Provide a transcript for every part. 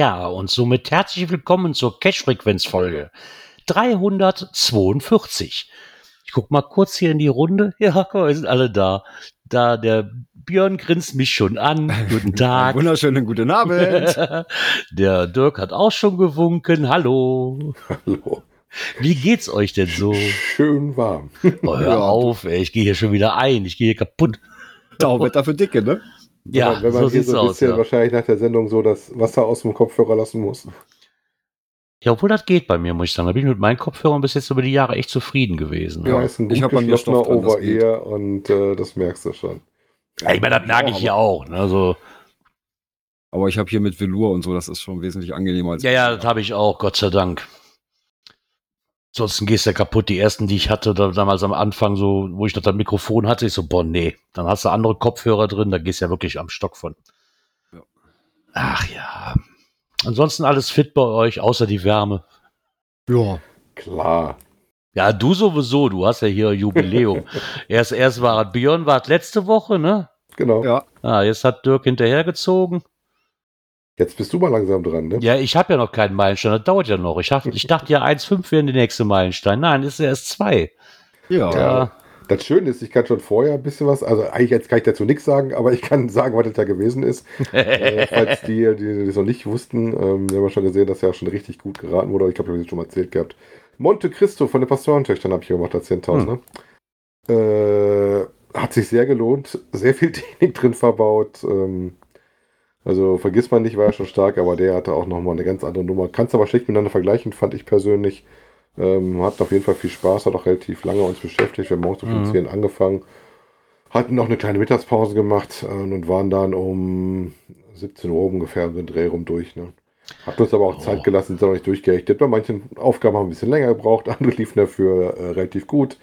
Ja, und somit herzlich willkommen zur Cash-Frequenz-Folge 342. Ich guck mal kurz hier in die Runde. Ja, guck mal, wir sind alle da. Da, der Björn grinst mich schon an. Guten Tag. Wunderschönen guten Abend. der Dirk hat auch schon gewunken. Hallo. Hallo. Wie geht's euch denn so? Schön warm. Oh, hör auf, ey, ich gehe hier schon wieder ein. Ich gehe hier kaputt. Tauwetter für Dicke, ne? Ja, wenn man, wenn man so hier sieht's so ein aus. bisschen Ja. wahrscheinlich nach der Sendung so das Wasser aus dem Kopfhörer lassen muss. ja, obwohl das geht bei mir, muss ich sagen. Da bin ich mit meinen Kopfhörern bis jetzt über die Jahre echt zufrieden gewesen. Ja, Da ist ein ich gut mir geschlossener. Over-Ear und äh, das merkst du schon. Ja, ich meine, das merke ich hier auch. Ne? So, Aber ich habe hier mit Velour und so, das ist schon wesentlich angenehmer als. Ja, ja, das habe ich auch, Gott sei Dank. Ansonsten gehst du ja kaputt. Die ersten, die ich hatte, da, damals am Anfang, so, wo ich noch das Mikrofon hatte, ich so, boah, nee. Dann hast du andere Kopfhörer drin, da gehst du ja wirklich am Stock von. Ja. Ach ja. Ansonsten alles fit bei euch, außer die Wärme. Ja. Klar. Ja, du sowieso, du hast ja hier Jubiläum. erst, erst war Björn, war letzte Woche, ne? Genau. Ja. Ah, jetzt hat Dirk hinterhergezogen. Jetzt bist du mal langsam dran, ne? Ja, ich habe ja noch keinen Meilenstein, das dauert ja noch. Ich, hab, ich dachte ja 1,5 wäre der nächste Meilenstein. Nein, ist ja erst zwei. Ja. Ja. Das Schöne ist, ich kann schon vorher ein bisschen was, also eigentlich jetzt kann ich dazu nichts sagen, aber ich kann sagen, was das da gewesen ist. äh, falls die, die das noch nicht wussten, ähm, wir haben ja schon gesehen, dass ja schon richtig gut geraten wurde. Ich glaube, ich habe das schon mal erzählt gehabt. Monte Cristo von den Pastorentöchtern habe ich gemacht, als 10.000. Äh, hat sich sehr gelohnt, sehr viel Technik drin verbaut. Ähm, also vergisst man nicht, war ja schon stark, aber der hatte auch nochmal eine ganz andere Nummer. Kannst aber schlecht miteinander vergleichen, fand ich persönlich. Ähm, hatten auf jeden Fall viel Spaß, hat auch relativ lange uns beschäftigt. Wir haben morgens um Mhm. 10 angefangen, hatten noch eine kleine Mittagspause gemacht äh, und waren dann um 17 Uhr ungefähr den Dreh rum durch. Ne? Hat uns aber auch Oh. Zeit gelassen, sind auch nicht durchgerichtet. Bei manchen Aufgaben haben wir ein bisschen länger gebraucht, andere liefen dafür äh, relativ gut.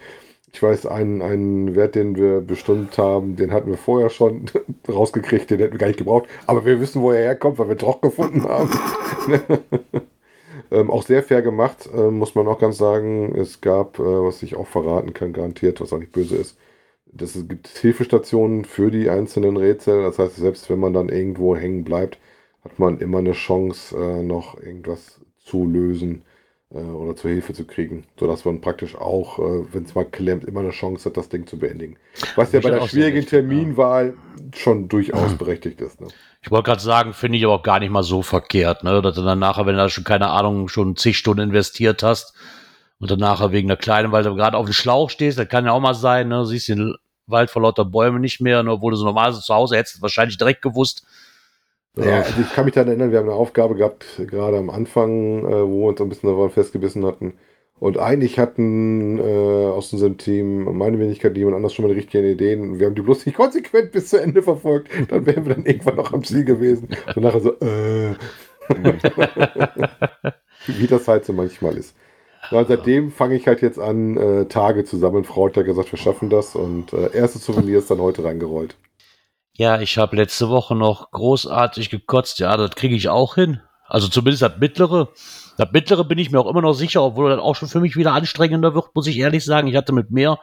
Ich weiß, einen, einen Wert, den wir bestimmt haben, den hatten wir vorher schon rausgekriegt, den hätten wir gar nicht gebraucht. Aber wir wissen, wo er herkommt, weil wir Troch gefunden haben. ähm, auch sehr fair gemacht, äh, muss man auch ganz sagen. Es gab, äh, was ich auch verraten kann, garantiert, was auch nicht böse ist. Das, es gibt Hilfestationen für die einzelnen Rätsel. Das heißt, selbst wenn man dann irgendwo hängen bleibt, hat man immer eine Chance, äh, noch irgendwas zu lösen äh, oder zur Hilfe zu kriegen, sodass man praktisch auch, äh, wenn es mal klemmt, immer eine Chance hat, das Ding zu beendigen. Was ja bei der schwierigen wichtig, ja. Terminwahl schon durchaus berechtigt ist. Ne? Ich wollte gerade sagen, finde ich aber auch gar nicht mal so verkehrt, ne? Dass du dann nachher, wenn du da schon keine Ahnung, schon zig Stunden investiert hast und dann nachher wegen der Kleinen, weil du gerade auf dem Schlauch stehst, das kann ja auch mal sein, ne? Du siehst den Wald vor lauter Bäumen nicht mehr, ne? obwohl du so normal so zu Hause hättest wahrscheinlich direkt gewusst. Ja, also ich kann mich daran erinnern, wir haben eine Aufgabe gehabt, gerade am Anfang, äh, wo wir uns ein bisschen daran festgebissen hatten. Und eigentlich hatten äh, aus unserem Team meine Wenigkeit jemand anders schon mal die richtigen Ideen. Wir haben die bloß nicht konsequent bis zu Ende verfolgt. Dann wären wir dann irgendwann noch am Ziel gewesen. Und nachher so, äh. Wie das halt so manchmal ist. Und seitdem fange ich halt jetzt an, äh, Tage zu sammeln. Frau hat ja gesagt, wir schaffen das. Und äh, erste Souvenir ist dann heute reingerollt. Ja, ich habe letzte Woche noch großartig gekotzt. Ja, das kriege ich auch hin. Also zumindest das mittlere. Das mittlere bin ich mir auch immer noch sicher, obwohl das auch schon für mich wieder anstrengender wird, muss ich ehrlich sagen. Ich hatte mit mehr,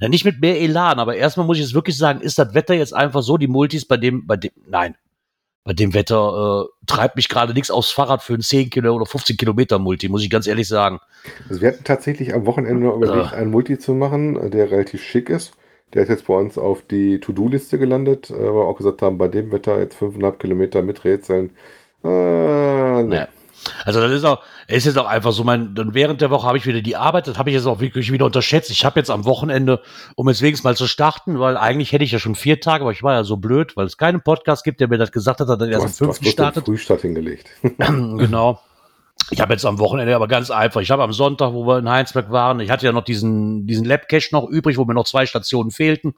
ja, nicht mit mehr Elan, aber erstmal muss ich es wirklich sagen, ist das Wetter jetzt einfach so, die Multis bei dem, bei dem, nein, bei dem Wetter äh, treibt mich gerade nichts aufs Fahrrad für einen 10 Kilo oder 15 Kilometer Multi, muss ich ganz ehrlich sagen. Also wir hatten tatsächlich am Wochenende noch überlegt, Ah. einen Multi zu machen, äh, der relativ schick ist. Der ist jetzt bei uns auf die To-Do-Liste gelandet, äh, weil wir auch gesagt haben, bei dem Wetter jetzt 5,5 Kilometer mit Rätseln. Äh, ne. Ja. Also das ist auch, ist jetzt auch einfach so, mein, dann während der Woche habe ich wieder die Arbeit, das habe ich jetzt auch wirklich wieder unterschätzt. Ich habe jetzt am Wochenende, um jetzt wenigstens mal zu starten, weil eigentlich hätte ich ja schon vier Tage, aber ich war ja so blöd, weil es keinen Podcast gibt, der mir das gesagt hat, dass er erst am fünften bloß den startet. Frühstart hingelegt. genau. Ich habe jetzt am Wochenende aber ganz einfach. Ich habe am Sonntag, wo wir in Heinsberg waren, ich hatte ja noch diesen, diesen Lab-Cache noch übrig, wo mir noch zwei Stationen fehlten.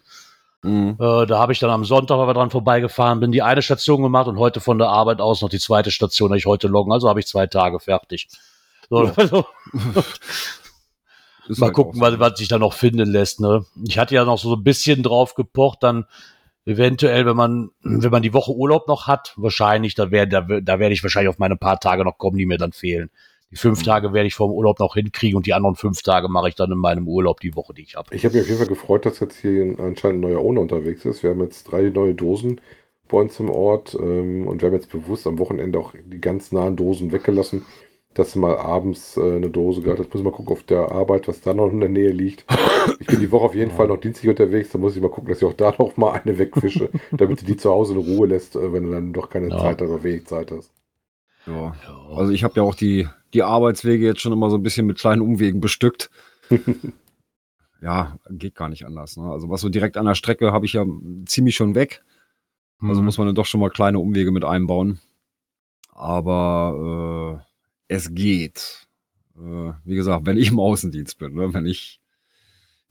Mhm. Äh, da habe ich dann am Sonntag, weil wir dran vorbeigefahren bin, die eine Station gemacht und heute von der Arbeit aus noch die zweite Station, da ich heute loggen. Also habe ich zwei Tage fertig. So, Ja. also, mal halt gucken, was, was sich da noch finden lässt. Ne? Ich hatte ja noch so ein bisschen drauf gepocht, dann eventuell, wenn man, wenn man die Woche Urlaub noch hat, wahrscheinlich, da, wär, da, da werde ich wahrscheinlich auf meine paar Tage noch kommen, die mir dann fehlen. Die fünf Mhm. Tage werde ich vom Urlaub noch hinkriegen und die anderen fünf Tage mache ich dann in meinem Urlaub die Woche, die ich habe. Ich habe mich auf jeden Fall gefreut, dass jetzt hier anscheinend ein neuer Owner unterwegs ist. Wir haben jetzt drei neue Dosen bei uns im Ort ähm, und wir haben jetzt bewusst am Wochenende auch die ganz nahen Dosen weggelassen, dass du mal abends äh, eine Dose gehabt hast. Muss ich mal gucken auf der Arbeit, was da noch in der Nähe liegt. Ich bin die Woche auf jeden Fall noch dienstlich unterwegs, da muss ich mal gucken, dass ich auch da noch mal eine wegfische, damit du die zu Hause in Ruhe lässt, äh, wenn du dann doch keine Ja. Zeit oder wenig Zeit hast. Ja. Also ich habe ja auch die, die Arbeitswege jetzt schon immer so ein bisschen mit kleinen Umwegen bestückt. ja, geht gar nicht anders. Ne? Also was so direkt an der Strecke habe ich ja ziemlich schon weg. Also Mhm. muss man dann doch schon mal kleine Umwege mit einbauen. Aber äh, es geht. Äh, wie gesagt, wenn ich im Außendienst bin, ne? wenn ich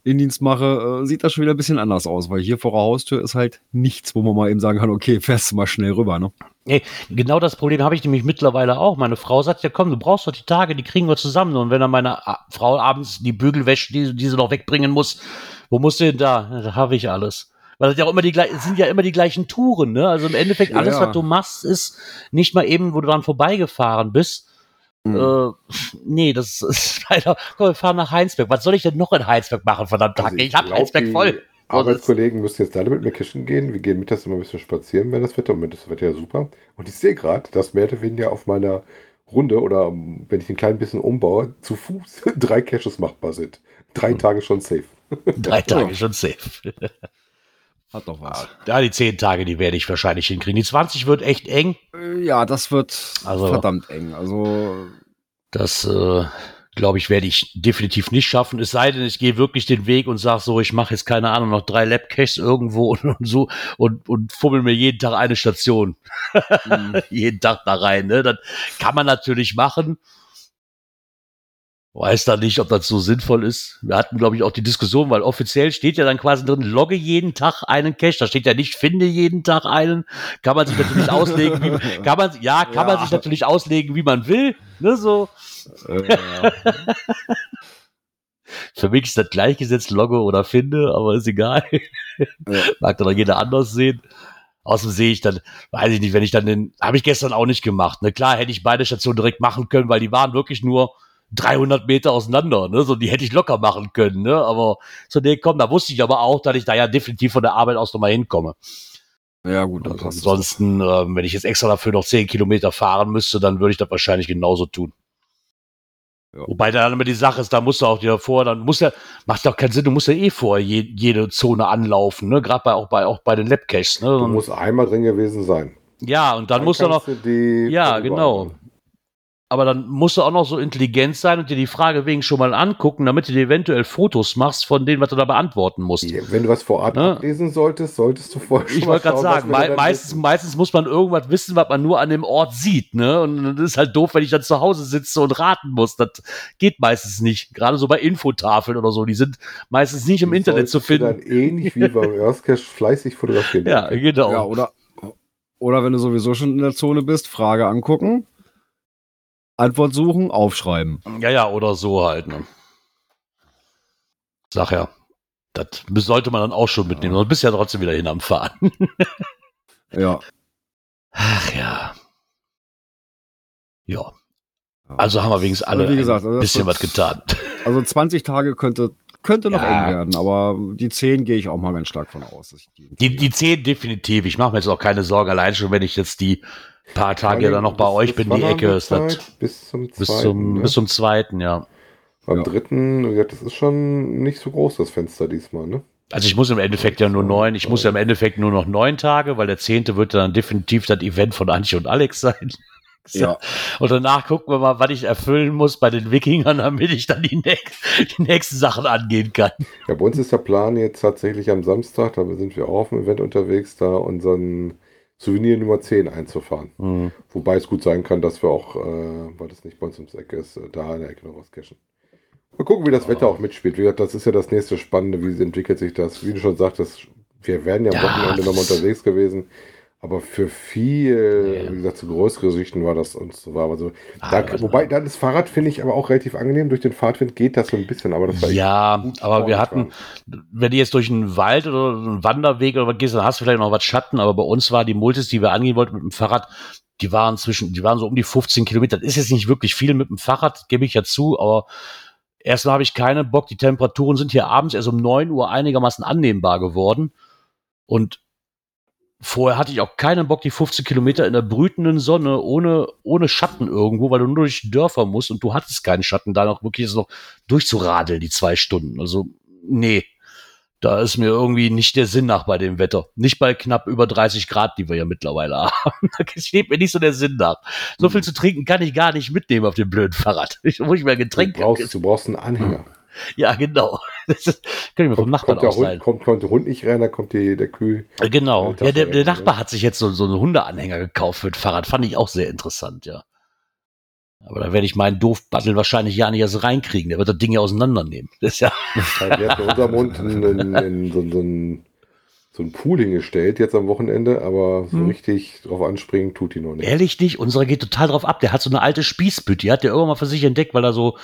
Innendienst mache, äh, sieht das schon wieder ein bisschen anders aus, weil hier vor der Haustür ist halt nichts, wo man mal eben sagen kann, okay, fährst du mal schnell rüber. Ne? Genau das Problem habe ich nämlich mittlerweile auch. Meine Frau sagt ja, komm, du brauchst doch die Tage, die kriegen wir zusammen. Und wenn dann meine A- Frau abends die Bügel wäscht, die, die sie noch wegbringen muss, wo musst du denn da? Ja, Da habe ich alles. Weil das ja auch immer die gleich- es sind ja immer die gleichen Touren, ne? Also im Endeffekt Ja, alles, ja. was du machst, ist nicht mal eben, wo du dran vorbeigefahren bist. Mhm. Äh, nee, das ist leider. Komm, wir fahren nach Heinsberg. Was soll ich denn noch in Heinsberg machen, verdammt? Also ich hab glaub, Heinsberg voll. Arbeitskollegen müssen jetzt alle mit mir kischen gehen. Wir gehen mittags immer ein bisschen spazieren, wenn das Wetter, und das Wetter ja super. Und ich sehe gerade, dass mehr oder weniger auf meiner Runde oder um, wenn ich ein klein bisschen umbaue, zu Fuß drei Caches machbar sind. Drei Hm. Tage schon safe. Drei Tage schon safe. Hat doch was. Ja, die zehn Tage, die werde ich wahrscheinlich hinkriegen. Die 20 wird echt eng. Äh, Ja, das wird Also- verdammt eng. Also Das, äh, glaube ich, werde ich definitiv nicht schaffen. Es sei denn, ich gehe wirklich den Weg und sage so, ich mache jetzt keine Ahnung, noch drei Labcaches irgendwo und, und so und, und fummel mir jeden Tag eine Station. mh, jeden Tag da rein. Ne? Das kann man natürlich machen. Weiß da nicht, ob das so sinnvoll ist. Wir hatten, glaube ich, auch die Diskussion, weil offiziell steht ja dann quasi drin, logge jeden Tag einen Cache. Da steht ja nicht, finde jeden Tag einen. Kann man sich natürlich auslegen, wie, kann man, ja, kann man Ja. sich natürlich auslegen, wie man will. Ne, so. äh, ja. Für mich ist das gleichgesetzt, logge oder finde, aber ist egal. Ja. Mag dann auch jeder anders sehen. Außerdem sehe ich dann, weiß ich nicht, wenn ich dann den, habe ich gestern auch nicht gemacht. Ne? Klar hätte ich beide Stationen direkt machen können, weil die waren wirklich nur 300 Meter auseinander. Ne? So, die hätte ich locker machen können. Ne? Aber so, nee, komm, da wusste ich aber auch, dass ich da ja definitiv von der Arbeit aus nochmal hinkomme. ja, gut. Also ansonsten, ähm, wenn ich jetzt extra dafür noch 10 Kilometer fahren müsste, dann würde ich das wahrscheinlich genauso tun. Ja. Wobei dann immer die Sache ist, da musst du auch dir vor, dann muss ja, macht doch keinen Sinn, du musst ja eh vorher je, jede Zone anlaufen, ne? Gerade bei, auch bei, auch bei den Labcaches, ne? Du musst einmal drin gewesen sein. ja, und dann musst du noch, ja, genau. beantworten. Aber dann musst du auch noch so intelligent sein und dir die Frage wegen schon mal angucken, damit du dir eventuell Fotos machst von denen, was du da beantworten musst. Wenn du was vor Ort Ja. ablesen solltest, solltest du vorher schon Ich wollte gerade sagen, denn meistens, wissen. meistens muss man irgendwas wissen, was man nur an dem Ort sieht, ne? Und das ist halt doof, wenn ich dann zu Hause sitze und raten muss. Das geht meistens nicht. Gerade so bei Infotafeln oder so, die sind meistens nicht im Die Internet zu finden. Dann ähnlich wie beim Earthcache fleißig fotografieren. Ja, genau. Ja, oder, oder wenn du sowieso schon in der Zone bist, Frage angucken, Antwort suchen, aufschreiben. Ja, ja, oder so halt. Ne? Sag ja, das sollte man dann auch schon mitnehmen. Sonst bist du ja trotzdem wieder hin am Fahren. Ja. Ach ja. Ja, also haben wir wenigstens alle Also gesagt, ein also bisschen was getan. Also 20 Tage könnte, könnte noch Ja. eng werden, aber die 10 gehe ich auch mal ganz stark von aus. ich Die, die 10 definitiv. Ich mache mir jetzt auch keine Sorgen, allein schon, wenn ich jetzt die paar Tage dann noch bei Bis- euch bis bin, die Ecke ist das. Bis zum Bis zweiten. zum, ne? bis zum zweiten, ja. Beim Ja. dritten, das ist schon nicht so groß, das Fenster diesmal, ne? Also ich muss im Endeffekt ja nur neun, ich muss ja im Endeffekt nur noch neun Tage, weil der zehnte wird dann definitiv das Event von Antje und Alex sein. Ja. Und danach gucken wir mal, was ich erfüllen muss bei den Wikingern, damit ich dann die, nächst, die nächsten Sachen angehen kann. Ja, bei uns ist der Plan jetzt tatsächlich am Samstag, da sind wir auch auf dem Event unterwegs, da unseren Souvenir Nummer 10 einzufahren. Hm. Wobei es gut sein kann, dass wir auch, äh, weil das nicht bei uns ums Eck ist, äh, da in der Ecke noch was cashen. Mal gucken, wie das Wetter auch mitspielt. Wie gesagt, das ist ja das nächste Spannende. Wie entwickelt sich das? Wie du schon sagtest, wir wären ja am Ja, Wochenende nochmal unterwegs gewesen. Aber für viel, Ja. wie gesagt, zu größere Sichten war das uns so war. Also, Ah, da, aber- wobei, dann das Fahrrad finde ich aber auch relativ angenehm. Durch den Fahrtwind geht das so ein bisschen, aber das war Ja, gut aber wir hatten, wenn du jetzt durch einen Wald oder einen Wanderweg oder was gehst, dann hast du vielleicht noch was Schatten, aber bei uns war die Multis, die wir angehen wollten mit dem Fahrrad, die waren zwischen, die waren so um die 15 Kilometer. Das ist jetzt nicht wirklich viel mit dem Fahrrad, gebe ich ja zu, aber erstmal habe ich keinen Bock. Die Temperaturen sind hier abends erst um 9 Uhr einigermaßen annehmbar geworden. Und vorher hatte ich auch keinen Bock, die 15 Kilometer in der brütenden Sonne ohne, ohne Schatten irgendwo, weil du nur durch Dörfer musst und du hattest keinen Schatten, da noch wirklich jetzt noch durchzuradeln, die zwei Stunden. Also, nee. Da ist mir irgendwie nicht der Sinn nach bei dem Wetter. Nicht bei knapp über 30 Grad, die wir ja mittlerweile haben. Da steht mir nicht so der Sinn nach. So viel zu trinken kann ich gar nicht mitnehmen auf dem blöden Fahrrad. Ich muss ich mir ein Du Getränk. brauchst, du brauchst einen Anhänger. Ja, genau. Das ist, kann ich mir vom Kommt, Nachbarn kommt, der ausleihen. Hund, kommt, kommt der Hund nicht rein, dann kommt die, der Kühl. Äh, Genau. Alter Ja, der, der Nachbar hat sich jetzt so, so einen Hundeanhänger gekauft für ein Fahrrad. Fand ich auch sehr interessant, ja. Aber da werde ich meinen Doofbattel wahrscheinlich ja nicht erst reinkriegen. Der wird das Ding ja auseinandernehmen. Das ist ja. Ja, Wir hatten in unserem Hund einen, einen, so, so, einen, so einen Pool hingestellt jetzt am Wochenende, aber so Hm. richtig drauf anspringen tut die noch nicht. Ehrlich nicht, unsere geht total drauf ab. Der hat so eine alte Spießbütte, die hat der irgendwann mal für sich entdeckt, weil da so,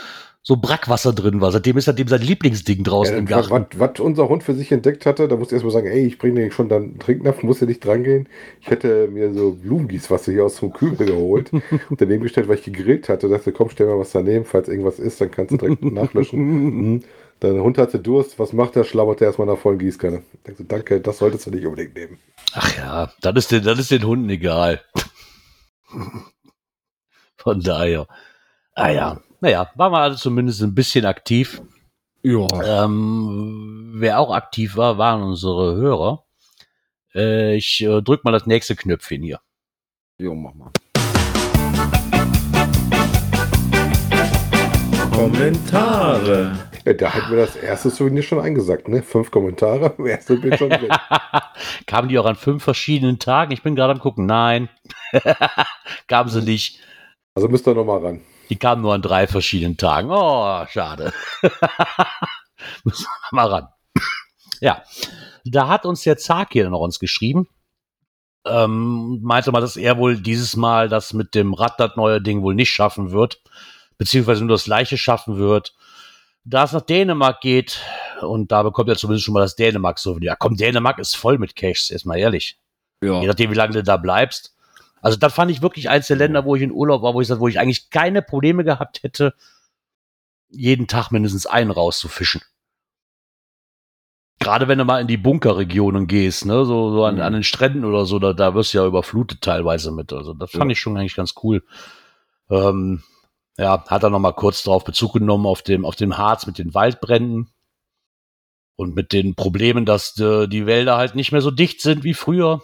so Brackwasser drin war. Seitdem ist das dem sein Lieblingsding draußen im Ja, was, Garten. was, was unser Hund für sich entdeckt hatte, da musste ich erstmal sagen, ey, ich bringe dir schon dann Trinknapf, muss ja nicht dran gehen. Ich hätte mir so Blumengießwasser hier aus dem Kübel geholt und daneben gestellt, weil ich gegrillt hatte. Dachte, komm, stell mal was daneben, falls irgendwas ist, dann kannst du direkt nachlöschen. Mhm. Dein Hund hatte Durst, was macht er? Schlabbert er erstmal nach vollen Gießkanne. Dachte, danke, das solltest du nicht unbedingt nehmen. Ach ja, dann ist, den, dann ist den Hunden egal. Von daher. Ah ja, naja, waren wir also zumindest ein bisschen aktiv. Ja. Ähm, wer auch aktiv war, waren unsere Hörer. Äh, ich äh, drück mal das nächste Knöpfchen hier. Jo, mach mal. Kommentare. Ja, da hätten wir das erste Souvenir schon eingesagt, ne? Fünf Kommentare, im ersten Bild schon drin. Kamen die auch an fünf verschiedenen Tagen? Ich bin gerade am gucken. Nein, kamen sie nicht. Also müsst ihr nochmal ran. Die kamen nur an drei verschiedenen Tagen. Oh, schade. Müssen wir mal ran. Ja, da hat uns der Zag hier noch uns geschrieben. Ähm, meinte mal, dass er wohl dieses Mal das mit dem Rad, das neue Ding, wohl nicht schaffen wird. Beziehungsweise nur das gleiche schaffen wird. Da es nach Dänemark geht, und da bekommt er zumindest schon mal das Dänemark-Souvenir. Ja, komm, Dänemark ist voll mit Caches, erstmal ehrlich. Ja. Je nachdem, wie lange du da bleibst. Also, das fand ich wirklich eins der Länder, wo ich in Urlaub war, wo ich, wo ich eigentlich keine Probleme gehabt hätte, jeden Tag mindestens einen rauszufischen. Gerade wenn du mal in die Bunkerregionen gehst, ne, so, so an, Mhm. an den Stränden oder so, da, da wirst du ja überflutet teilweise mit. Also, das fand Ja. ich schon eigentlich ganz cool. Ähm, ja, hat er noch mal kurz darauf Bezug genommen auf dem, auf dem Harz mit den Waldbränden und mit den Problemen, dass äh, die Wälder halt nicht mehr so dicht sind wie früher.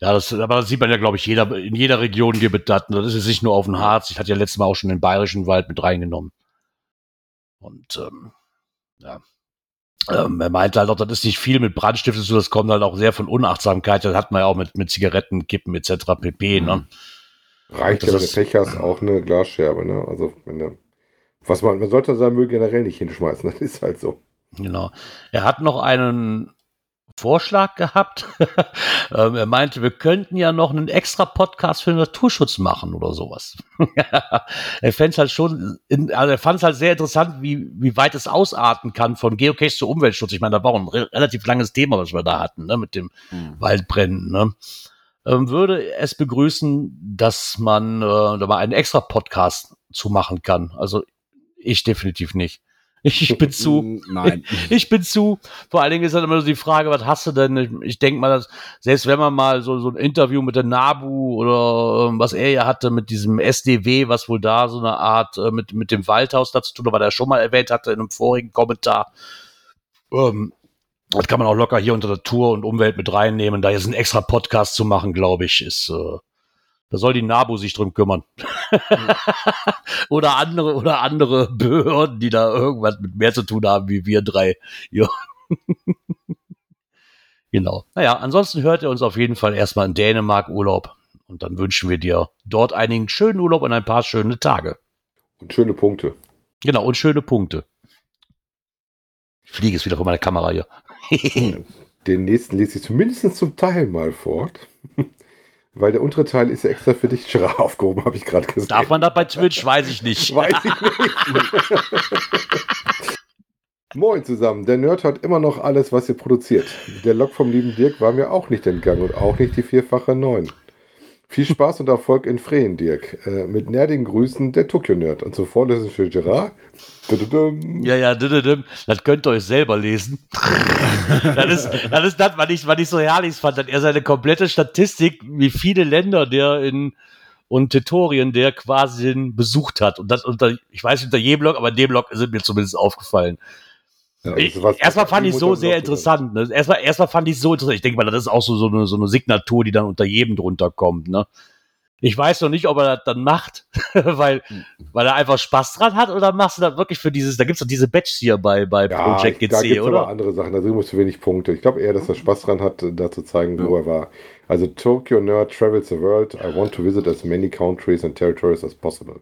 Ja, das, aber das sieht man ja, glaube ich, jeder, in jeder Region gibt es das. Das ist jetzt nicht nur auf dem Harz. Ich hatte ja letztes Mal auch schon den bayerischen Wald mit reingenommen. Und ähm, ja. Ähm, er meinte halt auch, das ist nicht viel mit Brandstiften, so das kommt halt auch sehr von Unachtsamkeit. Das hat man ja auch mit, mit Zigaretten, Kippen etc. pp. Ne? Reicht wenn du Pech hast, auch eine Glasscherbe, ne? Also, wenn du, was man, man sollte seinen Müll generell nicht hinschmeißen, das ist halt so. Genau. Er hat noch einen Vorschlag gehabt. ähm, er meinte, wir könnten ja noch einen extra Podcast für den Naturschutz machen oder sowas. er fände es halt schon, in, also er fand es halt sehr interessant, wie, wie weit es ausarten kann von Geocache zu Umweltschutz. Ich meine, da war auch ein re relativ langes Thema, was wir da hatten, ne, mit dem Mhm. Waldbränden. Ne? Ähm, würde es begrüßen, dass man äh, da mal einen extra Podcast zu machen kann. Also ich definitiv nicht. Ich bin zu. Nein. Ich bin zu. Vor allen Dingen ist dann immer so die Frage, was hast du denn? Ich, ich denke mal, dass selbst wenn man mal so, so ein Interview mit der NABU oder ähm, was er ja hatte mit diesem SDW, was wohl da so eine Art äh, mit, mit dem Waldhaus dazu tun, aber er schon mal erwähnt hatte in einem vorigen Kommentar. Ähm, das kann man auch locker hier unter der Tour und Umwelt mit reinnehmen. Da jetzt einen extra Podcast zu machen, glaube ich, ist, äh, da soll die NABU sich drum kümmern. oder andere, oder andere Behörden, die da irgendwas mit mehr zu tun haben, wie wir drei. Ja. genau. Naja, ansonsten hört ihr uns auf jeden Fall erstmal in Dänemark Urlaub. Und dann wünschen wir dir dort einen schönen Urlaub und ein paar schöne Tage. Und schöne Punkte. Genau, und schöne Punkte. Ich fliege jetzt wieder von meiner Kamera hier. Den nächsten lese ich zumindest zum Teil mal fort. Weil der untere Teil ist ja extra für dich Giraffe aufgehoben, habe ich gerade gesagt. Darf man das bei Twitch? Weiß ich nicht. Weiß ich nicht. Moin zusammen. Der Nerd hat immer noch alles, was ihr produziert. Der Log vom lieben Dirk war mir auch nicht entgangen und auch nicht die vierfache 9. Viel Spaß und Erfolg in Freen, Dirk. Äh, mit nerdigen Grüßen, der Tokyo Nerd. Und zuvor ist für Gerard. Ja, ja, das könnt ihr euch selber lesen. das ist das, ist das was, ich, was ich so herrlich fand, dass er seine komplette Statistik, wie viele Länder der in und Territorien der quasi besucht hat. Und das unter, ich weiß nicht unter jedem Blog, aber in dem Blog ist mir zumindest aufgefallen. Ja, also erstmal fand ich so sehr interessant. Ne? Erstmal, erstmal fand ich so interessant. Ich denke mal, das ist auch so, so, eine, so eine Signatur, die dann unter jedem drunter kommt. Ne? Ich weiß noch nicht, ob er das dann macht, weil, weil er einfach Spaß dran hat oder machst du das wirklich für dieses, da gibt's doch diese Badges hier bei, bei Ja, Project ich- da GC, gibt es aber oder? andere Sachen. Da musst du wenig Punkte. Ich glaube eher, dass er Spaß dran hat, da zu zeigen, wo er war. Also Tokyo Nerd travels the world. I want to visit as many countries and territories as possible.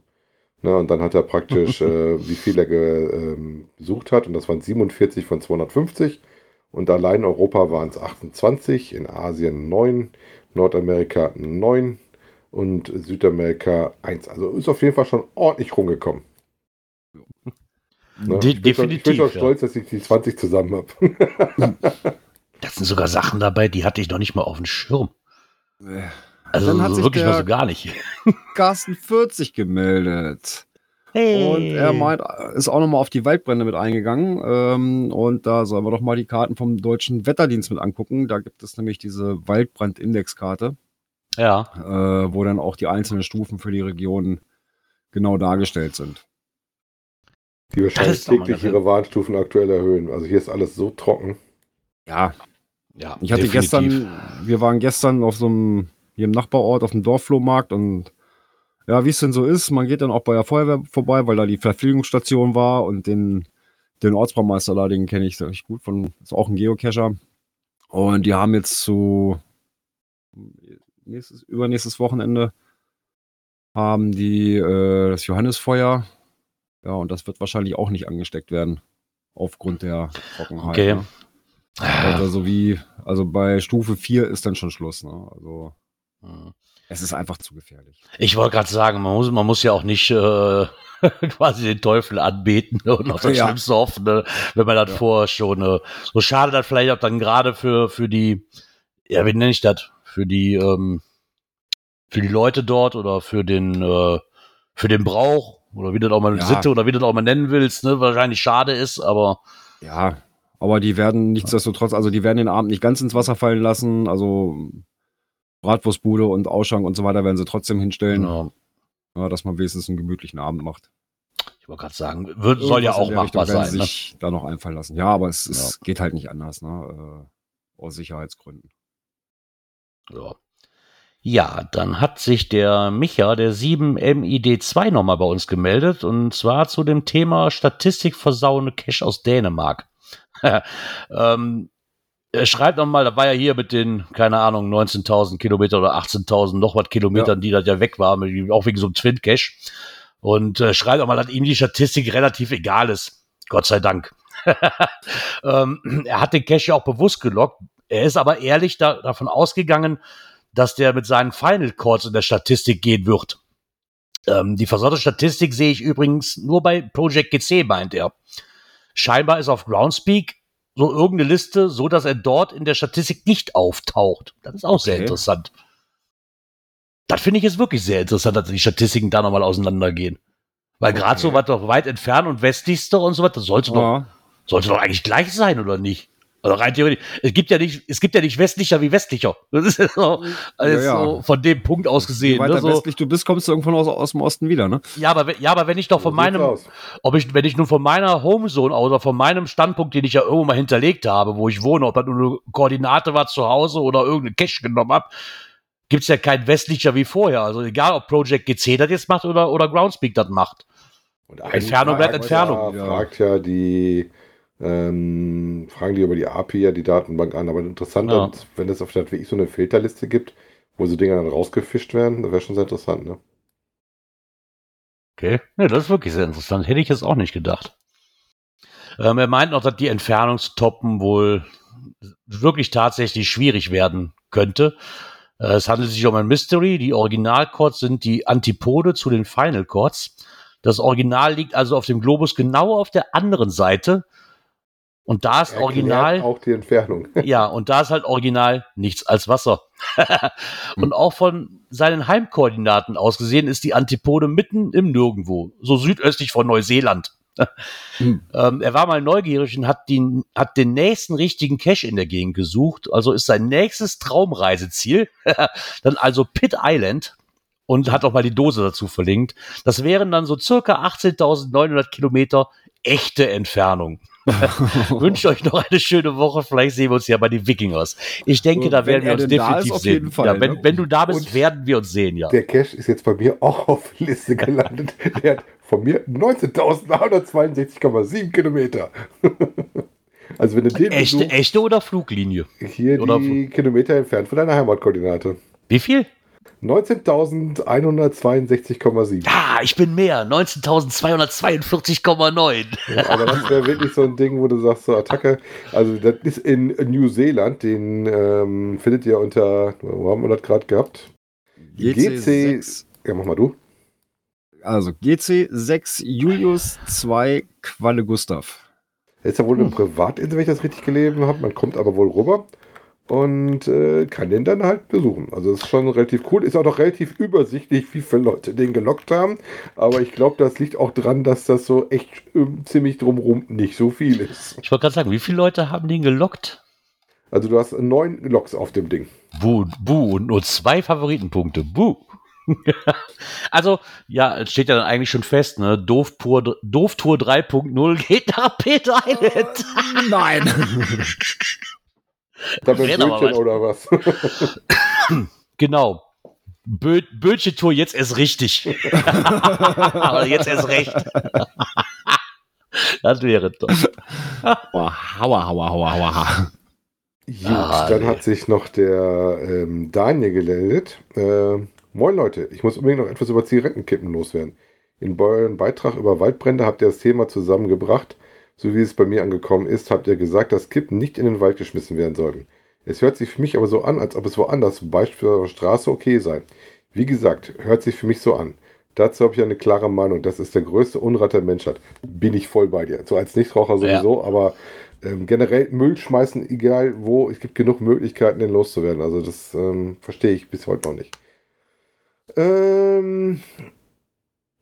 Ne, und dann hat er praktisch, äh, wie viel er ähm, besucht hat. Und das waren 47 von 250. Und allein in Europa waren es 28, in Asien 9, Nordamerika 9 und Südamerika 1. Also ist auf jeden Fall schon ordentlich rumgekommen. Ne? De ich bin schon, ich bin definitiv. schon ja. stolz, dass ich die 20 zusammen habe. Das sind sogar Sachen dabei, die hatte ich noch nicht mal auf dem Schirm. Also Dann hat sich wirklich mal der- so gar nicht. Carsten 40 gemeldet. Hey. Und er meint, ist auch nochmal auf die Waldbrände mit eingegangen. Ähm, und da sollen wir doch mal die Karten vom Deutschen Wetterdienst mit angucken. Da gibt es nämlich diese Waldbrandindexkarte, Ja. äh, wo dann auch die einzelnen Stufen für die Regionen genau dargestellt sind. Die wahrscheinlich täglich ihre Warnstufen aktuell erhöhen. Also hier ist alles so trocken. Ja, ja ich hatte definitiv. gestern, wir waren gestern auf so einem, hier im Nachbarort, auf dem Dorfflohmarkt und ja, wie es denn so ist, man geht dann auch bei der Feuerwehr vorbei, weil da die Verpflegungsstation war und den, den Ortsbaumeister da, den kenne ich recht gut, von, ist auch ein Geocacher. Und die haben jetzt zu nächstes, übernächstes Wochenende haben die äh, das Johannisfeuer. Ja, und das wird wahrscheinlich auch nicht angesteckt werden. Aufgrund der Trockenheit. Okay. Ne? Also wie, also bei Stufe 4 ist dann schon Schluss. Ne? Also. Es ist einfach zu gefährlich. Ich wollte gerade sagen, man muss, man muss ja auch nicht äh, quasi den Teufel anbeten und auf das Ja. Schlimmste hoffen, ne, wenn man das Ja. vorher schon. Äh, so schade das vielleicht auch dann gerade für, für die, ja, wie nenne ich das? Für die, ähm, für die Leute dort oder für den, äh, für den Brauch oder wie du das auch mal Ja. Sitte oder wie du das auch mal nennen willst, ne, wahrscheinlich schade ist, aber Ja, aber die werden nichtsdestotrotz, also die werden den Abend nicht ganz ins Wasser fallen lassen. Also Bratwurstbude und Ausschank und so weiter werden sie trotzdem hinstellen, ja, ja, dass man wenigstens einen gemütlichen Abend macht. ich wollte gerade sagen, wird, soll ja auch machbar Richtung sein. Ne? sich da noch einfallen lassen. Ja, aber es, es geht halt nicht anders, ne? Äh, aus Sicherheitsgründen. Ja. Ja, dann hat sich der Micha, der 7MID2, nochmal bei uns gemeldet und zwar zu dem Thema Statistik versauende Cash aus Dänemark. ähm, er schreibt nochmal, da war ja hier mit den, keine Ahnung, 19.000 Kilometer oder 18.000 noch was Kilometern, die das ja weg waren, auch wegen so einem Twin-Cache. Und äh, schreibt auch mal, dass ihm die Statistik relativ egal ist. Gott sei Dank. ähm, er hat den Cache ja auch bewusst gelockt. Er ist aber ehrlich da, davon ausgegangen, dass der mit seinen Final Calls in der Statistik gehen wird. Ähm, die versaute Statistik sehe ich übrigens nur bei Project GC, meint er. Scheinbar ist auf Groundspeak so irgendeine Liste, so dass er dort in der Statistik nicht auftaucht. Das ist auch sehr Okay. interessant. Das finde ich jetzt wirklich sehr interessant, dass die Statistiken da nochmal auseinandergehen. Weil gerade Okay. so was doch weit entfernt und westlichste und so was, das sollte doch Ja, sollte doch eigentlich gleich sein, oder nicht? Also rein theoretisch. Es gibt ja nicht, es gibt ja nicht westlicher wie westlicher. Das ist ja so, also Ja, ja. so von dem Punkt aus je gesehen. weiter Ne? So, westlich du bist, kommst du irgendwann aus, aus dem Osten wieder, ne? ja, aber, wenn- ja, aber wenn ich doch von So meinem, ob ich, wenn ich nun von meiner Homezone aus oder von meinem Standpunkt, den ich ja irgendwo mal hinterlegt habe, wo ich wohne, ob das nur eine Koordinate war zu Hause oder irgendeine Cache genommen habe, gibt's ja kein westlicher wie vorher. Also egal, ob Project GC das jetzt macht oder, oder Groundspeak das macht. Und Entfernung bleibt Entfernung. Ja, fragt ja die, ähm, fragen die über die API ja die Datenbank an. Aber interessant, Ja. ist, wenn es auf der wirklich so eine Filterliste gibt, wo so Dinge dann rausgefischt werden, das wäre schon sehr interessant, ne? Okay. Ja, das ist wirklich sehr interessant. Hätte ich jetzt auch nicht gedacht. Ähm, er meint noch, dass die Entfernungstoppen wohl wirklich tatsächlich schwierig werden könnte. Äh, Es handelt sich um ein Mystery. Die Original-Chords sind die Antipode zu den Final Chords. Das Original liegt also auf dem Globus genau auf der anderen Seite. Und da ist Original. Auch die Entfernung. Ja, und da ist halt original nichts als Wasser. und auch von seinen Heimkoordinaten aus gesehen ist die Antipode mitten im Nirgendwo, so südöstlich von Neuseeland. Hm. ähm, er war mal neugierig und hat den, hat den nächsten richtigen Cache in der Gegend gesucht. Also ist sein nächstes Traumreiseziel dann also Pitt Island und hat auch mal die Dose dazu verlinkt. Das wären dann so circa 18.900 Kilometer echte Entfernung. Wünsche euch noch eine schöne Woche. Vielleicht sehen wir uns ja bei den Wikingers. Ich denke, So, da werden wir uns definitiv sehen. Fall, ja, wenn, ne? wenn du da bist, Und- werden wir uns sehen, ja. Der Cache ist jetzt bei mir auch auf der Liste gelandet. Der hat von mir 19.962,7 Kilometer. Also wenn du den Echte, besuchst, echte oder Fluglinie? hier oder- die Kilometer entfernt von deiner Heimatkoordinate. Wie viel? 19.162,7. Ja, ich bin mehr. 19.242,9. Ja, aber das wäre wirklich so ein Ding, wo du sagst, so Attacke. Also das ist in New Zealand, den ähm, findet ihr unter, wo haben wir das gerade gehabt? GC6, Ja, mach mal du. also GC6 Julius 2 Qualle Gustav. Ist ja wohl eine Privatinsel, wenn ich das richtig gelesen habe. Man kommt aber wohl rüber und äh, kann den dann halt besuchen. Also das ist schon relativ cool. Ist auch noch relativ übersichtlich, wie viele Leute den gelockt haben. Aber ich glaube, das liegt auch dran, dass das so echt ähm, ziemlich drumherum nicht so viel ist. Ich wollte gerade sagen, wie viele Leute haben den gelockt? Also du hast neun Loks auf dem Ding. Buh, buh, und nur zwei Favoritenpunkte. Buh. also, ja, es steht ja dann eigentlich schon fest, ne? Doof pur, Doof Tour 3.0 geht nach Peter Island. Nein! Da mit Wäre aber Brötchen oder was? genau. Bö Bötchen Tour jetzt erst richtig. Aber jetzt erst recht. das wäre doch. Oh, hauer, hauer, hauer, hauer. Gut, Ah, dann nee. hat sich noch der ähm, Daniel gemeldet. Äh, Moin Leute, ich muss unbedingt noch etwas über Zigarettenkippen loswerden. In eurem Beitrag über Waldbrände habt ihr das Thema zusammengebracht. So wie es bei mir angekommen ist, habt ihr gesagt, dass Kippen nicht in den Wald geschmissen werden sollten. Es hört sich für mich aber so an, als ob es woanders, zum Beispiel auf der Straße, okay sei. Wie gesagt, hört sich für mich so an. Dazu habe ich eine klare Meinung. Das ist der größte Unrat der Menschheit. Bin ich voll bei dir. So als Nichtraucher sowieso, aber ähm, generell Müll schmeißen, egal wo, es gibt genug Möglichkeiten, den loszuwerden. Also das ähm, verstehe ich bis heute noch nicht. Ähm,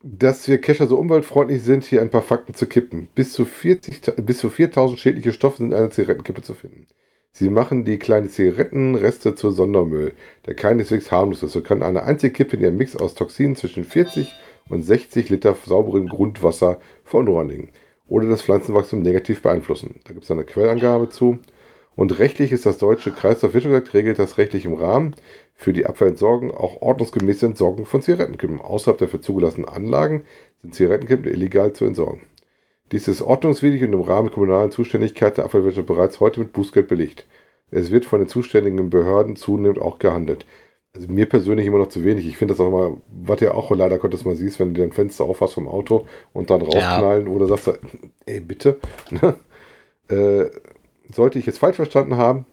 dass wir Kescher so umweltfreundlich sind, hier ein paar Fakten zu kippen. Bis zu, 40, ta- bis zu 4000 schädliche Stoffe sind in einer Zigarettenkippe zu finden. Sie machen die kleinen Zigarettenreste zu Sondermüll, der keineswegs harmlos ist. So kann eine einzige Kippe in ihrem Mix aus Toxinen zwischen 40 und 60 Liter sauberen Grundwasser verunreinigen oder das Pflanzenwachstum negativ beeinflussen. Da gibt es eine Quellangabe zu. Und rechtlich ist das deutsche Kreislaufwirtschaft regelt das rechtlich im Rahmen für die Abfallentsorgung auch ordnungsgemäße Entsorgung von Zigarettenkippen. Außerhalb der für zugelassenen Anlagen sind Zigarettenkippen illegal zu entsorgen. Dies ist ordnungswidrig und im Rahmen der kommunalen Zuständigkeit der Abfallwirtschaft bereits heute mit Bußgeld belegt. Es wird von den zuständigen Behörden zunehmend auch gehandelt. Also mir persönlich immer noch zu wenig. Ich finde das auch immer, was ja auch leider Gottes mal siehst, wenn du dein Fenster aufhast vom Auto und dann rausknallen oder sagst, du, ey bitte, ne? äh, sollte ich jetzt falsch verstanden haben,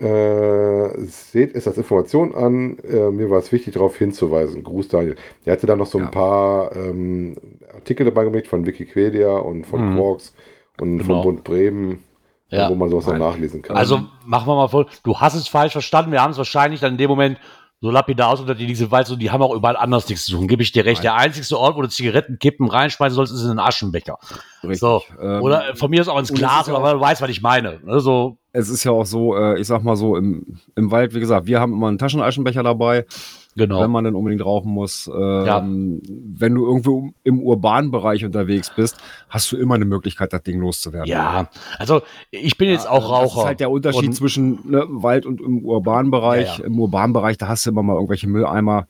äh, seht es als Information an. Äh, mir war es wichtig, darauf hinzuweisen. Gruß Daniel. Er hatte da noch so ein Ja. paar ähm, Artikel dabei gemacht von Wikipedia und von Mhm. Quarks und Genau. von Bund Bremen, Ja. wo man sowas dann nachlesen kann. Also machen wir mal voll. Du hast es falsch verstanden. Wir haben es wahrscheinlich dann in dem Moment so lapidar ausgedrückt, die diese Wald, so, die haben auch überall anders nichts zu tun. Gebe ich dir recht. Nein. Der einzigste Ort, wo du Zigarettenkippen reinschmeißen sollst, ist in den Aschenbecher. Richtig. So. Ähm, Oder von mir ist auch ins und Glas, aber du weißt, was ich meine. Ne, So, es ist ja auch so, äh, ich sag mal so, im, im Wald, wie gesagt, wir haben immer einen Taschenaschenbecher dabei, genau. wenn man dann unbedingt rauchen muss. Ähm, Wenn du irgendwo im urbanen Bereich unterwegs bist, hast du immer eine Möglichkeit, das Ding loszuwerden. Ja, also ich bin jetzt auch Raucher. Das ist halt der Unterschied Und- zwischen ne, Wald und im urbanen Bereich. Ja, ja. Im urbanen Bereich, da hast du immer mal irgendwelche Mülleimer,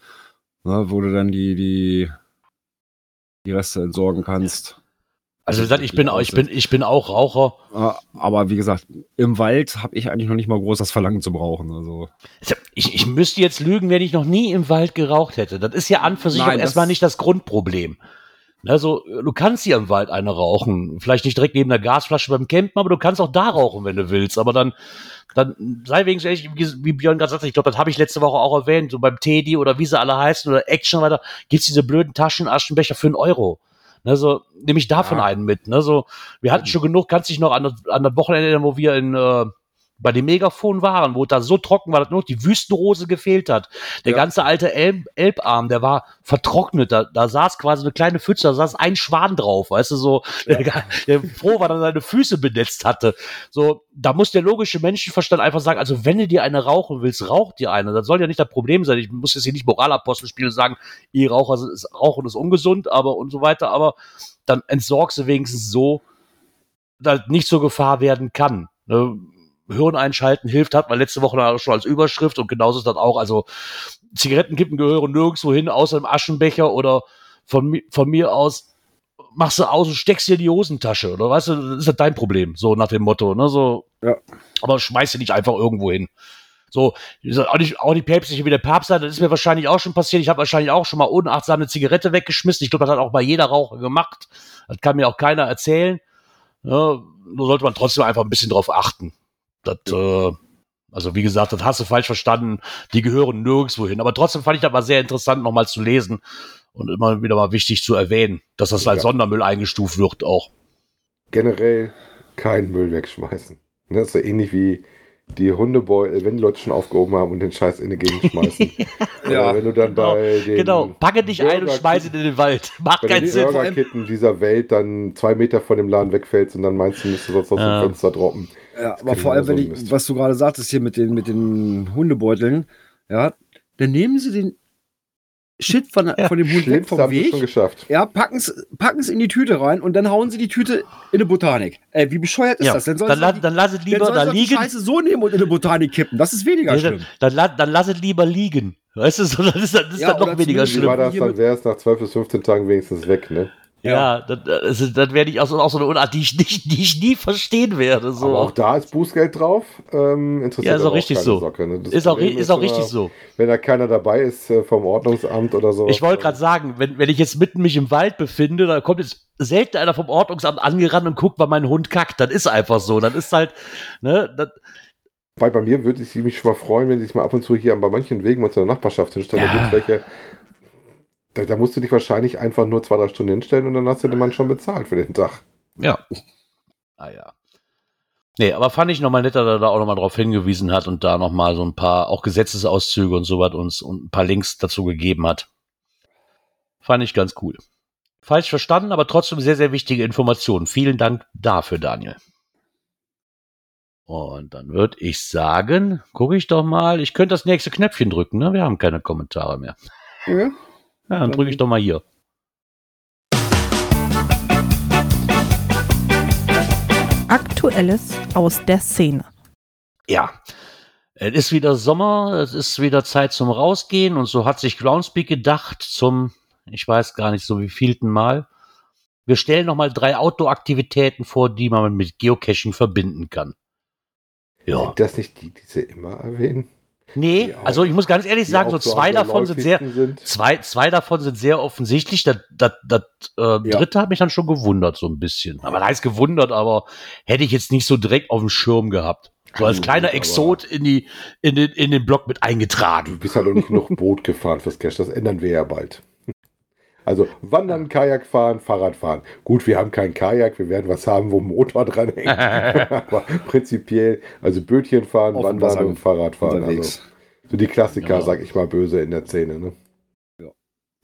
ne, wo du dann die, die, die Reste entsorgen kannst. Also wie gesagt, ich bin, auch- ich bin, ich bin auch Raucher. Aber wie gesagt, im Wald habe ich eigentlich noch nicht mal groß das Verlangen zu brauchen. Also Ich, ich müsste jetzt lügen, wenn ich noch nie im Wald geraucht hätte. Das ist ja an für sich Nein, erstmal nicht das Grundproblem. Also, du kannst hier im Wald eine rauchen. Vielleicht nicht direkt neben der Gasflasche beim Campen, aber du kannst auch da rauchen, wenn du willst. Aber dann, dann sei wenigstens ehrlich, wie, wie Björn gerade sagte, ich glaube, das habe ich letzte Woche auch erwähnt, so beim Teddy oder wie sie alle heißen oder Action weiter, gibt's diese blöden Taschenaschenbecher für einen Euro. Ne, so, nehme ich davon Ja. einen mit. Ne, so, wir hatten schon genug, kannst dich noch an, das- an das Wochenende erinnern, wo wir in, äh, bei dem Megafon waren, wo da so trocken war, dass nur noch die Wüstenrose gefehlt hat. Der Ja. ganze alte Elb Elbarm, der war vertrocknet. Da, da saß quasi eine kleine Pfütze, da saß ein Schwan drauf, weißt du, so, der, der froh war, dass er seine Füße benetzt hatte. So, da muss der logische Menschenverstand einfach sagen, also wenn du dir eine rauchen willst, rauch dir eine. Das soll ja nicht das Problem sein. Ich muss jetzt hier nicht Moralapostel spielen und sagen, ihr Raucher ist, Rauchen ist ungesund, aber und so weiter, aber dann entsorgst du wenigstens so, dass nicht zur Gefahr werden kann. Ne? Hirn einschalten hilft, hat man letzte Woche schon als Überschrift und genauso ist das auch. Also Zigarettenkippen gehören nirgendwo hin, außer im Aschenbecher oder von, von mir aus machst du aus und steckst dir in die Hosentasche oder weißt du, das ist ja dein Problem, so nach dem Motto, ne, so. Ja. Aber schmeiß sie nicht einfach irgendwo hin. So, auch nicht, auch nicht päpstlich wie der Papst sein, das ist mir wahrscheinlich auch schon passiert. Ich habe wahrscheinlich auch schon mal unachtsam eine Zigarette weggeschmissen. Ich glaube, das hat auch bei jeder Raucher gemacht. Das kann mir auch keiner erzählen. Ja, nur sollte man trotzdem einfach ein bisschen drauf achten. Das, äh, also wie gesagt, das hast du falsch verstanden. Die gehören nirgendwo hin. Aber trotzdem fand ich das mal sehr interessant, nochmal zu lesen und immer wieder mal wichtig zu erwähnen, dass das als Ja. Sondermüll eingestuft wird auch. Generell keinen Müll wegschmeißen. Das ist so ähnlich wie die Hundebeutel, wenn die Leute schon aufgehoben haben und den Scheiß in die Gegend schmeißen. Ja, Oder wenn du dann genau, bei den Genau, packe dich ein und schmeiß ihn in den Wald. Macht keinen Sinn. Vor allem- Burgerkitten dieser Welt dann zwei Meter von dem Laden wegfällst und dann meinst du, müsstest sonst aus Ja. dem Fenster droppen. Ja, aber vor allem, wenn genauso ich, was du gerade sagtest hier mit den, mit den Hundebeuteln, ja, dann nehmen sie den Shit von, Ja. von dem Hund weg Schlimmste vom haben sie schon Weg. geschafft. Ja, packen es in die Tüte rein und dann hauen sie die Tüte in eine Botanik. Äh, wie bescheuert ist Ja, das? Dann, dann, la- dann lass es lieber da die liegen. Scheiße so nehmen und in eine Botanik kippen. Das ist weniger Nee, schlimm. dann, dann, dann lass es lieber liegen. Weißt du, so, das ist, das ist Ja, dann noch weniger zumindest Wie war schlimm. das, dann wäre es nach 12 bis 15 Tagen wenigstens weg, ne? Ja, das, das, ist- das wäre ich auch so, auch so eine Unart, die ich, nicht, die ich nie verstehen werde. So. Aber auch da ist Bußgeld drauf. Ähm, interessiert Ja, ist auch richtig keine so. Socke, ne? Das ist auch, ri- ist auch richtig so. Wenn da keiner dabei ist äh, vom Ordnungsamt oder so. Ich wollte gerade sagen, wenn, wenn ich jetzt mitten mich im Wald befinde, da kommt jetzt selten einer vom Ordnungsamt angerannt und guckt, wann mein Hund kackt. Das ist einfach so. Das ist halt, ne, das, Weil bei mir würde ich mich schon mal freuen, wenn sie sich mal ab und zu hier bei manchen Wegen in der Nachbarschaft hinstellen. Da Ja. gibt's welche. Da, da musst du dich wahrscheinlich einfach nur zwei, drei Stunden hinstellen und dann hast du den Mann schon bezahlt für den Tag. ja. Ah ja. Nee, aber fand ich nochmal netter, dass er da auch nochmal drauf hingewiesen hat und da nochmal so ein paar, auch Gesetzesauszüge und so was uns und ein paar Links dazu gegeben hat. Fand ich ganz cool. Falsch verstanden, aber trotzdem sehr, sehr wichtige Informationen. Vielen Dank dafür, Daniel. Und dann würde ich sagen, gucke ich doch mal, ich könnte das nächste Knöpfchen drücken, ne? Wir haben keine Kommentare mehr. Ja. Ja, dann drücke ich doch mal hier. Aktuelles aus der Szene. Ja. Es ist wieder Sommer, es ist wieder Zeit zum Rausgehen und so hat sich Groundspeak gedacht zum, ich weiß gar nicht so wie vielten Mal. Wir stellen nochmal drei Outdoor-Aktivitäten vor, die man mit Geocaching verbinden kann. Ja. Sind das nicht die, die sie immer erwähnen? Nee, auch- also ich muss ganz ehrlich sagen, so auch zwei davon sind sehr, Sind? zwei, zwei davon sind sehr offensichtlich. Das, das, das äh, dritte hat mich dann schon gewundert, so ein bisschen. Aber das heißt gewundert, aber hätte ich jetzt nicht so direkt auf dem Schirm gehabt. So als kleiner Exot in, die, in, den, in den Blog mit Du eingetragen. bist halt noch nicht genug Boot gefahren fürs Cash. Das ändern wir ja bald. Also Wandern, Kajak fahren, Fahrrad fahren. Gut, wir haben kein Kajak, wir werden was haben, wo ein Motor dran hängt. Aber prinzipiell, also Bötchen fahren, Auf Wandern Wasser und Fahrrad fahren. Also, so die Klassiker, Ja. sag ich mal, böse in der Szene. Ne?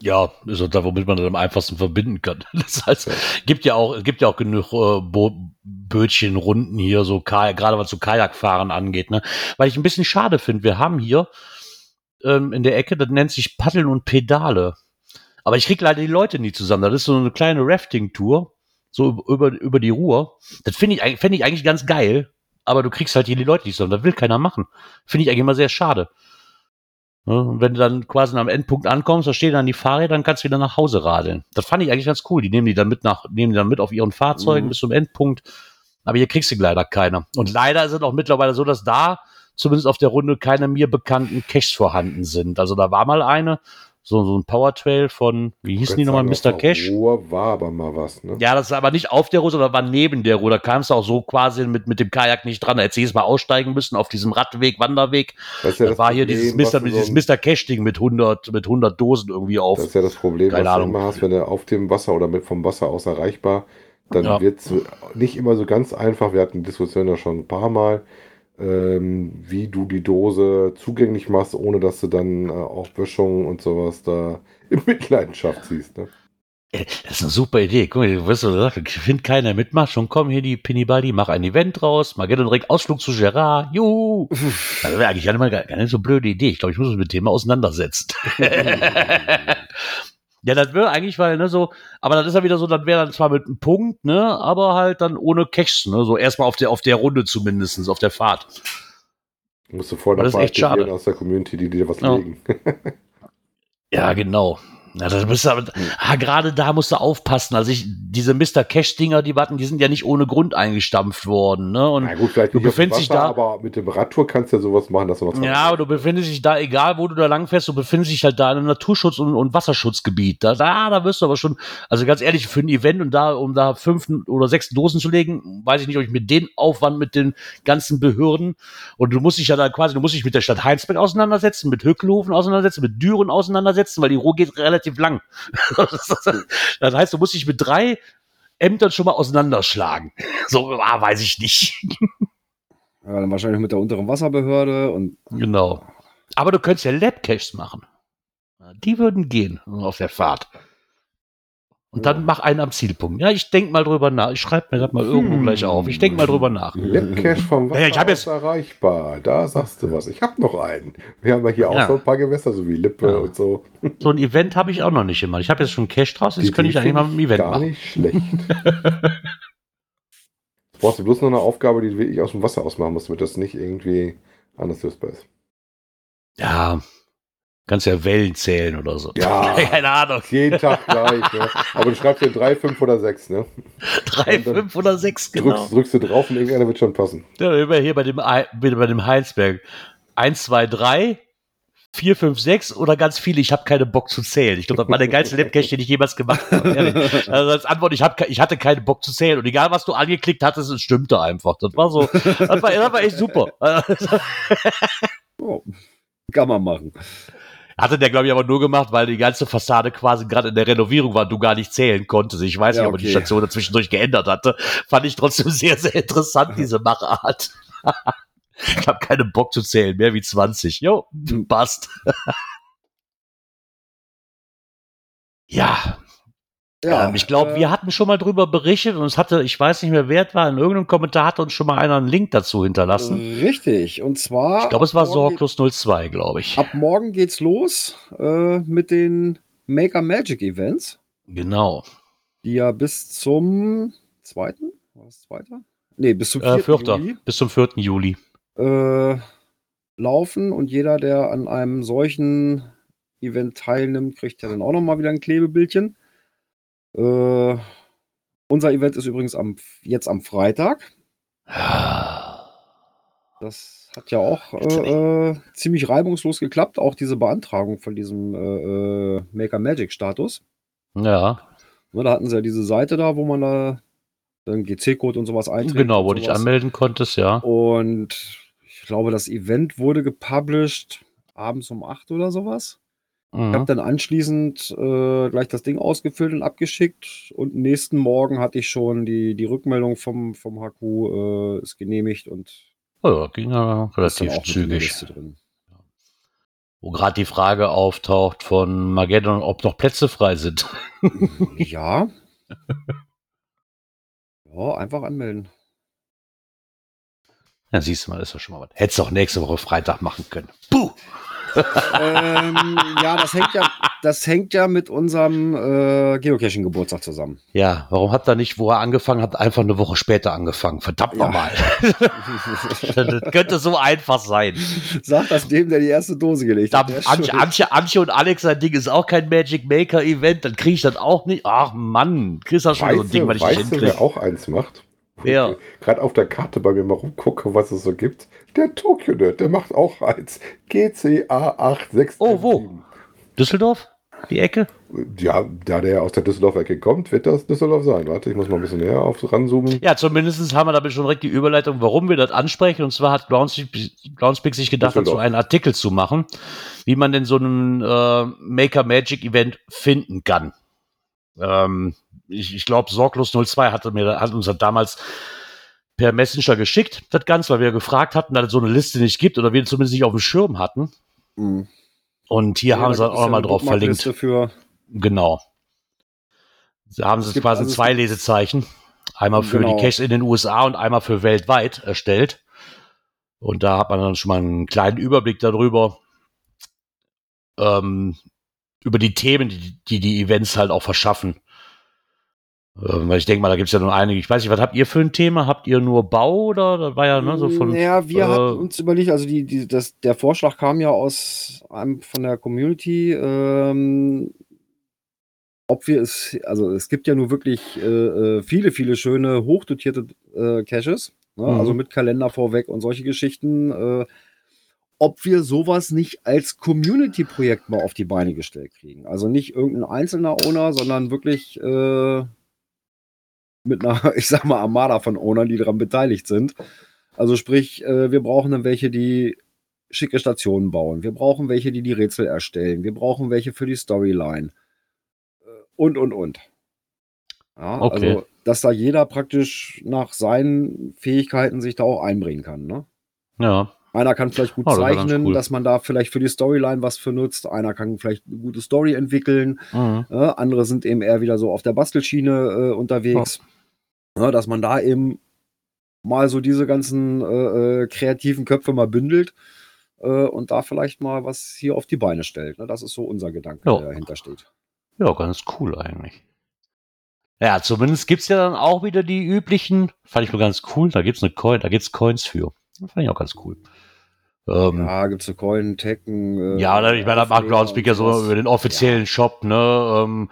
Ja, ist doch da, womit man das am einfachsten verbinden kann. Das heißt, gibt ja auch, es gibt ja auch genug äh, Bo Bötchenrunden hier, so gerade was so Kajakfahren angeht, ne? Weil ich ein bisschen schade finde, wir haben hier ähm, in der Ecke, das nennt sich Paddeln und Pedale. Aber ich krieg leider die Leute nie zusammen. Das ist so eine kleine Rafting-Tour, so über, über die Ruhr. Das finde ich, fänd ich eigentlich ganz geil, aber du kriegst halt hier die Leute nicht zusammen. Das will keiner machen. Finde ich eigentlich immer sehr schade. Ne, Und wenn du dann quasi am Endpunkt ankommst, da stehen dann die Fahrräder, dann kannst du wieder nach Hause radeln. Das fand ich eigentlich ganz cool. Die nehmen die dann mit nach, nehmen die dann mit auf ihren Fahrzeugen Mhm. bis zum Endpunkt. Aber hier kriegst du leider keiner. Und leider ist es auch mittlerweile so, dass da zumindest auf der Runde keine mir bekannten Caches vorhanden sind. Also da war mal eine, So, so ein Powertrail von, wie hießen die nochmal, Mr. auf der Cash? Ruhr war aber mal was, ne? Ja, das ist aber nicht auf der Ruhr, sondern war neben der Ruhr. Da kamst du auch so quasi mit, mit dem Kajak nicht dran. Da hättest du jedes Mal aussteigen müssen auf diesem Radweg, Wanderweg. Das ja Da das war hier Problem, dieses was Mr. dieses so- Mr. Cash-Ding mit 100, mit 100 Dosen irgendwie auf. Das ist ja das Problem, Keine was Ahnung. du immer hast, wenn du auf dem Wasser oder mit vom Wasser aus erreichbar, dann Ja. wird es nicht immer so ganz einfach. Wir hatten die Diskussion ja schon ein paar Mal, ähm, wie du die Dose zugänglich machst, ohne dass du dann äh, auch Böschungen und sowas da in Mitleidenschaft ziehst. Ne? Das ist eine super Idee. Guck mal, du wirst so gesagt, ich finde keiner mitmacht. Schon komm hier die Pinibadi, mach ein Event draus. Mal gerne direkt Ausflug zu Gerard. Juhu. Das wäre eigentlich gar nicht, mal, gar nicht so blöde Idee. Ich glaube, ich muss mich mit dem mal auseinandersetzen. ja, das wäre eigentlich, weil, ne, so, aber das ist ja wieder so, das wäre dann zwar mit einem Punkt, ne, aber halt dann ohne Cash, ne, so erstmal auf der, auf der Runde zumindestens auf der Fahrt. Musst du vorher noch schade. aus der Community, die dir was Ja. legen. Ja, genau. Ja, das bist du aber, ah, gerade da musst du aufpassen. Also ich, diese Mr. Cash-Dinger, die warten, die sind ja nicht ohne Grund eingestampft worden, ne? Und Na gut, vielleicht du dem befindest dich da- aber mit dem Radtour kannst du ja sowas machen, dass du noch zwei- Ja, aber du befindest dich da, egal wo du da langfährst, du befindest dich halt da in einem Naturschutz- und, und Wasserschutzgebiet. Da, da, da wirst du aber schon, also ganz ehrlich, für ein Event und da, um da fünf oder sechs Dosen zu legen, weiß ich nicht, ob ich mit den Aufwand mit den ganzen Behörden und du musst dich ja da quasi, du musst dich mit der Stadt Heinsberg auseinandersetzen, mit Höckelhofen auseinandersetzen, mit Düren auseinandersetzen, weil die Ruhr geht relativ lang. das heißt, du musst dich mit drei Ämtern schon mal auseinanderschlagen. So, ah, weiß ich nicht. Ja, dann wahrscheinlich mit der unteren Wasserbehörde und Genau. Aber du könntest ja Labcaches machen. Die würden gehen auf der Fahrt. Und dann mach einen am Zielpunkt. Ja, ich denk mal drüber nach. Ich schreibe mir das mal irgendwo Hm. gleich auf. Ich denk mal drüber nach. Labcache vom Wasser Ja, ich hab jetzt- erreichbar. Da sagst du was. Ich habe noch einen. Wir haben ja hier Ja. auch so ein paar Gewässer, so wie Lippe Ja. und so. So ein Event habe ich auch noch nicht immer. Ich habe jetzt schon Cache draus, jetzt Die könnte ich eigentlich mal ein ich Event Gar machen. nicht schlecht. Jetzt brauchst du bloß noch eine Aufgabe, die du wirklich aus dem Wasser ausmachen musst, damit das nicht irgendwie anders lösbar ist. Ja, kannst ja Wellen zählen oder so. Ja. Keine Ahnung. Jeden Tag gleich. Ne? Aber du schreibst dir drei, fünf oder sechs. Ne? Drei, Und dann fünf oder sechs, genau. Drückst, drückst du drauf und irgendeiner wird schon passen. Ja, immer hier bei dem, Ei- bei dem Heinsberg. Eins, zwei, drei, vier, fünf, sechs oder ganz viele. Ich habe keine Bock zu zählen. Ich glaube, das war der geilste Labcache, den ich jemals gemacht habe. Also als Antwort, ich, hab, ich hatte keinen Bock zu zählen. Und egal, was du angeklickt hattest, es stimmte einfach. Das war so, das war, das war echt super. oh, kann man machen. Hatte der, glaube ich, aber nur gemacht, weil die ganze Fassade quasi gerade in der Renovierung war du gar nicht zählen konntest. Ich weiß Ja, nicht, ob er die okay. Station dazwischendurch geändert hatte. Fand ich trotzdem sehr, sehr interessant, diese Machart. ich habe keinen Bock zu zählen, mehr wie 20. Jo, passt. ja, ähm, ich glaube, äh, wir hatten schon mal drüber berichtet und es hatte, ich weiß nicht mehr, wer es war, in irgendeinem Kommentar hat uns schon mal einer einen Link dazu hinterlassen. Richtig. Und zwar. Ich glaube, es war Sorglos 02, glaube ich. Ab morgen geht's los äh, mit den Maker Magic Events, Genau. die ja bis zum zweiten, war das zweiter? Nee, bis zum Äh, 4. Vierter, Juli bis zum 4. Juli. äh, laufen und jeder, der an einem solchen Event teilnimmt, kriegt ja dann auch nochmal wieder ein Klebebildchen. Äh, unser Event ist übrigens am, jetzt am Freitag. Das hat ja auch äh, äh, ziemlich reibungslos geklappt, auch diese Beantragung von diesem äh, äh, Maker Magic Status. Ja, Ne, da hatten sie ja diese Seite da, wo man da den GC-Code und sowas einträgt. genau, wo du dich anmelden konntest, ja. Und ich glaube, das Event wurde gepublished abends um 8 oder sowas. Ich habe Mhm. dann anschließend äh, gleich das Ding ausgefüllt und abgeschickt. Und nächsten Morgen hatte ich schon die, die Rückmeldung vom, vom HQ, äh, ist genehmigt und Oh, ja, ging ja relativ zügig. Wo gerade die Frage auftaucht von Mageddon, ob noch Plätze frei sind. ja. Ja, einfach anmelden. Ja, siehst du mal, das ist doch schon mal was. Hättest auch nächste Woche Freitag machen können. Puh! Ähm, ja, das hängt ja, das hängt ja mit unserem äh, Geocaching-Geburtstag zusammen. Ja, warum hat er nicht, wo er angefangen hat, einfach eine Woche später angefangen? Verdammt Ja. nochmal. das könnte so einfach sein. Sag das dem, der die erste Dose gelegt Da, hat. Antje. Antje, Antje und Alex, sein Ding ist auch kein Magic Maker Event, dann kriege ich das auch nicht. Ach Mann, kriegst du schon so ein Weißt Ding, was ich nicht weißt du, wer hinkriege. auch eins macht? Wer? Gerade auf der Karte bei mir mal rumgucke, was es so gibt. Der Tokyo Nerd, der macht auch eins. GCA 86. Oh, wo? Düsseldorf? die Ecke? Ja, da der aus der Düsseldorf-Ecke kommt, wird das Düsseldorf sein. Warte, ich muss mal ein bisschen näher auf ranzoomen. Ja, zumindest haben wir damit schon direkt die Überleitung, warum wir das ansprechen. Und zwar hat Groundspeak, sich gedacht, dazu einen Artikel zu machen, wie man denn so einen äh, Maker Magic Event finden kann. Ähm, ich ich glaube, Sorglos 02 hatte mir, hat uns damals per Messenger geschickt, das Ganze, weil wir gefragt hatten, dass es so eine Liste nicht gibt oder wir zumindest nicht auf dem Schirm hatten. Mhm. Und hier haben sie auch ja nochmal drauf verlinkt. Für, Genau. Da haben sie quasi also- zwei Lesezeichen. Einmal für Genau. die Caches in den USA und einmal für weltweit erstellt. Und da hat man dann schon mal einen kleinen Überblick darüber, ähm, über die Themen, die, die die Events halt auch verschaffen. Ähm, weil ich denke mal, da gibt es ja nur einige. Ich weiß nicht, was habt ihr für ein Thema? Habt ihr nur Bau oder das war ja ne, so von. ja, wir äh, hatten uns überlegt, also die, die, das, der Vorschlag kam ja aus einem von der Community, ähm, ob wir es, also es gibt ja nur wirklich äh, äh, viele, viele schöne, hochdotierte äh, Caches, ne? Mhm. also mit Kalender vorweg und solche Geschichten, äh, ob wir sowas nicht als Community-Projekt mal auf die Beine gestellt kriegen. Also nicht irgendein einzelner Owner, sondern wirklich äh, mit einer, ich sag mal, Armada von Ownern, die daran beteiligt sind. Also sprich, äh, wir brauchen dann welche, die schicke Stationen bauen. Wir brauchen welche, die die Rätsel erstellen. Wir brauchen welche für die Storyline. Äh, Und, und, und. Ja, Okay. Also, dass da jeder praktisch nach seinen Fähigkeiten sich da auch einbringen kann. Ne? Ja. Einer kann vielleicht gut Oh, das zeichnen, cool. dass man da vielleicht für die Storyline was für nutzt. Einer kann vielleicht eine gute Story entwickeln. Mhm. Ja, andere sind eben eher wieder so auf der Bastelschiene äh, unterwegs. Ja, dass man da eben mal so diese ganzen äh, äh, kreativen Köpfe mal bündelt äh, und da vielleicht mal was hier auf die Beine stellt. Ne? Das ist so unser Gedanke, Ja. der dahinter steht. Ja, ganz cool eigentlich. Ja, zumindest gibt's ja dann auch wieder die üblichen, fand ich mal ganz cool, da gibt's eine Coin, da gibt's Coins für. Das fand ich auch ganz cool. Ähm, ja, Ja, gibt's so Coin, Tekken. Äh, ja ich meine, da macht Groundspeak ja so über den offiziellen Shop, ne? Ähm,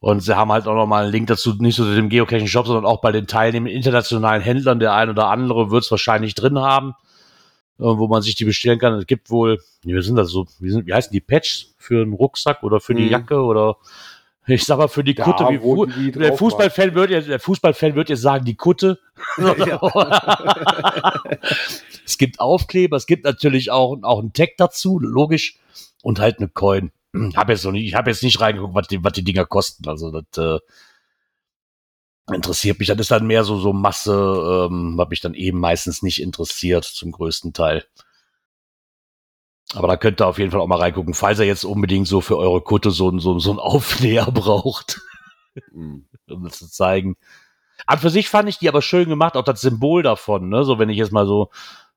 und sie haben halt auch nochmal einen Link dazu, nicht nur zu dem Geocaching Shop, sondern auch bei den teilnehmenden internationalen Händlern. Der ein oder andere wird's wahrscheinlich drin haben, äh, wo man sich die bestellen kann. Es gibt wohl, wie sind das so, wie, sind, wie heißen die Patches für einen Rucksack oder für die Mhm. Jacke oder ich sag mal für die Ja, Kutte, wie wo Fu die der Fußballfan wird ja, der Fußballfan wird jetzt sagen, die Kutte. es gibt Aufkleber, es gibt natürlich auch, auch einen Tag dazu, logisch, und halt eine Coin. Hab jetzt noch nicht, ich habe jetzt nicht reingeguckt, was die, was die Dinger kosten. Also das äh, interessiert mich. Das ist dann mehr so so Masse, ähm, was mich dann eben meistens nicht interessiert, zum größten Teil. Aber da könnt ihr auf jeden Fall auch mal reingucken, falls ihr jetzt unbedingt so für eure Kutte so, so, so einen Aufnäher braucht Mhm. um das zu zeigen. An für sich fand ich die aber schön gemacht, auch das Symbol davon, ne? So, wenn ich jetzt mal so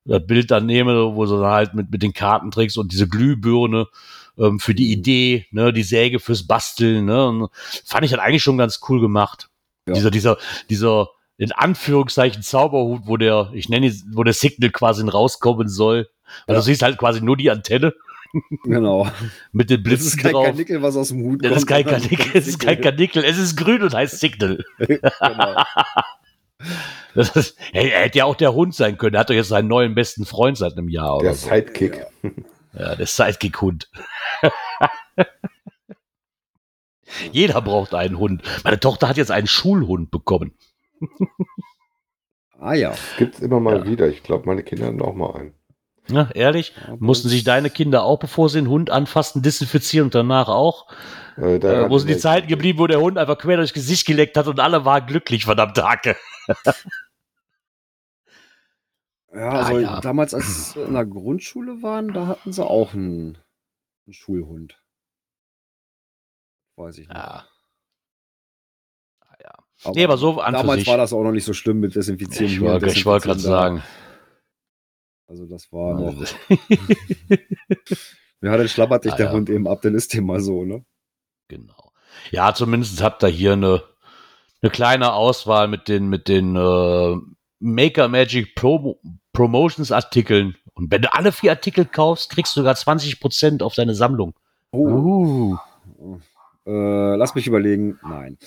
das Bild dann nehme, wo du dann halt mit, mit den Kartentricks und diese Glühbirne ähm, für die Idee, ne, die Säge fürs Basteln, ne? Und fand ich halt eigentlich schon ganz cool gemacht. Ja. Dieser, dieser, dieser, in Anführungszeichen Zauberhut, wo der, ich nenne ihn, wo der Signal quasi rauskommen soll. Weil Ja. du siehst halt quasi nur die Antenne Genau. mit den Das Blitzen ist kein drauf. Karnickel, was aus dem Hut Das ist kein sondern Karnickel, es ist kein Karnickel, es ist grün und heißt Signal. genau. Das ist, hey, er hätte ja auch der Hund sein können. Er hat doch jetzt seinen neuen besten Freund seit einem Jahr Der oder so. Sidekick. Ja, der Sidekick-Hund. Jeder braucht einen Hund. Meine Tochter hat jetzt einen Schulhund bekommen. Ah ja. Gibt's immer mal Ja. wieder. Ich glaube, meine Kinder hatten auch mal einen. Ja, ehrlich? Mussten sich deine Kinder auch, bevor sie den Hund anfassen, desinfizieren und danach auch? Äh, Äh, wo sind die Zeiten geblieben, wo der Hund einfach quer durchs Gesicht geleckt hat und alle waren glücklich, verdammte Hacke. Ja, also Ah, ja. damals, als wir in der Grundschule waren, da hatten sie auch einen, einen Schulhund. Weiß ich nicht. Ja. Ah, ja. Aber Nee, aber so an damals sich. war das auch noch nicht so schlimm mit Desinfizieren. Ich wollte ich wollte gerade sagen. Also das war noch. Ja, dann schlappert dich Ah, der ja. Hund eben ab, dann ist dem mal so, ne? Genau. Ja, zumindest habt ihr hier eine, eine kleine Auswahl mit den, mit den äh, Maker Magic Pro Promotions Artikeln. Und wenn du alle vier Artikel kaufst, kriegst du sogar 20% auf deine Sammlung. Oh, Uh. äh, lass mich überlegen. Nein.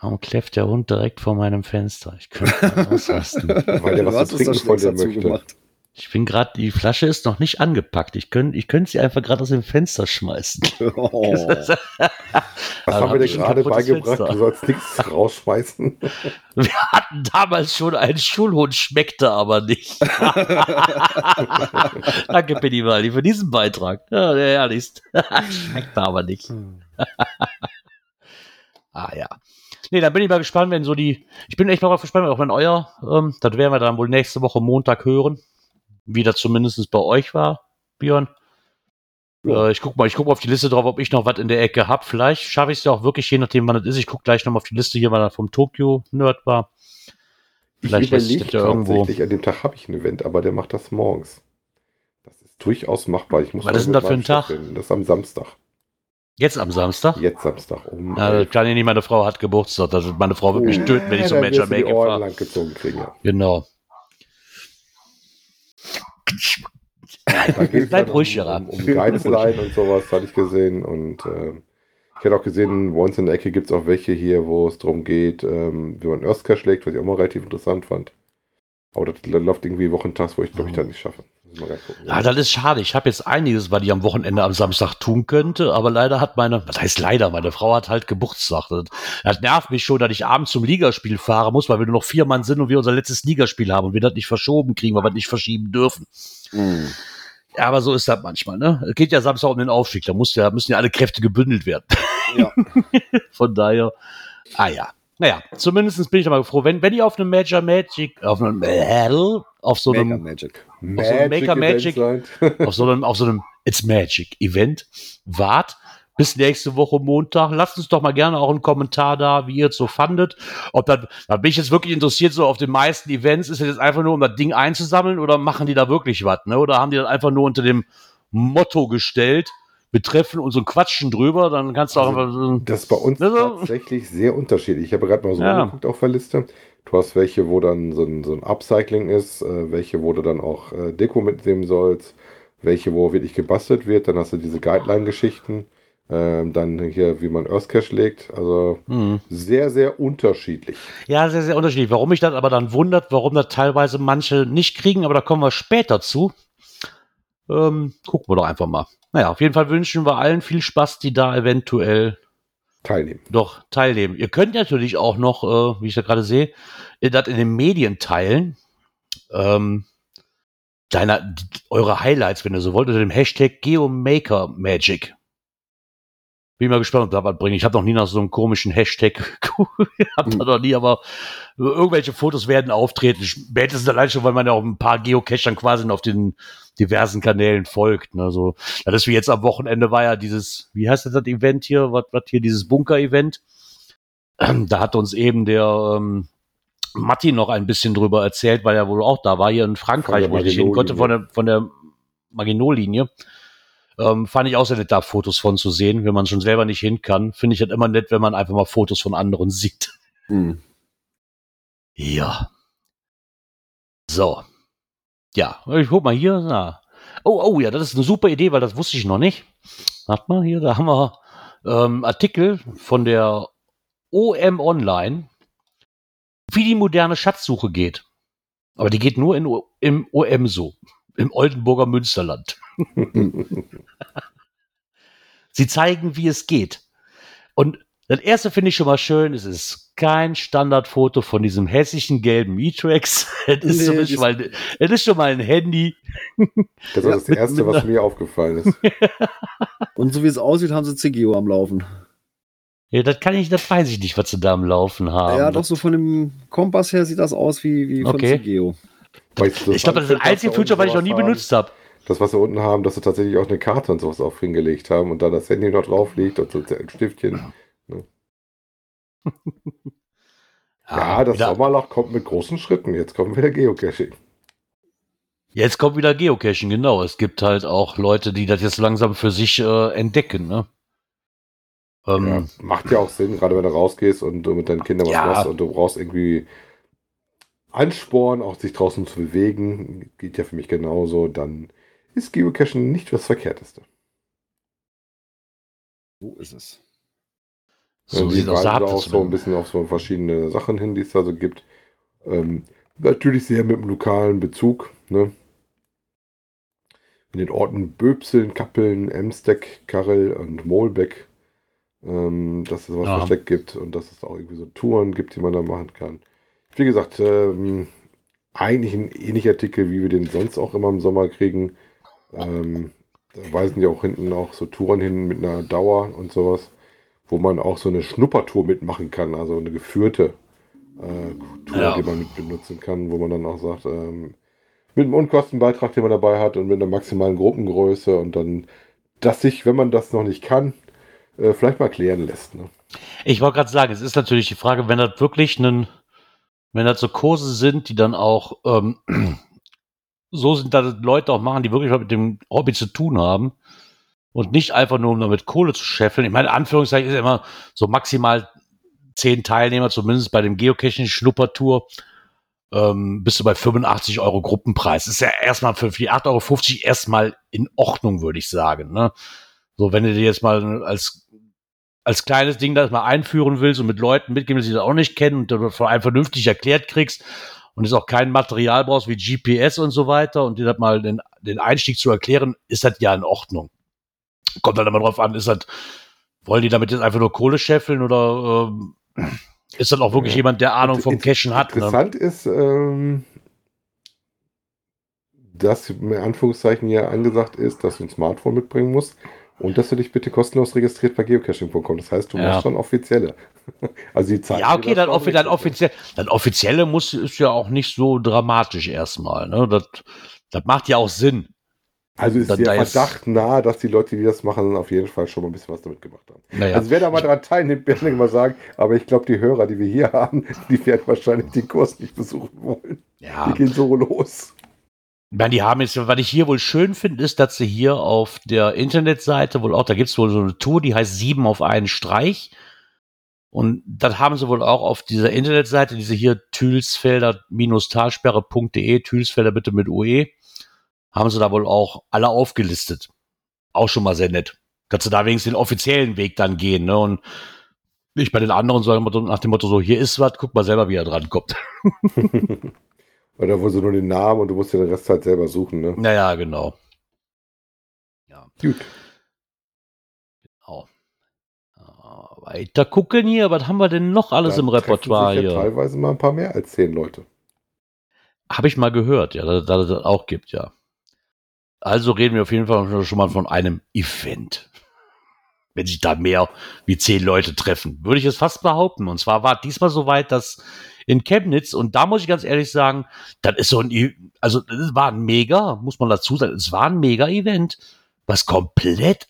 Warum kläfft der Hund direkt vor meinem Fenster? Ich könnte mal ausrasten. Weil der was hast zu trinken von dir möchte. gemacht. Ich bin gerade, die Flasche ist noch nicht angepackt. Ich könnte ich könnt sie einfach gerade aus dem Fenster schmeißen. Oh. Was Also haben wir dir gerade beigebracht? Fenster. Du sollst nichts rausschmeißen. Wir hatten damals schon einen Schulhund, schmeckte aber nicht. Danke, Pennyvaldi, für diesen Beitrag. Ja, der herrlichst. Schmeckte aber nicht. ah ja. Nee, dann bin ich mal gespannt, wenn so die. Ich bin echt mal gespannt, auch wenn euer, ähm, das werden wir dann wohl nächste Woche Montag hören. Wie das zumindest bei euch war, Björn. Äh, ich guck mal, ich gucke auf die Liste drauf, ob ich noch was in der Ecke hab. Vielleicht schaffe ich es ja auch wirklich, je nachdem, wann es ist. Ich gucke gleich nochmal auf die Liste hier, weil er vom Tokyo-Nerd war. Vielleicht ich überlege das ja irgendwo. an dem Tag habe ich ein Event, aber der macht das morgens. Das ist durchaus machbar. Ich muss Was ist denn das für ein Tag? reden. Das ist am Samstag. Jetzt am Samstag? Jetzt Samstag. Um Ja, elf. kann ich nicht, meine Frau hat Geburtstag. Das wird meine Frau wird mich töten, wenn ich du die Make fahre. kriegen, ja. Bleib ruhig, um, Gerard. um, um Guidesline und sowas hatte ich gesehen. Und äh, ich hatte auch gesehen, uns in der Ecke gibt es auch welche hier, wo es darum geht, ähm, wie man Earthcache schlägt, was ich auch mal relativ interessant fand. Aber das läuft irgendwie wochentags, wo ich glaube ich dann nicht schaffe. Ja, das ist schade. Ich habe jetzt einiges, was ich am Wochenende am Samstag tun könnte, aber leider hat meine, was heißt leider, meine Frau hat halt Geburtstag. Das, das nervt mich schon, dass ich abends zum Ligaspiel fahren muss, weil wir nur noch vier Mann sind und wir unser letztes Ligaspiel haben und wir das nicht verschoben kriegen, weil wir das nicht verschieben dürfen. Hm. Aber so ist das manchmal, ne? Es geht ja Samstag um den Aufstieg, da muss ja, müssen ja alle Kräfte gebündelt werden. Ja. Von daher, ah ja. Naja, zumindest bin ich aber froh, wenn, wenn ihr auf einem Major Magic, auf einem Battle, auf so einem, Magic. auf so einem Maker Magic, auf so einem, auf so einem It's Magic Event wart bis nächste Woche Montag. Lasst uns doch mal gerne auch einen Kommentar da, wie ihr es so fandet. Ob das, da bin ich jetzt wirklich interessiert, so auf den meisten Events, ist das jetzt einfach nur, um das Ding einzusammeln oder machen die da wirklich was, ne? Oder haben die das einfach nur unter dem Motto gestellt, betreffen und so Quatschen drüber, dann kannst du auch Also, einfach so, Das ist bei uns Also- tatsächlich sehr unterschiedlich. Ich habe gerade mal so Ja. geguckt auf der Liste. Du hast welche, wo dann so ein, so ein Upcycling ist, äh, welche, wo du dann auch äh, Deko mitnehmen sollst, welche, wo wirklich gebastelt wird. Dann hast du diese Guideline-Geschichten. Ähm, dann hier, wie man Earthcache legt. Also hm. sehr, sehr unterschiedlich. Ja, sehr, sehr unterschiedlich. Warum mich das aber dann wundert, warum das teilweise manche nicht kriegen, aber da kommen wir später zu. Ähm, gucken wir doch einfach mal. Naja, auf jeden Fall wünschen wir allen viel Spaß, die da eventuell Teilnehmen. doch teilnehmen. Ihr könnt natürlich auch noch, äh, wie ich da gerade sehe, das in den Medien teilen. Ähm, deiner, eure Highlights, wenn ihr so wollt, unter dem Hashtag GeoMakerMagic. Bin mal gespannt, ob da was bringt. Ich habe noch nie nach so einem komischen Hashtag, hab da noch nie, aber irgendwelche Fotos werden auftreten. Spätestens allein schon, weil man ja auch ein paar Geocachern quasi auf den diversen Kanälen folgt. Ne? So, das ist wie jetzt am Wochenende war ja dieses, wie heißt das, das Event hier, was, was hier, dieses Bunker-Event. Da hat uns eben der ähm, Matti noch ein bisschen drüber erzählt, weil er wohl auch da war, hier in Frankreich, wo ich hin konnte, von der, von der Maginot-Linie. Ähm, fand ich auch sehr nett, da Fotos von zu sehen, wenn man schon selber nicht hin kann. Finde ich halt immer nett, wenn man einfach mal Fotos von anderen sieht. Hm. Ja. So. Ja, ich guck mal hier. Na. Oh, oh, ja, das ist eine super Idee, weil das wusste ich noch nicht. Warte mal, hier, da haben wir ähm, Artikel von der OM Online, wie die moderne Schatzsuche geht. Aber die geht nur in, im OM so, im Oldenburger Münsterland. Sie zeigen, wie es geht. Und das erste finde ich schon mal schön, es ist kein Standardfoto von diesem hässlichen gelben E-Trax. Es ist, Nee, das- schon mal, es ist schon mal ein Handy. Das ist das Erste, was mir aufgefallen ist. Und so wie es aussieht, haben sie CGO am Laufen. Ja, das kann ich, das weiß ich nicht, was sie da am Laufen haben. ja, doch so von dem Kompass her sieht das aus wie, wie von Okay. CGO. Ich glaube, das ist das einzige Feature, was ich noch nie benutzt habe. Das, was wir unten haben, dass sie tatsächlich auch eine Karte und sowas auch hingelegt haben und da das Handy noch drauf liegt und so ein Stiftchen. Ja, das wieder, Sommerloch kommt mit großen Schritten. Jetzt kommen wieder Geocaching. Jetzt kommt wieder Geocaching, genau. Es gibt halt auch Leute, die das jetzt langsam für sich äh, entdecken, ne? Ähm, Ja, macht ja auch Sinn, gerade wenn du rausgehst und du mit deinen Kindern was Ja. machst und du brauchst irgendwie Ansporn, auch sich draußen zu bewegen. Geht ja für mich genauso. Dann ist Geocaching nicht das Verkehrteste. So ist es. so sieht auch weisen da auch so ein bisschen auf so verschiedene Sachen hin, die es da so gibt. Ähm, natürlich sehr mit dem lokalen Bezug. Ne? in den Orten Böbseln, Kappeln, Emsteck, Karel und Mohlbeck, ähm, dass es was Ja. versteckt gibt und dass es auch irgendwie so Touren gibt, die man da machen kann. Wie gesagt, ähm, eigentlich ein ähnlicher Artikel, wie wir den sonst auch immer im Sommer kriegen. Ähm, da weisen die auch hinten auch so Touren hin mit einer Dauer und sowas, wo man auch so eine Schnuppertour mitmachen kann, also eine geführte äh, Tour, Ja. die man mit benutzen kann, wo man dann auch sagt, ähm, mit einem Unkostenbeitrag, den man dabei hat und mit einer maximalen Gruppengröße und dann, dass sich, wenn man das noch nicht kann, äh, vielleicht mal klären lässt. Ne? Ich wollte gerade sagen, es ist natürlich die Frage, wenn das wirklich einen, wenn das so Kurse sind, die dann auch ähm, so sind, dass Leute auch machen, die wirklich was mit dem Hobby zu tun haben und nicht einfach nur um damit Kohle zu scheffeln. Ich meine, Anführungszeichen ist immer so maximal zehn Teilnehmer, zumindest bei dem Geocaching Schnuppertour, ähm, bist du bei 85 Euro Gruppenpreis. Ist ja erstmal für die 8,50 Euro erstmal in Ordnung, würde ich sagen. Ne? So, wenn du dir jetzt mal als als kleines Ding das mal einführen willst und mit Leuten mitgeben, die das auch nicht kennen und du von einem vernünftig erklärt kriegst und es auch kein Material brauchst wie GPS und so weiter und dir das mal den, den Einstieg zu erklären, ist das ja in Ordnung. Kommt dann immer drauf an, ist das, wollen die damit jetzt einfach nur Kohle scheffeln oder ähm, ist das auch wirklich Ja. jemand, der Ahnung vom Cashen hat? Ne? Interessant ist, ähm, dass in Anführungszeichen ja angesagt ist, dass du ein Smartphone mitbringen musst und dass du dich bitte kostenlos registriert bei geocaching.com. Das heißt, du Ja. machst schon offizielle. Also die Zeit. Ja, okay, dann, offi dann offiziell. Dann offizielle muss ist ja auch nicht so dramatisch erstmal. Ne? Das, das macht ja auch Sinn. Also ist dann der Verdacht nahe, dass die Leute, die das machen, auf jeden Fall schon mal ein bisschen was damit gemacht haben. Naja. Also wer da mal dran teilnimmt, werde ich mal sagen, aber ich glaube, die Hörer, die wir hier haben, die werden wahrscheinlich den Kurs nicht besuchen wollen. ja. Die gehen so los. Ich meine, die haben jetzt, was ich hier wohl schön finde, ist, dass sie hier auf der Internetseite wohl auch, da gibt es wohl so eine Tour, die heißt sieben auf einen Streich. Und das haben sie wohl auch auf dieser Internetseite, diese hier Thülsfelder-talsperre.de, Thülsfelder bitte mit UE, haben sie da wohl auch alle aufgelistet. Auch schon mal sehr nett. Kannst du da wenigstens den offiziellen Weg dann gehen, ne? Und nicht bei den anderen so nach dem Motto so, hier ist was, guck mal selber, wie er dran kommt. Oder wo sie nur den Namen und du musst dir den Rest halt selber suchen. Ne? Naja, genau. Ja. Gut. Genau. Weiter gucken hier, was haben wir denn noch alles Da im Repertoire sich ja hier? teilweise mal ein paar mehr als zehn Leute. Habe ich mal gehört, ja, dass dass es das auch gibt, ja. Also reden wir auf jeden Fall schon mal von einem Event. Wenn sich da mehr wie zehn Leute treffen, würde ich es fast behaupten. Und zwar war diesmal soweit, dass in Chemnitz, und da muss ich ganz ehrlich sagen, das ist so ein, E- also es war ein mega, muss man dazu sagen, es war ein mega Event, was komplett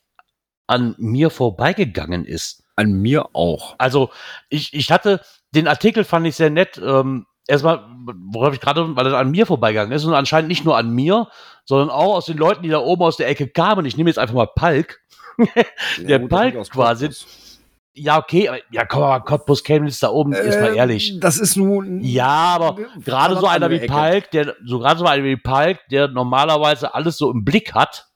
an mir vorbeigegangen ist. An mir auch. Also ich, ich hatte, den Artikel fand ich sehr nett. Ähm, erstmal, worauf ich gerade, weil er an mir vorbeigegangen ist und anscheinend nicht nur an mir, sondern auch aus den Leuten, die da oben aus der Ecke kamen. Ich nehme jetzt einfach mal Palk. Der das kommt quasi- Cottbus. Ja, okay, aber ja, komm mal, Cottbus Chemnitz da oben, ist mal ehrlich. Das ist nun. Ja, aber gerade so einer wie Ecke. Palk, der, so gerade so einer wie Palk, der normalerweise alles so im Blick hat.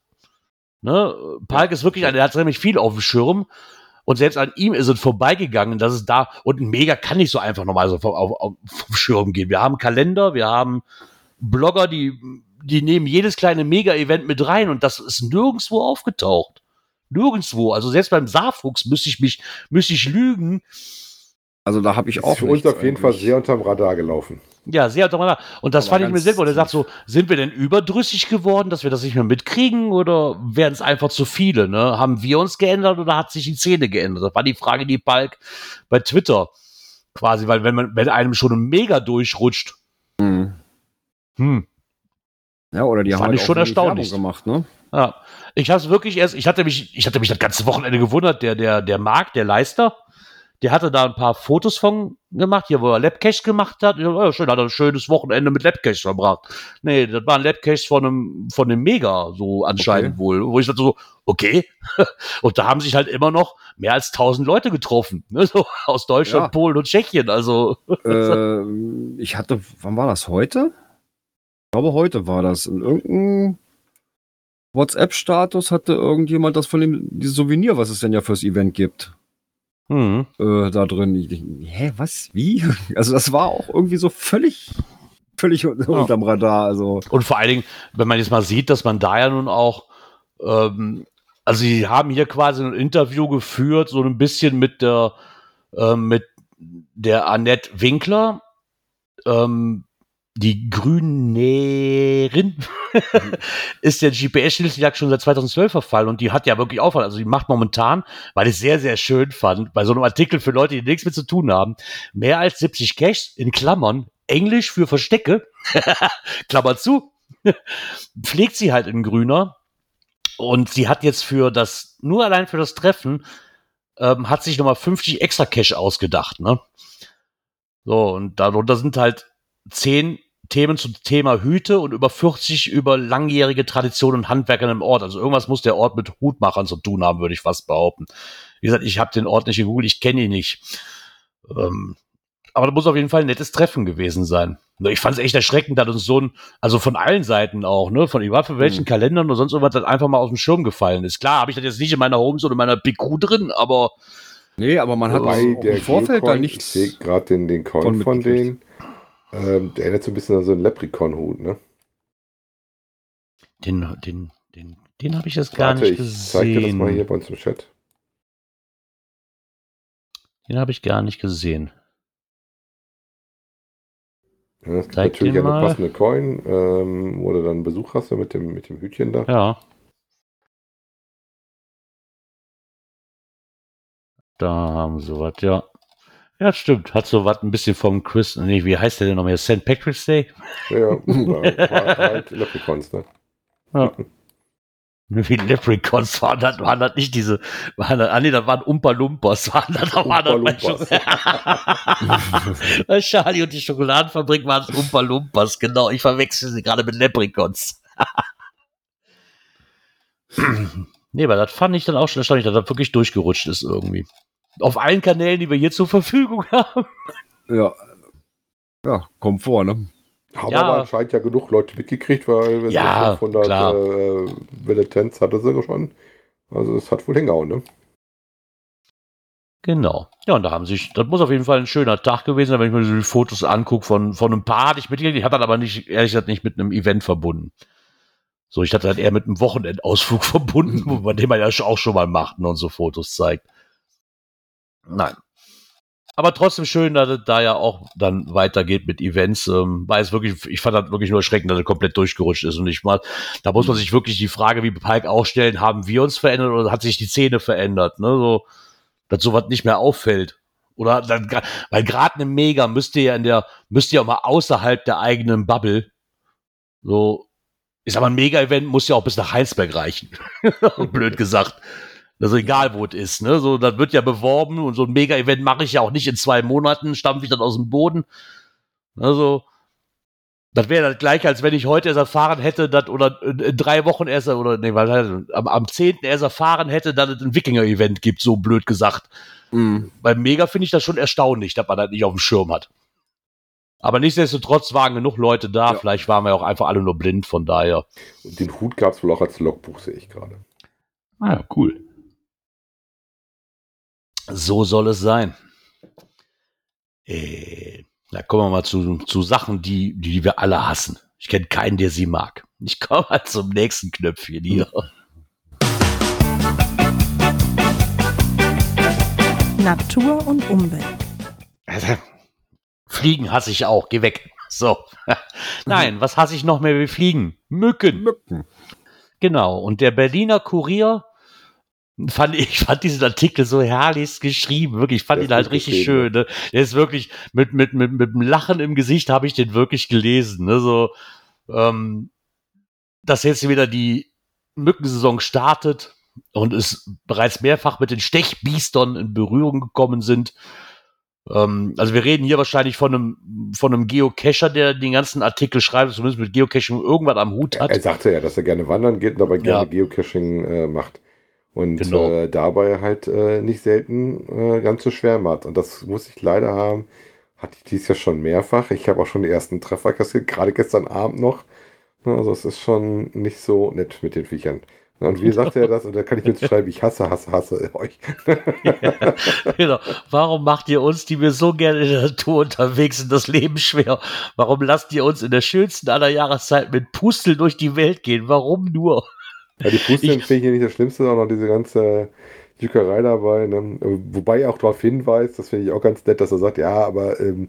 Ne? Palk ist wirklich einer, der hat nämlich viel auf dem Schirm. Und selbst an ihm ist es vorbeigegangen, dass es da, und ein Mega kann nicht so einfach normal so vom, auf, auf, vom Schirm gehen. Wir haben Kalender, wir haben Blogger, die, die nehmen jedes kleine Mega-Event mit rein und das ist nirgendwo aufgetaucht. Nirgendwo. Also selbst beim Saarfuchs müsste ich mich, müsste ich lügen, Also da habe ich Ist auch für uns auf jeden Fall sehr unterm Radar gelaufen. Ja, sehr drüber. Und das Aber fand ich mir gut. Er sagt so, sind wir denn überdrüssig geworden, dass wir das nicht mehr mitkriegen oder werden es einfach zu viele? Ne? Haben wir uns geändert oder hat sich die Szene geändert? Das war die Frage, die Balk bei Twitter quasi, weil wenn man, wenn einem schon ein Mega durchrutscht, Mhm. hm, Ja, oder die Fand haben halt schon erstaunlich. Werbung gemacht, ne? Ja, ich habe es wirklich erst, ich hatte mich, ich hatte mich das ganze Wochenende gewundert, der, der, der Marc, der Leister, der hatte da ein paar Fotos von gemacht, hier, wo er Labcache gemacht hat. Ich dachte, ja, schön, hat er ein schönes Wochenende mit Labcache verbracht. Nee, das waren Labcaches von einem, von einem Mega, so anscheinend Okay. wohl. Wo ich dachte so, okay. Und da haben sich halt immer noch mehr als 1000 Leute getroffen. Ne? So aus Deutschland, Ja. Polen und Tschechien. Also, ähm, ich hatte, wann war das heute? Ich glaube, heute war das. In irgendeinem WhatsApp-Status hatte irgendjemand das von dem dieses Souvenir, was es denn ja fürs Event gibt, hm. äh, da drin. Ich, denk, hä, was? Wie? Also das war auch irgendwie so völlig völlig un- unterm Radar. Also, Und vor allen Dingen, wenn man jetzt mal sieht, dass man da ja nun auch, ähm, also sie haben hier quasi ein Interview geführt, so ein bisschen mit der, ähm, mit der Annette Winkler, ähm, die Grünärin, ist der GPS-Schlüsseljagd schon seit 2012 verfallen und die hat ja wirklich Aufwand. Also die macht momentan, weil ich sehr, sehr schön fand, bei so einem Artikel für Leute, die nichts mit zu tun haben, mehr als 70 Caches in Klammern, Englisch für Verstecke, Klammer zu, pflegt sie halt in Grüner. Und sie hat jetzt für das, nur allein für das Treffen, ähm, hat sich nochmal 50 extra Cash ausgedacht, ne? So, und darunter sind halt 10 Themen zum Thema Hüte und über 40 über langjährige Traditionen und Handwerkern im Ort. Also irgendwas muss der Ort mit Hutmachern zu tun haben, würde ich fast behaupten. Wie gesagt, ich habe den Ort nicht gegoogelt, ich kenne ihn nicht. Ähm, aber das muss auf jeden Fall ein nettes Treffen gewesen sein. Nur Ich fand es echt erschreckend, dass uns so ein, also von allen Seiten auch, ne, von egal von welchen Kalendern oder sonst irgendwas, das einfach mal aus dem Schirm gefallen ist. Klar, habe ich das jetzt nicht in meiner Homes oder in meiner PQ drin, aber nee, aber man hat auch im Vorfeld da Geocoin, ich nichts. sehe gerade den, den Coin von von, denen. Ähm, der erinnert so ein bisschen an so einen Leprechaun-Hut, ne? den, den, den, den habe ich jetzt gar Warte, nicht ich zeig dir das mal hier gesehen. bei uns im Chat. Den habe ich gar nicht gesehen. Ja, es gibt Zeig natürlich eine mal. passende Coin, ähm, wo du dann Besuch hast mit dem, mit dem Hütchen da. Ja. Da haben sie was, ja. Ja, stimmt. Hat so was ein bisschen vom Chris. Nee, wie heißt der denn nochmal? St. Patrick's Day? Ja, ja, da war halt Leprechauns, ne? Ja. Wie Leprechauns waren das, waren das nicht diese, waren das, ah nee, das waren Umpa Lumpas, waren das, da waren das. Bei Charlie und die Schokoladenfabrik waren es Umpa Lumpas, genau, ich verwechsel sie gerade mit Leprechauns. nee, aber das fand ich dann auch schon erstaunlich, dass das wirklich durchgerutscht ist irgendwie. Auf allen Kanälen, die wir hier zur Verfügung haben. Ja. Ja, kommt vor, ne? Haben Ja. aber anscheinend ja genug Leute mitgekriegt, weil wenn Ja, sie 500 klar. äh, Militants hatte sie schon. Also es hat wohl hingehauen, ne? Genau. Ja, und da haben sich, das muss auf jeden Fall ein schöner Tag gewesen sein, wenn ich mir so die Fotos angucke von, von einem Paar, hatte ich mitgekriegt, ich hatte das aber nicht, ehrlich gesagt, nicht mit einem Event verbunden. So, ich hatte halt eher mit einem Wochenendausflug verbunden, wo man den man ja auch schon mal macht ne, und so Fotos zeigt. Nein. Aber trotzdem schön, dass es da ja auch dann weitergeht mit Events. Ähm, war es wirklich, ich fand das wirklich nur erschreckend, dass es komplett durchgerutscht ist. Und ich mal, da muss man sich wirklich die Frage, wie Pike auch stellen, haben wir uns verändert oder hat sich die Szene verändert? Ne? So, dass sowas nicht mehr auffällt. Oder dann, weil gerade eine Mega müsste ja in der, müsste ja auch mal außerhalb der eigenen Bubble. So, ich sag mal, ein Mega-Event muss ja auch bis nach Heinsberg reichen. Blöd gesagt. Also egal, wo es ist, ne? So, das wird ja beworben und so ein Mega-Event mache ich ja auch nicht in zwei Monaten, stampfe ich dann aus dem Boden. Also, das wäre das gleiche, als wenn ich heute erst erfahren hätte, dass, oder in, in drei Wochen erst, oder, nee, weil, am, am 10. erst erfahren hätte, dass es ein Wikinger-Event gibt, so blöd gesagt. Mhm. Beim Mega finde ich das schon erstaunlich, dass man das nicht auf dem Schirm hat. Aber nichtsdestotrotz waren genug Leute da. Ja. Vielleicht waren wir auch einfach alle nur blind, von daher. Und den Hut gab es wohl auch als Logbuch, sehe ich gerade. Ah, cool. So soll es sein. Äh, da kommen wir mal zu, zu Sachen, die, die wir alle hassen. Ich kenne keinen, der sie mag. Ich komme mal zum nächsten Knöpfchen hier. Natur und Umwelt. Fliegen hasse ich auch. Geh weg. So. Nein, was hasse ich noch mehr wie Fliegen? Mücken. Mücken. Genau. Und der Berliner Kurier fand ich fand diesen Artikel so herrlich geschrieben. Wirklich, ich fand ihn halt richtig schön. Ne? Der ist wirklich mit mit mit mit einem Lachen im Gesicht habe ich den wirklich gelesen. Ne? So, ähm, dass jetzt wieder die Mückensaison startet und es bereits mehrfach mit den Stechbiestern in Berührung gekommen sind. Ähm, also wir reden hier wahrscheinlich von einem, von einem Geocacher, der den ganzen Artikel schreibt, zumindest mit Geocaching irgendwas am Hut hat. Er sagte ja, dass er gerne wandern geht und dabei gerne Ja. Geocaching äh, macht. Und Genau. äh, dabei halt äh, nicht selten äh, ganz so schwer macht. Und das muss ich leider haben. Hatte ich dies ja schon mehrfach. Ich habe auch schon die ersten Treffer kassiert, gerade gestern Abend noch. Also es ist schon nicht so nett mit den Viechern. Und wie sagt er das? Und da kann ich mir jetzt schreiben, ich hasse, hasse, hasse euch. genau. Warum macht ihr uns, die wir so gerne in der Natur unterwegs sind, das Leben schwer? Warum lasst ihr uns in der schönsten aller Jahreszeit mit Pusteln durch die Welt gehen? Warum nur? Ja, die Pusteln finde ich hier nicht das Schlimmste, sondern diese ganze Jückerei dabei. Ne? Wobei er auch darauf hinweist, das finde ich auch ganz nett, dass er sagt, ja, aber ähm,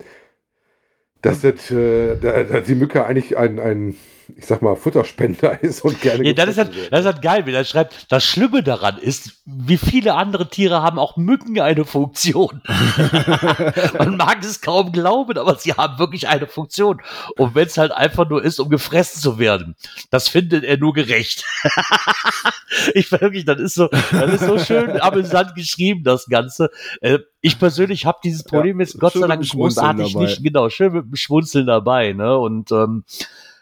dass das, äh, da, da die Mücke eigentlich ein, ein, ich sag mal, Futterspender ist und gerne. Ja, das ist, halt, das ist halt geil, wie er schreibt. Das Schlimme daran ist, wie viele andere Tiere haben auch Mücken eine Funktion. Man mag es kaum glauben, aber sie haben wirklich eine Funktion. Und wenn es halt einfach nur ist, um gefressen zu werden, das findet er nur gerecht. ich wirklich, das ist so, das ist so schön amüsant geschrieben, das Ganze. Äh, ich persönlich habe dieses Problem jetzt Gott sei Dank großartig dabei. nicht, genau, schön mit dem Schmunzeln dabei, ne? Und ähm,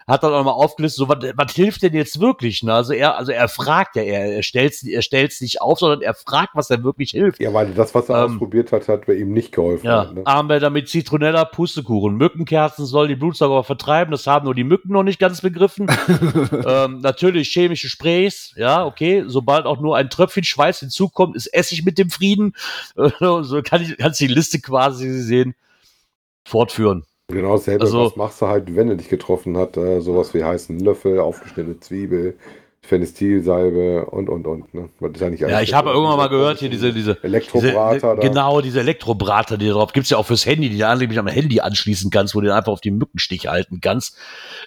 hat dann auch mal aufgelistet, so was, was hilft denn jetzt wirklich? Ne? Also er, also er fragt ja, er, er stellt er stellt's nicht auf, sondern er fragt, was denn wirklich hilft. Ja, weil das, was er Ähm, ausprobiert hat, hat bei ihm nicht geholfen. Ja, Ne? Armbänder mit Zitronella, Pustekuchen. Mückenkerzen sollen die Blutsauger vertreiben. Das haben nur die Mücken noch nicht ganz begriffen. ähm, natürlich chemische Sprays. Ja, okay. Sobald auch nur ein Tröpfchen Schweiß hinzukommt, ist Essig mit dem Frieden. So kann ich, kannst die Liste quasi sehen. Fortführen. Genau dasselbe, Also- was machst du halt, wenn er dich getroffen hat? Äh, sowas wie heißen Löffel, aufgeschnittene Zwiebel, Phenestilsalbe und, und, und. Ne? Ja, alles ich habe irgendwann mal gehört, hier diese, diese, Elektrobrater diese. Genau, diese Elektrobrater, die drauf gibt's ja auch fürs Handy, die du angeblich am Handy anschließen kannst, wo du den einfach auf die Mückenstich halten kannst.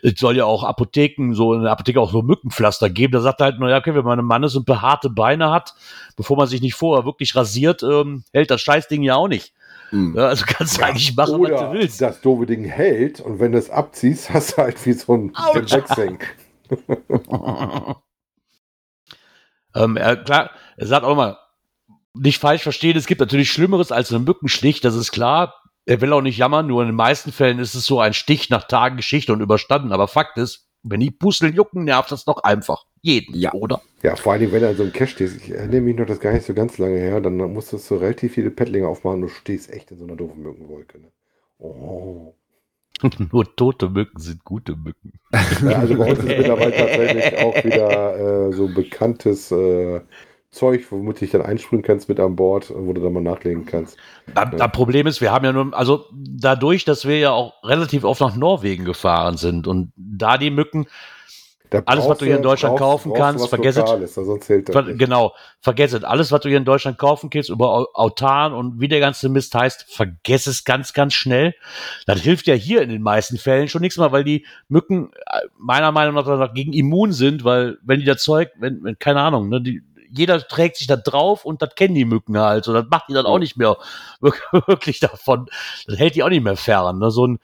Es soll ja auch Apotheken, so in der Apotheke auch so Mückenpflaster geben. Da sagt er halt, naja, okay, wenn man ein Mann ist und behaarte Beine hat, bevor man sich nicht vorher wirklich rasiert, ähm, hält das Scheißding ja auch nicht. Hm. Ja, also kannst du eigentlich machen, was du willst. das doofe Ding hält und wenn du es abziehst, hast du halt wie so ein. Wechseln. ähm, er, klar, er sagt auch mal, nicht falsch verstehen, es gibt natürlich Schlimmeres als einen Mückenstich, das ist klar. Er will auch nicht jammern, nur in den meisten Fällen ist es so ein Stich nach Tagen Geschichte und überstanden. Aber Fakt ist, wenn die Pusteln jucken, nervt das doch einfach. Jeden, Ja. oder? Ja, vor allem, wenn er in so einem Cache stehst. Ich erinnere mich noch, das ist gar nicht so ganz lange her. Dann musstest du relativ viele Pettlinge aufmachen. Du stehst echt in so einer doofen Mückenwolke. Ne? Oh. nur tote Mücken sind gute Mücken. Ja, also bei uns ist mittlerweile tatsächlich auch wieder äh, so bekanntes äh, Zeug, womit du dich dann einspringen kannst mit an Bord, wo du dann mal nachlegen kannst. Da, das Problem ist, wir haben ja nur, also dadurch, dass wir ja auch relativ oft nach Norwegen gefahren sind und da die Mücken, Da Alles, was du hier in Deutschland brauchst- kaufen brauchst kannst, zählt das Ver genau, vergiss es. Alles, was du hier in Deutschland kaufen kannst, über Au- Autan und wie der ganze Mist heißt, vergiss es ganz, ganz schnell. Das hilft ja hier in den meisten Fällen schon nichts mehr, weil die Mücken äh, meiner Meinung nach dagegen immun sind, weil wenn die das Zeug, wenn, wenn keine Ahnung, ne, die, jeder trägt sich da drauf und das kennen die Mücken halt. So, das macht die dann auch nicht mehr wirk- wirklich davon. Das hält die auch nicht mehr fern. Ne? So ein,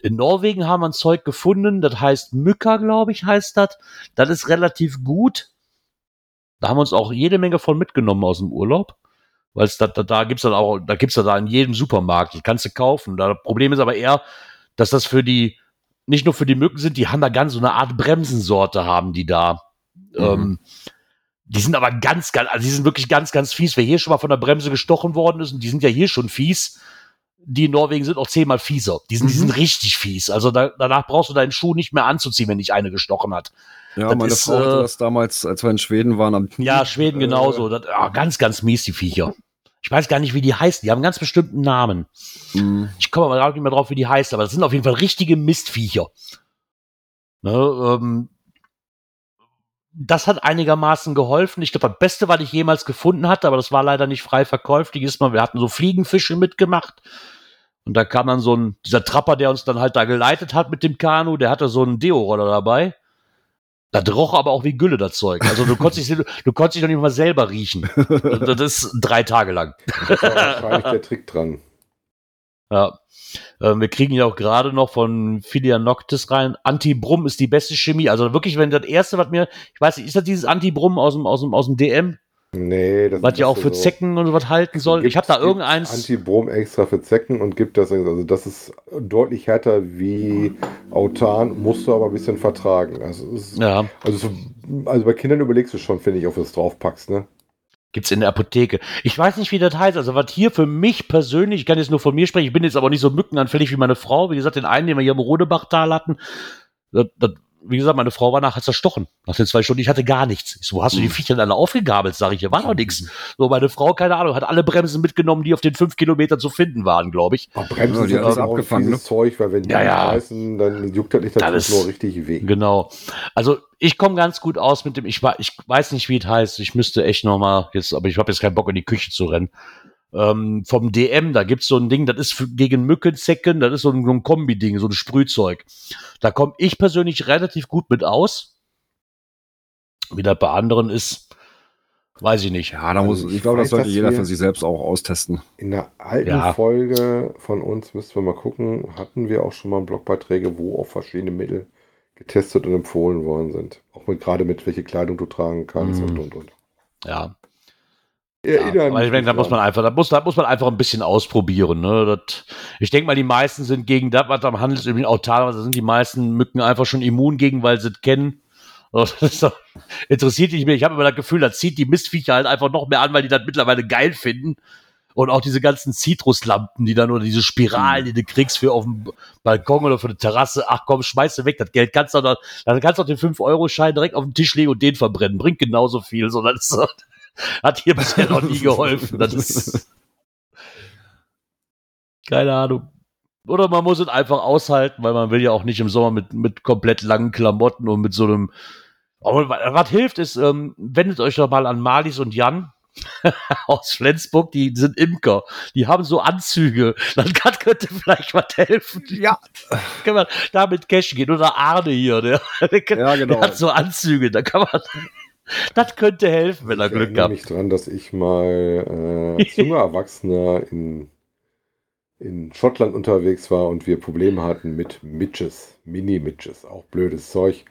in Norwegen haben wir ein Zeug gefunden, das heißt Mücker, glaube ich, heißt das. Das ist relativ gut. Da haben wir uns auch jede Menge von mitgenommen aus dem Urlaub. Weil es da, da, da gibt's dann auch, da gibt's da, da in jedem Supermarkt, die kannst du kaufen. Das Problem ist aber eher, dass das für die, nicht nur für die Mücken sind, die haben da ganz so eine Art Bremsensorte haben die da. Ähm, die sind aber ganz, ganz, also die sind wirklich ganz, ganz fies. Wer hier schon mal von der Bremse gestochen worden ist, und die sind ja hier schon fies, die in Norwegen sind auch zehnmal fieser. Die sind, die sind richtig fies. Also da, danach brauchst du deinen Schuh nicht mehr anzuziehen, wenn dich eine gestochen hat. Ja, Das meine ist, Frau hatte äh, das damals, als wir in Schweden waren, am Knie. Ja, Schweden äh, genauso. Das, ah, ganz, ganz mies, die Viecher. Ich weiß gar nicht, wie die heißen. Die haben einen ganz bestimmten Namen. mh. Ich komme aber gar nicht mehr drauf, wie die heißen, aber das sind auf jeden Fall richtige Mistviecher. Ne, ähm, das hat einigermaßen geholfen. Ich glaube, das Beste, was ich jemals gefunden hatte, aber das war leider nicht frei verkäuflich, ist mal, wir hatten so Fliegenfische mitgemacht. Und da kam dann so ein, dieser Trapper, der uns dann halt da geleitet hat mit dem Kanu, der hatte so einen Deo-Roller dabei. Das roch aber auch wie Gülle, das Zeug. Also du konntest dich, du konntest dich doch nicht mal selber riechen. Das ist drei Tage lang. Das war wahrscheinlich der Trick dran. Ja. Ähm, wir kriegen ja auch gerade noch von Filia Noctis rein. Anti-Brumm ist die beste Chemie. Also wirklich, wenn das erste, was mir, ich weiß nicht, ist das dieses Anti-Brumm aus dem, aus dem, aus dem DM, Nee, das was ja auch für so- Zecken und so was halten soll? Gibt- Ich habe da irgendeins. Antibrom extra für Zecken und gibt das. Also, das ist deutlich härter wie Autan, musst du aber ein bisschen vertragen. Also, ist, Ja, also, so, also bei Kindern überlegst du schon, finde ich, ob du es draufpackst. Ne? Gibt's in der Apotheke. Ich weiß nicht, wie das heißt. Also was hier für mich persönlich, ich kann jetzt nur von mir sprechen, ich bin jetzt aber nicht so mückenanfällig wie meine Frau. Wie gesagt, den einen, den wir hier im Rodebachtal hatten, das, das wie gesagt, meine Frau war nachher zerstochen. Nach den zwei Stunden, ich hatte gar nichts. Ich so, wo hast du die Viecher denn alle aufgegabelt? Sag ich, hier war doch nichts. So, meine Frau, keine Ahnung, hat alle Bremsen mitgenommen, die auf den fünf Kilometern zu finden waren, glaube ich. Aber Bremsen Ja, die sind auch abgefangen, dieses Zeug, weil wenn die Ja, ja. reißen, dann juckt das nicht Das ist- nur richtig weh. Genau. Also ich komme ganz gut aus mit dem, ich, ich weiß nicht, wie es heißt. Ich müsste echt noch mal jetzt, aber ich habe jetzt keinen Bock in die Küche zu rennen. Ähm, vom DM, da gibt's so ein Ding, das ist für, gegen Mückenzecken, das ist so ein, so ein Kombi-Ding, so ein Sprühzeug. Da komme ich persönlich relativ gut mit aus. Wie das bei anderen ist, weiß ich nicht. Ja, da muss, Also ich, ich glaube, das sollte jeder für sich selbst auch austesten. In der alten Ja. Folge von uns, müssten wir mal gucken, hatten wir auch schon mal Blogbeiträge, wo auch verschiedene Mittel getestet und empfohlen worden sind. Auch mit, gerade mit welche Kleidung du tragen kannst Mhm. und und und. Ja. Erinnern Ja, ich denke, da muss man einfach, da muss, da muss man einfach ein bisschen ausprobieren. Ne? Das, ich denke mal, die meisten sind gegen das, was am Handelsüblichen auch teilweise sind die meisten Mücken einfach schon immun gegen, weil sie es kennen. Also, interessiert dich mehr. Ich habe immer das Gefühl, das zieht die Mistviecher halt einfach noch mehr an, weil die das mittlerweile geil finden. Und auch diese ganzen Zitruslampen, die dann oder diese Spiralen, die du kriegst für auf dem Balkon oder für eine Terrasse. Ach komm, schmeiß du weg, das Geld kannst du doch, dann kannst du auch den 5-Euro-Schein direkt auf den Tisch legen und den verbrennen. Bringt genauso viel. So, das ist, hat hier bisher noch nie geholfen. Das ist. Keine Ahnung. Oder man muss es einfach aushalten, weil man will ja auch nicht im Sommer mit, mit komplett langen Klamotten und mit so einem. Aber wa- was hilft ist, ähm, wendet euch doch mal an Marlies und Jan aus Flensburg, die sind Imker. Die haben so Anzüge. Dann kann, könnte vielleicht was helfen. Ja. Kann man damit Cash gehen. Oder Arne hier, der, der, Ja, genau. der hat so Anzüge. Da kann man. Das könnte helfen, wenn er Ich Glück erinnere hat. mich dran, dass ich mal äh, als junger Erwachsener in, in Schottland unterwegs war und wir Probleme hatten mit Midges, Mini-Midges, auch blödes Zeug.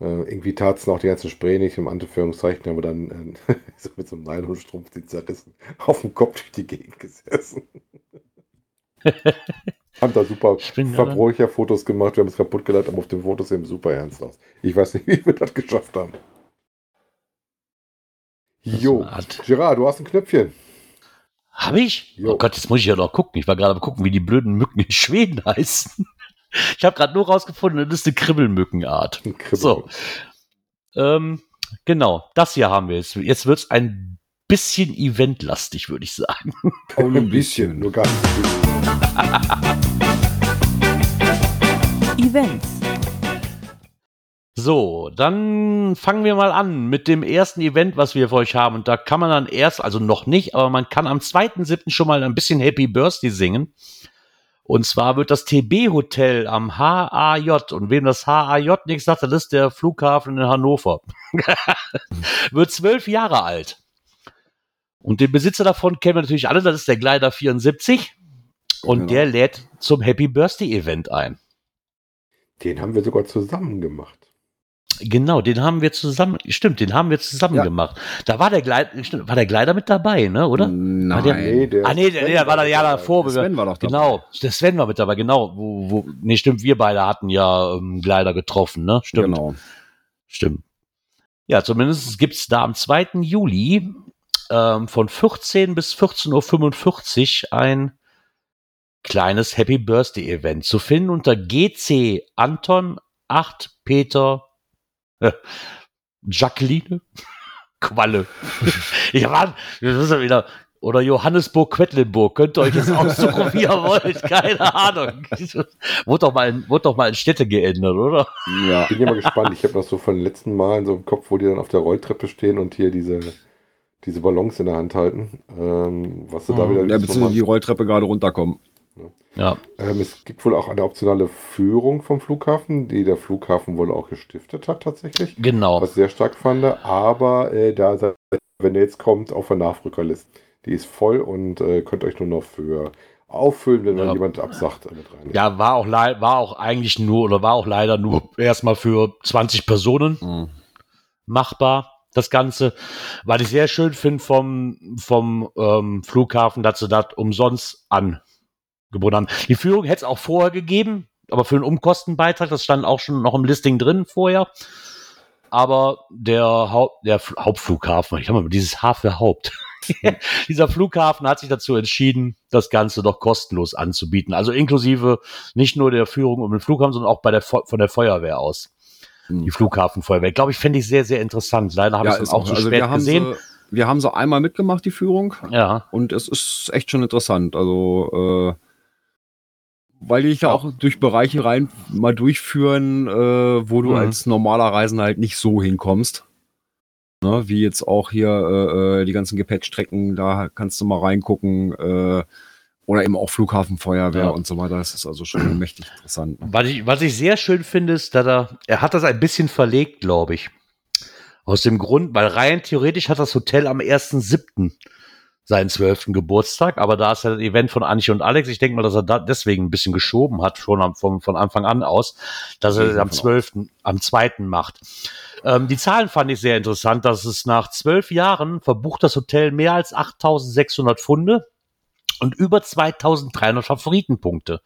Äh, irgendwie tat es noch die ganzen Spray nicht, im Anführungszeichen, haben wir dann äh, mit so einem Nylonstrumpf die zerrissen, auf dem Kopf durch die Gegend gesessen. haben da super Ich Verbräucherfotos gemacht, wir haben es kaputt geladen, aber auf den Fotos sehen super ernst aus. Ich weiß nicht, wie wir das geschafft haben. Jo, Gerard, du hast ein Knöpfchen. Hab ich? Jo. Oh Gott, jetzt muss ich ja noch gucken. Ich war gerade am gucken, wie die blöden Mücken in Schweden heißen. Ich habe gerade nur rausgefunden, das ist eine Kribbelmückenart. Ein Kribbel. So. Ähm, genau, das hier haben wir jetzt. Jetzt wird's ein bisschen eventlastig, würde ich sagen. Oh, ein bisschen. Nur ganz ein bisschen. Events. So, dann fangen wir mal an mit dem ersten Event, was wir für euch haben. Und da kann man dann erst, also noch nicht, aber man kann am 2.7. schon mal ein bisschen Happy Birthday singen. Und zwar wird das TB Hotel am HAJ. Und wem das HAJ nichts sagt, das ist der Flughafen in Hannover. wird zwölf Jahre alt. Und den Besitzer davon kennen wir natürlich alle, das ist der Gleiter 74. Und Genau. der lädt zum Happy Birthday Event ein. Den haben wir sogar zusammen gemacht. Genau, den haben wir zusammen, stimmt, den haben wir zusammen Ja. gemacht. Da war der Gleiter, stimmt, war der Gleiter mit dabei, ne, oder? Nein. der- Nee, der ah, nee, der, nee, der war da ja davor. Der Sven war doch dabei. Genau, der Sven war mit dabei, genau. Wo, wo, nee, stimmt, wir beide hatten ja ähm, Gleiter getroffen, ne? Stimmt, Genau. stimmt. Ja, zumindest gibt's da am 2. Juli ähm, von 14 bis 14.45 Uhr ein kleines Happy Birthday Event zu finden unter GC Anton 8 Peter Jacqueline Qualle. ich war, das ist ja wieder, oder Johannesburg Quedlinburg, könnt ihr euch jetzt aussuchen, wie ihr wollt, keine Ahnung. wurde doch mal, in, wurde doch mal in Städte geändert, oder? Ja. Bin ja mal gespannt. Ich habe noch so von den letzten Malen so im Kopf, wo die dann auf der Rolltreppe stehen und hier diese, diese Ballons in der Hand halten. Ähm, was du da Mhm. wieder Ja, beziehungsweise die Rolltreppe gerade runterkommen. Ja. Ähm, es gibt wohl auch eine optionale Führung vom Flughafen, die der Flughafen wohl auch gestiftet hat tatsächlich. Genau. Was ich sehr stark fand. Aber äh, da, wenn ihr jetzt kommt, auf der Nachrückerliste. Die ist voll und äh, könnt euch nur noch für auffüllen, wenn Ja. dann jemand absagt. Äh, mit rein. Ja, war auch, war auch eigentlich nur, oder war auch leider nur erstmal für 20 Personen Mhm. machbar, das Ganze. Was ich sehr schön finde vom, vom ähm, Flughafen, dass sie das umsonst angeboten haben. Die Führung hätte es auch vorher gegeben, aber für einen Umkostenbeitrag, das stand auch schon noch im Listing drin vorher. Aber der, Haupt, der Hauptflughafen, ich habe mal dieses H für Haupt. Dieser Flughafen hat sich dazu entschieden, das Ganze doch kostenlos anzubieten. Also inklusive nicht nur der Führung um den Flughafen, sondern auch bei der, von der Feuerwehr aus. Hm. die Flughafenfeuerwehr. Glaube ich, fände ich sehr, sehr interessant. Leider habe ich es auch zu also spät gesehen. Sie, wir haben sie einmal mitgemacht, die Führung. ja, Und es ist echt schon interessant. Also, äh, weil die dich da auch durch Bereiche rein mal durchführen, äh, wo du Mhm. als normaler Reisender halt nicht so hinkommst. Ne, wie jetzt auch hier äh, äh, die ganzen Gepäckstrecken, da kannst du mal reingucken. Äh, oder eben auch Flughafenfeuerwehr Ja. und so weiter. Das ist also schon mächtig interessant. Was ich, was ich sehr schön finde, ist, dass er, er hat das ein bisschen verlegt, glaube ich. Aus dem Grund, weil rein theoretisch hat das Hotel am 1.7. seinen 12. Geburtstag, aber da ist ja das Event von Anche und Alex. Ich denke mal, dass er da deswegen ein bisschen geschoben hat, schon am, vom, von Anfang an aus, dass er das am 12., am 2. macht. Ähm, die Zahlen fand ich sehr interessant, dass es nach zwölf Jahren verbucht das Hotel mehr als 8600 Funde und über 2300 Favoritenpunkte.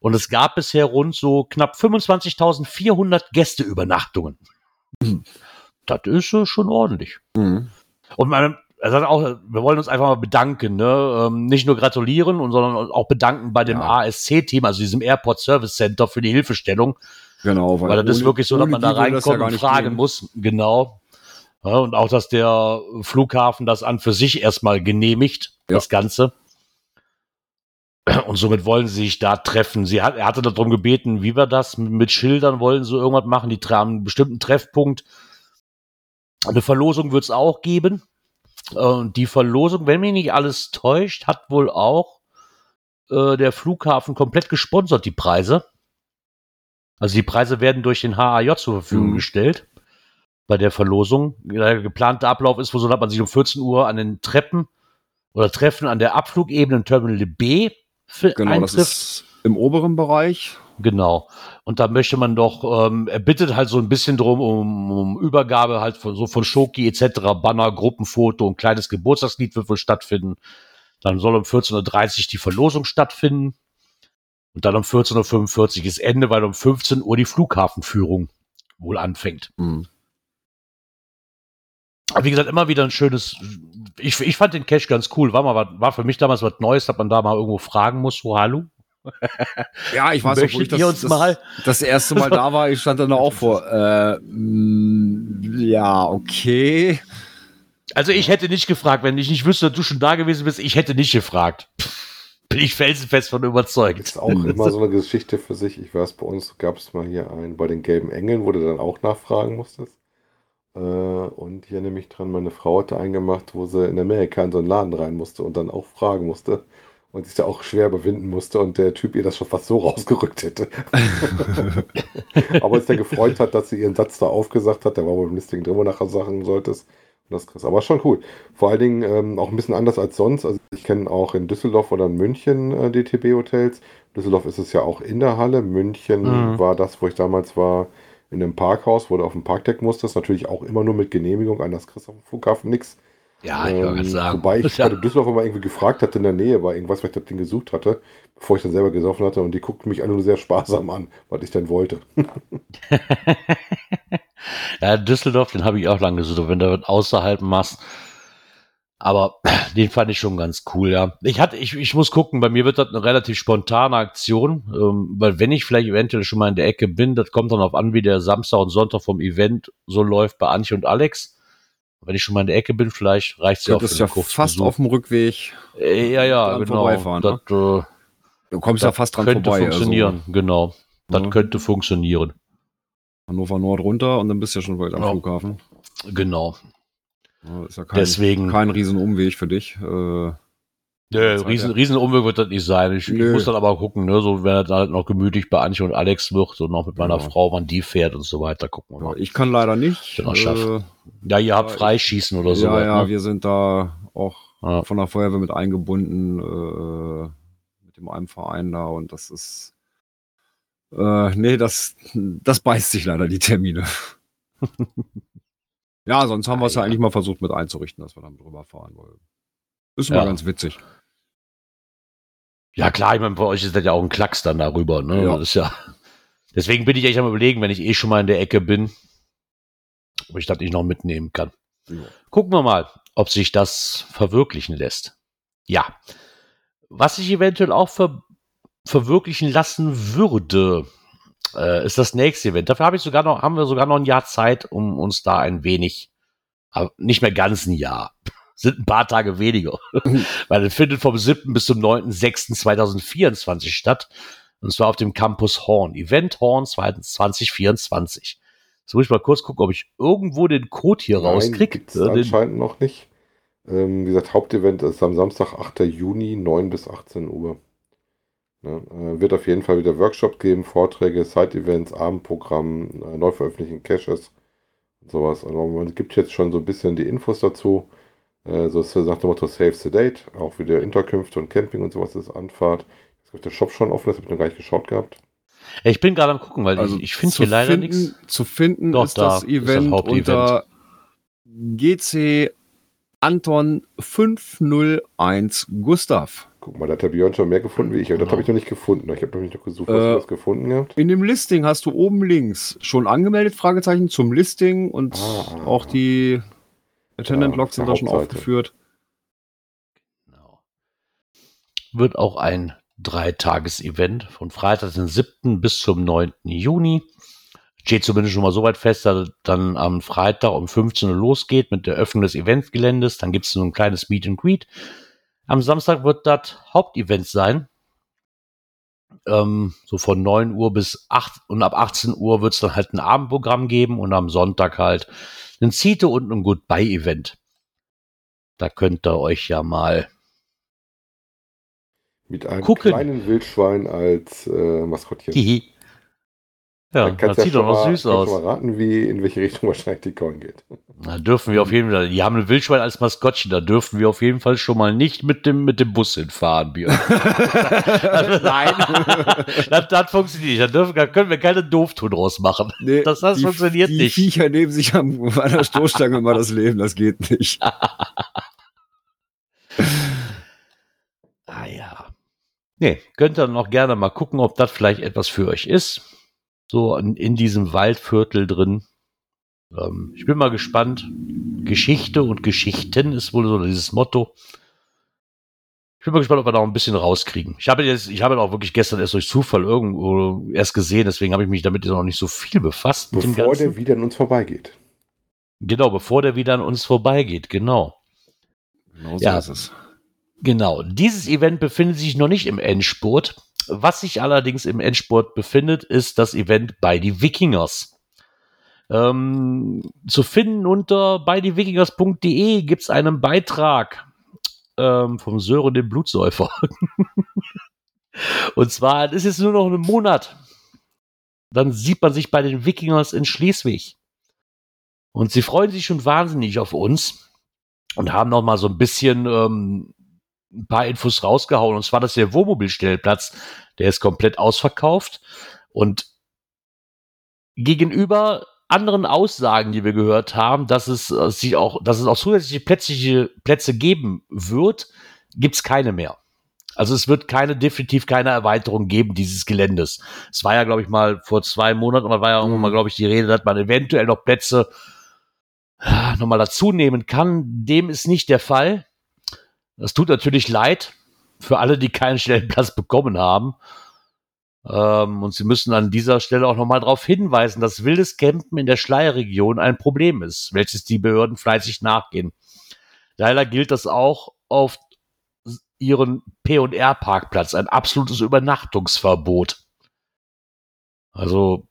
Und es gab bisher rund so knapp 25.400 Gästeübernachtungen. Das ist äh, schon ordentlich. Mhm. Und man, er sagt auch, wir wollen uns einfach mal bedanken, ne? Ähm, nicht nur gratulieren, sondern auch bedanken bei dem Ja. ASC-Team, also diesem Airport Service Center für die Hilfestellung. Genau, Weil das ist ohne- wirklich so, dass man da das ja reinkommt gar und fragen gehen. muss. Genau. Ja, und auch, dass der Flughafen das an für sich erstmal genehmigt, Ja. das Ganze. Und somit wollen sie sich da treffen. Sie hat, er hatte darum gebeten, wie wir das mit Schildern wollen, so irgendwas machen. Die haben einen bestimmten Treffpunkt. Eine Verlosung wird es auch geben. Äh, Und die Verlosung, wenn mich nicht alles täuscht, hat wohl auch äh, der Flughafen komplett gesponsert, die Preise. Also die Preise werden durch den HAJ zur Verfügung Mhm. gestellt bei der Verlosung. Der geplante Ablauf ist wohl so, dass man sich um 14 Uhr an den Treppen oder Treffen an der Abflugebene in Terminal B für Genau, das eintrifft. ist im oberen Bereich. Genau. Und da möchte man doch, ähm, er bittet halt so ein bisschen drum um, um Übergabe halt von, so von Schoki etc., Banner, Gruppenfoto, ein kleines Geburtstagslied wird wohl stattfinden. Dann soll um 14.30 Uhr die Verlosung stattfinden. Und dann um 14.45 Uhr ist Ende, weil um 15 Uhr die Flughafenführung wohl anfängt. Mhm. Aber wie gesagt, immer wieder ein schönes. Ich, ich fand den Cash ganz cool. War mal war für mich damals was Neues, dass man da mal irgendwo fragen muss, wo hallo? Ja, ich weiß noch, wo ich Möchtet das, das, mal? das erste Mal da war, ich stand dann auch vor. Äh, mh, ja, okay. Also ich hätte nicht gefragt, wenn ich nicht wüsste, dass du schon da gewesen bist, ich hätte nicht gefragt. Bin ich felsenfest von überzeugt. Ist auch immer so eine Geschichte für sich. Ich weiß, bei uns gab es mal hier einen bei den gelben Engeln, wo du dann auch nachfragen musstest. Äh, und hier nehme ich dran, meine Frau hatte eingemacht, wo sie in Amerika in so einen Laden rein musste und dann auch fragen musste. Und sich da auch schwer überwinden musste und der Typ ihr das schon fast so rausgerückt hätte. Aber es der gefreut hat, dass sie ihren Satz da aufgesagt hat, der war wohl im Listing drin, wo nachher sagen solltest. Und das kriegst. Aber schon cool. Vor allen Dingen ähm, auch ein bisschen anders als sonst. Also ich kenne auch in Düsseldorf oder in München äh, DTB-Hotels. Düsseldorf ist es ja auch in der Halle. München Mhm. war das, wo ich damals war, in einem Parkhaus, wo du auf dem Parkdeck musstest. Natürlich auch immer nur mit Genehmigung. Anders kriegst du auf dem Flughafen nichts. Ja, ich wollte Ähm, sagen. Wobei ich Ja. Düsseldorf immer irgendwie gefragt hatte in der Nähe, war irgendwas, weil ich das Ding gesucht hatte, bevor ich dann selber gesoffen hatte. Und die guckten mich alle nur sehr sparsam an, was ich denn wollte. ja, Düsseldorf, den habe ich auch lange gesucht, wenn du was außerhalb machst. Aber den fand ich schon ganz cool, ja. Ich hatte, ich, ich muss gucken, bei mir wird das eine relativ spontane Aktion, ähm, weil wenn ich vielleicht eventuell schon mal in der Ecke bin, das kommt dann auf an, wie der Samstag und Sonntag vom Event so läuft bei Antje und Alex. Wenn ich schon mal in der Ecke bin, vielleicht reicht es ja auch für ist ja fast Besuch. auf dem Rückweg. Äh, Ja, ja, genau. vorbeifahren, das, äh, Du kommst ja fast dran könnte vorbei. funktionieren, genau. Das Ja. könnte funktionieren. Also Hannover Nord runter und dann bist du ja schon bald am Ja. Flughafen. Genau. Ja, ist ja kein, Deswegen. kein Riesenumweg für dich. Äh, Nö, riesen, riesen Umweg wird das nicht sein. Ich, ich muss dann aber gucken, ne, so wenn er dann halt noch gemütlich bei Antje und Alex wird und noch mit meiner Ja. Frau, wann die fährt und so weiter, gucken wir mal. ich kann leider nicht. Äh, Ja, ihr habt Freischießen oder so. ja, ja, ne? wir sind da auch Ja. von der Feuerwehr mit eingebunden, äh, mit dem einen Verein da und das ist, äh, nee, das, das beißt sich leider die Termine. ja, sonst haben wir es ja ja. eigentlich mal versucht mit einzurichten, dass wir dann drüber fahren wollen. Ist Ja. mal ganz witzig. ja, klar, ich meine, bei euch ist das ja auch ein Klacks dann darüber, ne? Ja. Das ist ja. Deswegen bin ich echt am überlegen, wenn ich eh schon mal in der Ecke bin, ob ich das nicht noch mitnehmen kann. Ja. Gucken wir mal, ob sich das verwirklichen lässt. Ja. Was sich eventuell auch ver verwirklichen lassen würde, äh, ist das nächste Event. Dafür habe ich sogar noch, haben wir sogar noch ein Jahr Zeit, um uns da ein wenig, aber nicht mehr ganz ein Jahr, sind ein paar Tage weniger, weil es findet vom 7. bis zum 9.6.2024 statt. Und zwar auf dem Campus Horn. Event Horn 2024. Jetzt muss ich mal kurz gucken, ob ich irgendwo den Code hier rauskriege. gibt's anscheinend noch nicht. Ähm, wie gesagt, Hauptevent ist am Samstag, 8. Juni, 9 bis 18 Uhr. Ne, äh, wird auf jeden Fall wieder Workshop geben, Vorträge, Side-Events, Abendprogramm, äh, neu veröffentlichen Caches und sowas. Also man gibt jetzt schon so ein bisschen die Infos dazu. Äh, so ist nach dem Motto Save the Date, auch wieder Interkünfte und Camping und sowas ist Anfahrt. Ist der Shop schon offen, das habe ich noch gar nicht geschaut gehabt. Ich bin gerade am gucken, weil Also ich, ich finde zu hier leider finden- nichts. Zu finden Doch, ist da das ist das Event unter GC Anton 501 Gustav. Guck mal, da hat der Björn schon mehr gefunden wie ich. aber Das habe ich noch nicht gefunden. Ich habe noch nicht noch gesucht, hast Äh, du das gefunden gehabt? In dem Listing hast du oben links schon angemeldet, Fragezeichen zum Listing und Ah. auch die Attendant Ja, Logs sind der da schon aufgeführt. Genau. Wird auch ein Dreitages-Event von Freitag, den 7. bis zum 9. Juni. Steht zumindest schon mal so weit fest, dass es dann am Freitag um 15 Uhr losgeht mit der Öffnung des Eventgeländes. Dann gibt es so ein kleines Meet and Greet. Am Samstag wird das Hauptevent sein. Ähm, so von 9 Uhr bis 8 und ab 18 Uhr wird es dann halt ein Abendprogramm geben und am Sonntag halt ein Zite und ein Goodbye-Event. Da könnt ihr euch ja mal Mit einem gucken. kleinen Wildschwein als äh, Maskottchen. Hihi. Ja, das sieht ja doch noch mal, süß aus. mal raten, wie, in welche Richtung wahrscheinlich die Coin geht. Da dürfen wir auf jeden Fall, die haben ein Wildschwein als Maskottchen, da dürfen wir auf jeden Fall schon mal nicht mit dem, mit dem Bus hinfahren, Björn. Nein. das, das funktioniert nicht. Da, dürfen, da können wir keine Dooftun draus machen. Nee, Das- das die, funktioniert die nicht. Viecher nehmen sich am, an der Stoßstange immer das Leben, das geht nicht. Ah ja. Nee, könnt ihr noch gerne mal gucken, ob das vielleicht etwas für euch ist. So in, in diesem Waldviertel drin. Ähm, ich bin mal gespannt. Geschichte und Geschichten ist wohl so dieses Motto. Ich bin mal gespannt, ob wir da noch ein bisschen rauskriegen. Ich habe jetzt, ich habe ihn auch wirklich gestern erst durch Zufall irgendwo erst gesehen, deswegen habe ich mich damit jetzt noch nicht so viel befasst. mit dem Bevor der wieder an uns vorbeigeht. genau, bevor der wieder an uns vorbeigeht, genau. Genau so Ja. ist es. Genau, dieses Event befindet sich noch nicht im Endspurt. Was sich allerdings im Endspurt befindet, ist das Event bei die Wikingers. Ähm, zu finden unter bei diewikingers.de gibt es einen Beitrag ähm, vom Sören dem Blutsäufer. Und zwar, es ist nur noch ein Monat. Dann sieht man sich bei den Wikingers in Schleswig. Und sie freuen sich schon wahnsinnig auf uns und haben noch mal so ein bisschen ähm, ein paar Infos rausgehauen. Und zwar, dass der Wohnmobilstellplatz, der ist komplett ausverkauft. Und gegenüber anderen Aussagen, die wir gehört haben, dass es äh, sich auch, dass es auch zusätzliche Plätze, Plätze geben wird, gibt's keine mehr. Also es wird keine, definitiv keine Erweiterung geben dieses Geländes. Es war ja, glaube ich, mal vor zwei Monaten, da war ja irgendwann mal, glaube ich, die Rede, dass man eventuell noch Plätze ah, nochmal dazu nehmen kann. Dem ist nicht der Fall. Das tut natürlich leid für alle, die keinen Stellplatz bekommen haben. Ähm, und sie müssen an dieser Stelle auch nochmal darauf hinweisen, dass wildes Campen in der Schleierregion ein Problem ist, welches die Behörden fleißig nachgehen. Leider gilt das auch auf ihren P&R-Parkplatz, ein absolutes Übernachtungsverbot. Also,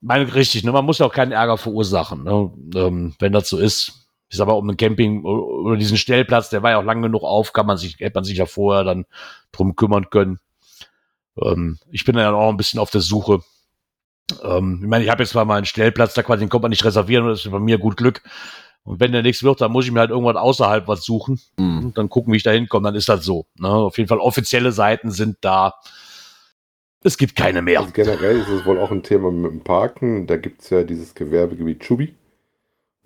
meine richtig, ne, man muss ja auch keinen Ärger verursachen, ne, ähm, wenn das so ist. Ich sag mal, um den Camping oder diesen Stellplatz, der war ja auch lang genug auf, kann man sich, hätte man sich ja vorher dann drum kümmern können. Ähm, ich bin dann auch ein bisschen auf der Suche. Ähm, ich meine, ich habe jetzt zwar mal einen Stellplatz, da quasi den kommt man nicht reservieren, das ist bei mir gut Glück. Und wenn der nichts wird, dann muss ich mir halt irgendwann außerhalb was suchen Mhm. dann gucken, wie ich da hinkomme, dann ist das so. Ne? Auf jeden Fall offizielle Seiten sind da. Es gibt keine mehr. Also generell ist es wohl auch ein Thema mit dem Parken. Da gibt es ja dieses Gewerbegebiet Chubi,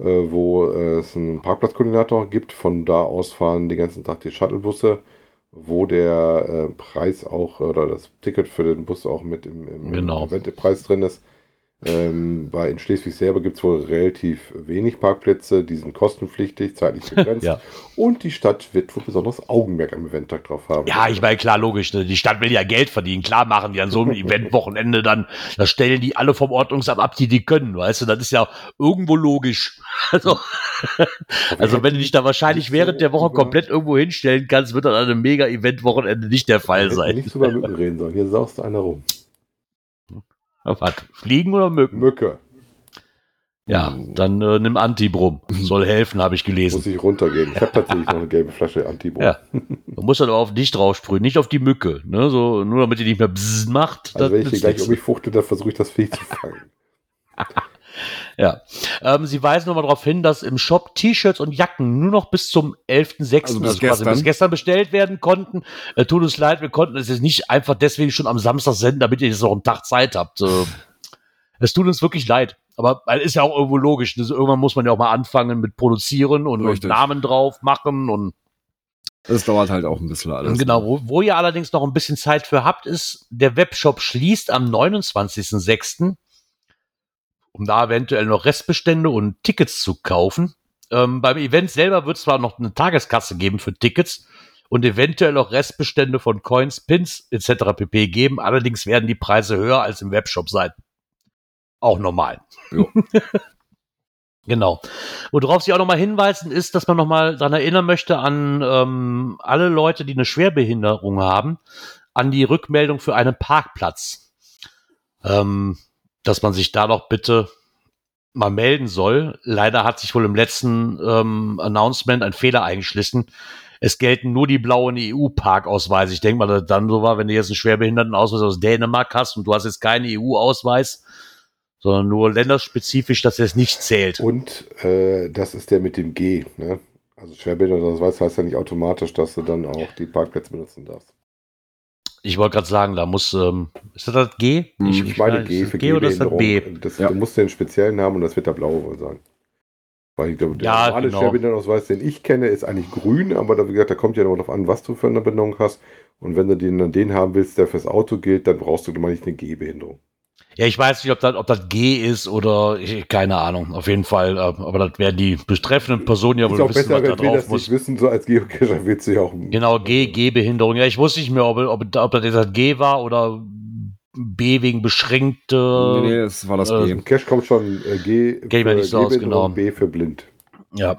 wo äh, es einen Parkplatzkoordinator gibt. Von da aus fahren den ganzen Tag die Shuttlebusse, wo der äh, Preis auch oder das Ticket für den Bus auch mit im, im Genau. Eventpreis drin ist. Ähm, weil in Schleswig selber gibt es wohl relativ wenig Parkplätze, die sind kostenpflichtig, zeitlich begrenzt. Ja. Und die Stadt wird wohl besonders Augenmerk am Eventtag drauf haben. Ja, ich meine, klar, logisch. Ne? Die Stadt will ja Geld verdienen. Klar machen die an so einem Eventwochenende dann, da stellen die alle vom Ordnungsamt ab, die die können, weißt du? Das ist ja irgendwo logisch. Also, also wenn du dich da wahrscheinlich während der Woche komplett irgendwo hinstellen kannst, wird das an einem Mega-Event-Wochenende nicht der Fall sein. nicht so über Mücken reden sollen. Hier saust einer rum. Was? Fliegen oder Mücken? Mücke. Ja, dann äh, nimm Antibrum. Soll helfen, habe ich gelesen. Muss ich runtergehen. Ich habe tatsächlich noch eine gelbe Flasche Antibro. Ja. Man muss dann aber auf dich drauf sprühen, nicht auf die Mücke. Ne? So, nur damit die nicht mehr bzzz macht. Also wenn ich hier gleich um mich fuchte, dann versuche ich das Vieh zu fangen. Ja. Ähm, sie weisen nochmal darauf hin, dass im Shop T-Shirts und Jacken nur noch bis zum 11.06. Also Also bis quasi gestern. bis gestern bestellt werden konnten. Äh, tut uns leid, wir konnten es jetzt nicht einfach deswegen schon am Samstag senden, damit ihr jetzt noch einen Tag Zeit habt. Äh, es tut uns wirklich leid. Aber weil ist ja auch irgendwo logisch. Also irgendwann muss man ja auch mal anfangen mit produzieren und, und. Namen drauf machen und Das dauert halt auch ein bisschen alles. Genau, wo, wo ihr allerdings noch ein bisschen Zeit für habt, ist, der Webshop schließt am 29.06., um da eventuell noch Restbestände und Tickets zu kaufen. Ähm, beim Event selber wird es zwar noch eine Tageskasse geben für Tickets und eventuell auch Restbestände von Coins, Pins etc. pp. geben. Allerdings werden die Preise höher als im Webshop sein. Auch normal. Genau. Worauf Sie auch nochmal hinweisen, ist, dass man nochmal daran erinnern möchte an ähm, alle Leute, die eine Schwerbehinderung haben, an die Rückmeldung für einen Parkplatz. Ähm, dass man sich da doch bitte mal melden soll. Leider hat sich wohl im letzten ähm, Announcement ein Fehler eingeschlissen. Es gelten nur die blauen EU-Parkausweise. Ich denke mal, dass das dann so war, wenn du jetzt einen Schwerbehindertenausweis aus Dänemark hast und du hast jetzt keinen EU-Ausweis, sondern nur länderspezifisch, dass es nicht zählt. Und äh, das ist der mit dem G. Ne? Also Schwerbehinderte, das weiß, heißt ja nicht automatisch, dass du dann auch die Parkplätze benutzen darfst. Ich wollte gerade sagen, da muss, ähm, ist das das G? Hm, Ich meine weiß, G für G oder ist das B? Gehbehinderung. Das, Ja. Du musst den speziellen haben und das wird der blaue wohl sein. Weil ich glaube, der Ja, normale genau. Schwerbehindertenausweis, den ich kenne, ist eigentlich grün, aber da, wie gesagt, da kommt ja noch darauf an, was du für eine Behinderung hast. Und wenn du den, dann den haben willst, der fürs Auto gilt, dann brauchst du mal nicht eine Gehbehinderung. Ja, ich weiß nicht, ob das, ob das G ist oder ich, keine Ahnung. Auf jeden Fall, äh, aber das werden die betreffenden Personen ja wohl wissen, besser, was da wenn wir drauf das muss. nicht wissen, so als Geocacher willst du ja auch. Genau, G, G-Behinderung. Ja, ich wusste nicht mehr, ob, ob, ob das jetzt das G war oder B wegen beschränkte. nee, nee, das war das äh, B. Im Cache kommt schon äh, G ich mir nicht so aus, genau. B für blind. Ja.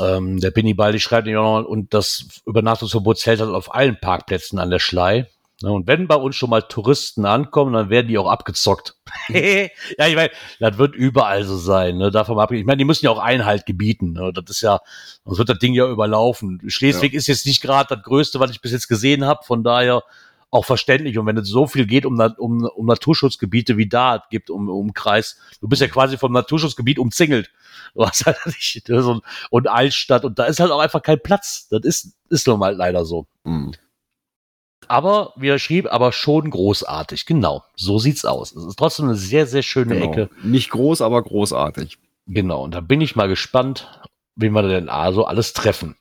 Ähm, der Pinny Baldi schreibt nämlich auch noch, und das Übernachtungsverbot zählt halt auf allen Parkplätzen an der Schlei. Ja, Und wenn bei uns schon mal Touristen ankommen, dann werden die auch abgezockt. ja, ich meine, das wird überall so sein. Ne? Davon abgesehen. Ich meine, die müssen ja auch Einhalt gebieten. Ne? Das ist ja, sonst wird das Ding ja überlaufen. Schleswig ist jetzt nicht gerade das Größte, was ich bis jetzt gesehen habe. Von daher auch verständlich. Und wenn es so viel geht um, um, um Naturschutzgebiete wie da es gibt, um, um Kreis, du bist ja quasi vom Naturschutzgebiet umzingelt. Du hast halt nicht ne, so ein, und Altstadt und da ist halt auch einfach kein Platz. Das ist, ist nun mal leider so. Hm. Aber, wie er schrieb, aber schon großartig. Genau, so sieht's aus. Es ist trotzdem eine sehr, sehr schöne Genau. Ecke. Nicht groß, aber großartig. Genau, und da bin ich mal gespannt, wen wir denn also alles treffen.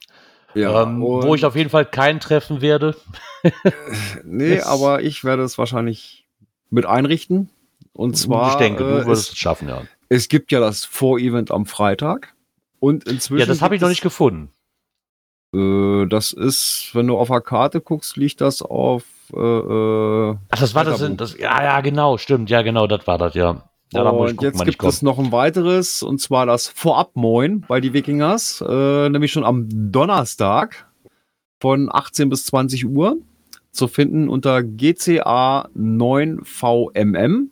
Ja, ähm, wo ich auf jeden Fall keinen treffen werde. Nee, es- aber ich werde es wahrscheinlich mit einrichten. Und zwar, ich denke, äh, du würdest es, es schaffen, ja. es gibt ja das Vorevent am Freitag. Und inzwischen. Ja, das habe ich noch nicht gefunden. Äh, das ist, wenn du auf der Karte guckst, liegt das auf. Äh, äh, Ach, das war das, das, ja, ja, genau, stimmt, ja, genau, das war das, ja. Ja, und jetzt gibt es noch ein weiteres, und zwar das Vorab-Moin bei die Wikingers, äh, nämlich schon am Donnerstag von 18 bis 20 Uhr zu finden unter GCA 9VMM.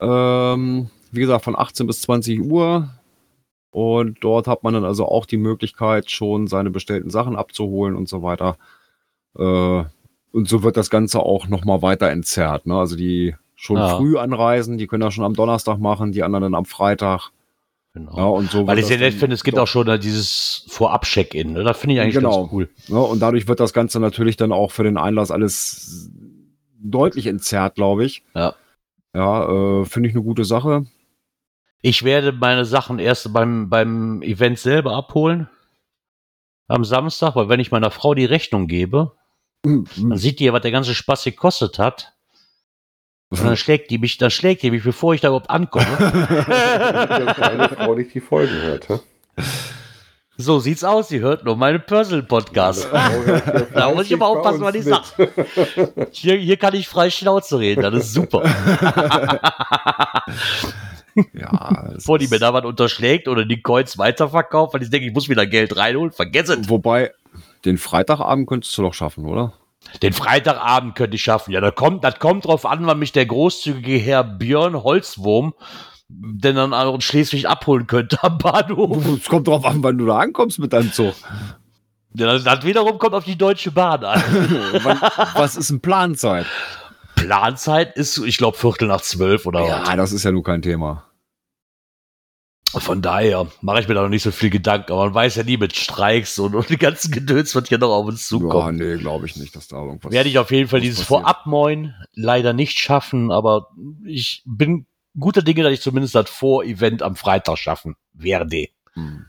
Ähm, wie gesagt, von 18 bis 20 Uhr. Und dort hat man dann also auch die Möglichkeit, schon seine bestellten Sachen abzuholen und so weiter. Äh, und so wird das Ganze auch nochmal weiter entzerrt. Ne? Also die schon Ja. früh anreisen, die können das schon am Donnerstag machen, die anderen dann am Freitag. Genau. Ja, und so Weil ich sehr nett finde, es gibt auch schon dieses Vorab-Check-In. Ne? Das finde ich eigentlich Genau. ganz cool. Ja, und dadurch wird das Ganze natürlich dann auch für den Einlass alles deutlich entzerrt, glaube ich. Ja. Ja, äh, finde ich eine gute Sache. Ich werde meine Sachen erst beim, beim Event selber abholen. Am Samstag, weil wenn ich meiner Frau die Rechnung gebe, dann sieht die ja, was der ganze Spaß gekostet hat. Und dann schlägt die mich, dann schlägt die mich, bevor ich da überhaupt ankomme. Damit deine Frau nicht die Folgen hört. hä? So sieht's aus. Sie hört nur meinen Personal-Podcast. Da muss ich aber aufpassen, was ich sag. Hier, hier kann ich frei Schnauze reden. Das ist super. Ja, Bevor die mir da was unterschlägt oder die Coins weiterverkauft, weil ich denke, ich muss wieder Geld reinholen. Vergiss es. Wobei, den Freitagabend könntest du doch schaffen, oder? Den Freitagabend könnte ich schaffen. Ja, da kommt, das kommt drauf an, wann mich der großzügige Herr Björn Holzwurm denn dann auch in Schleswig abholen könnte am Bahnhof. Es kommt drauf an, wann du da ankommst mit deinem Zug. Ja, Das, das wiederum kommt auf die Deutsche Bahn an. Was ist ein Planzeit? Planzeit ist, ich glaube, Viertel nach zwölf oder Ja, das ist ja nur kein Thema. was. Von daher mache ich mir da noch nicht so viel Gedanken. Aber man weiß ja nie mit Streiks und, und die ganzen Gedöns, was hier noch auf uns Ja, zukommt. nee, glaube ich nicht, dass da irgendwas. Werde ich auf jeden Fall was dieses. Vorabmoin leider nicht schaffen, aber ich bin guter Dinge, dass ich zumindest das Vor-Event am Freitag schaffen werde. Hm.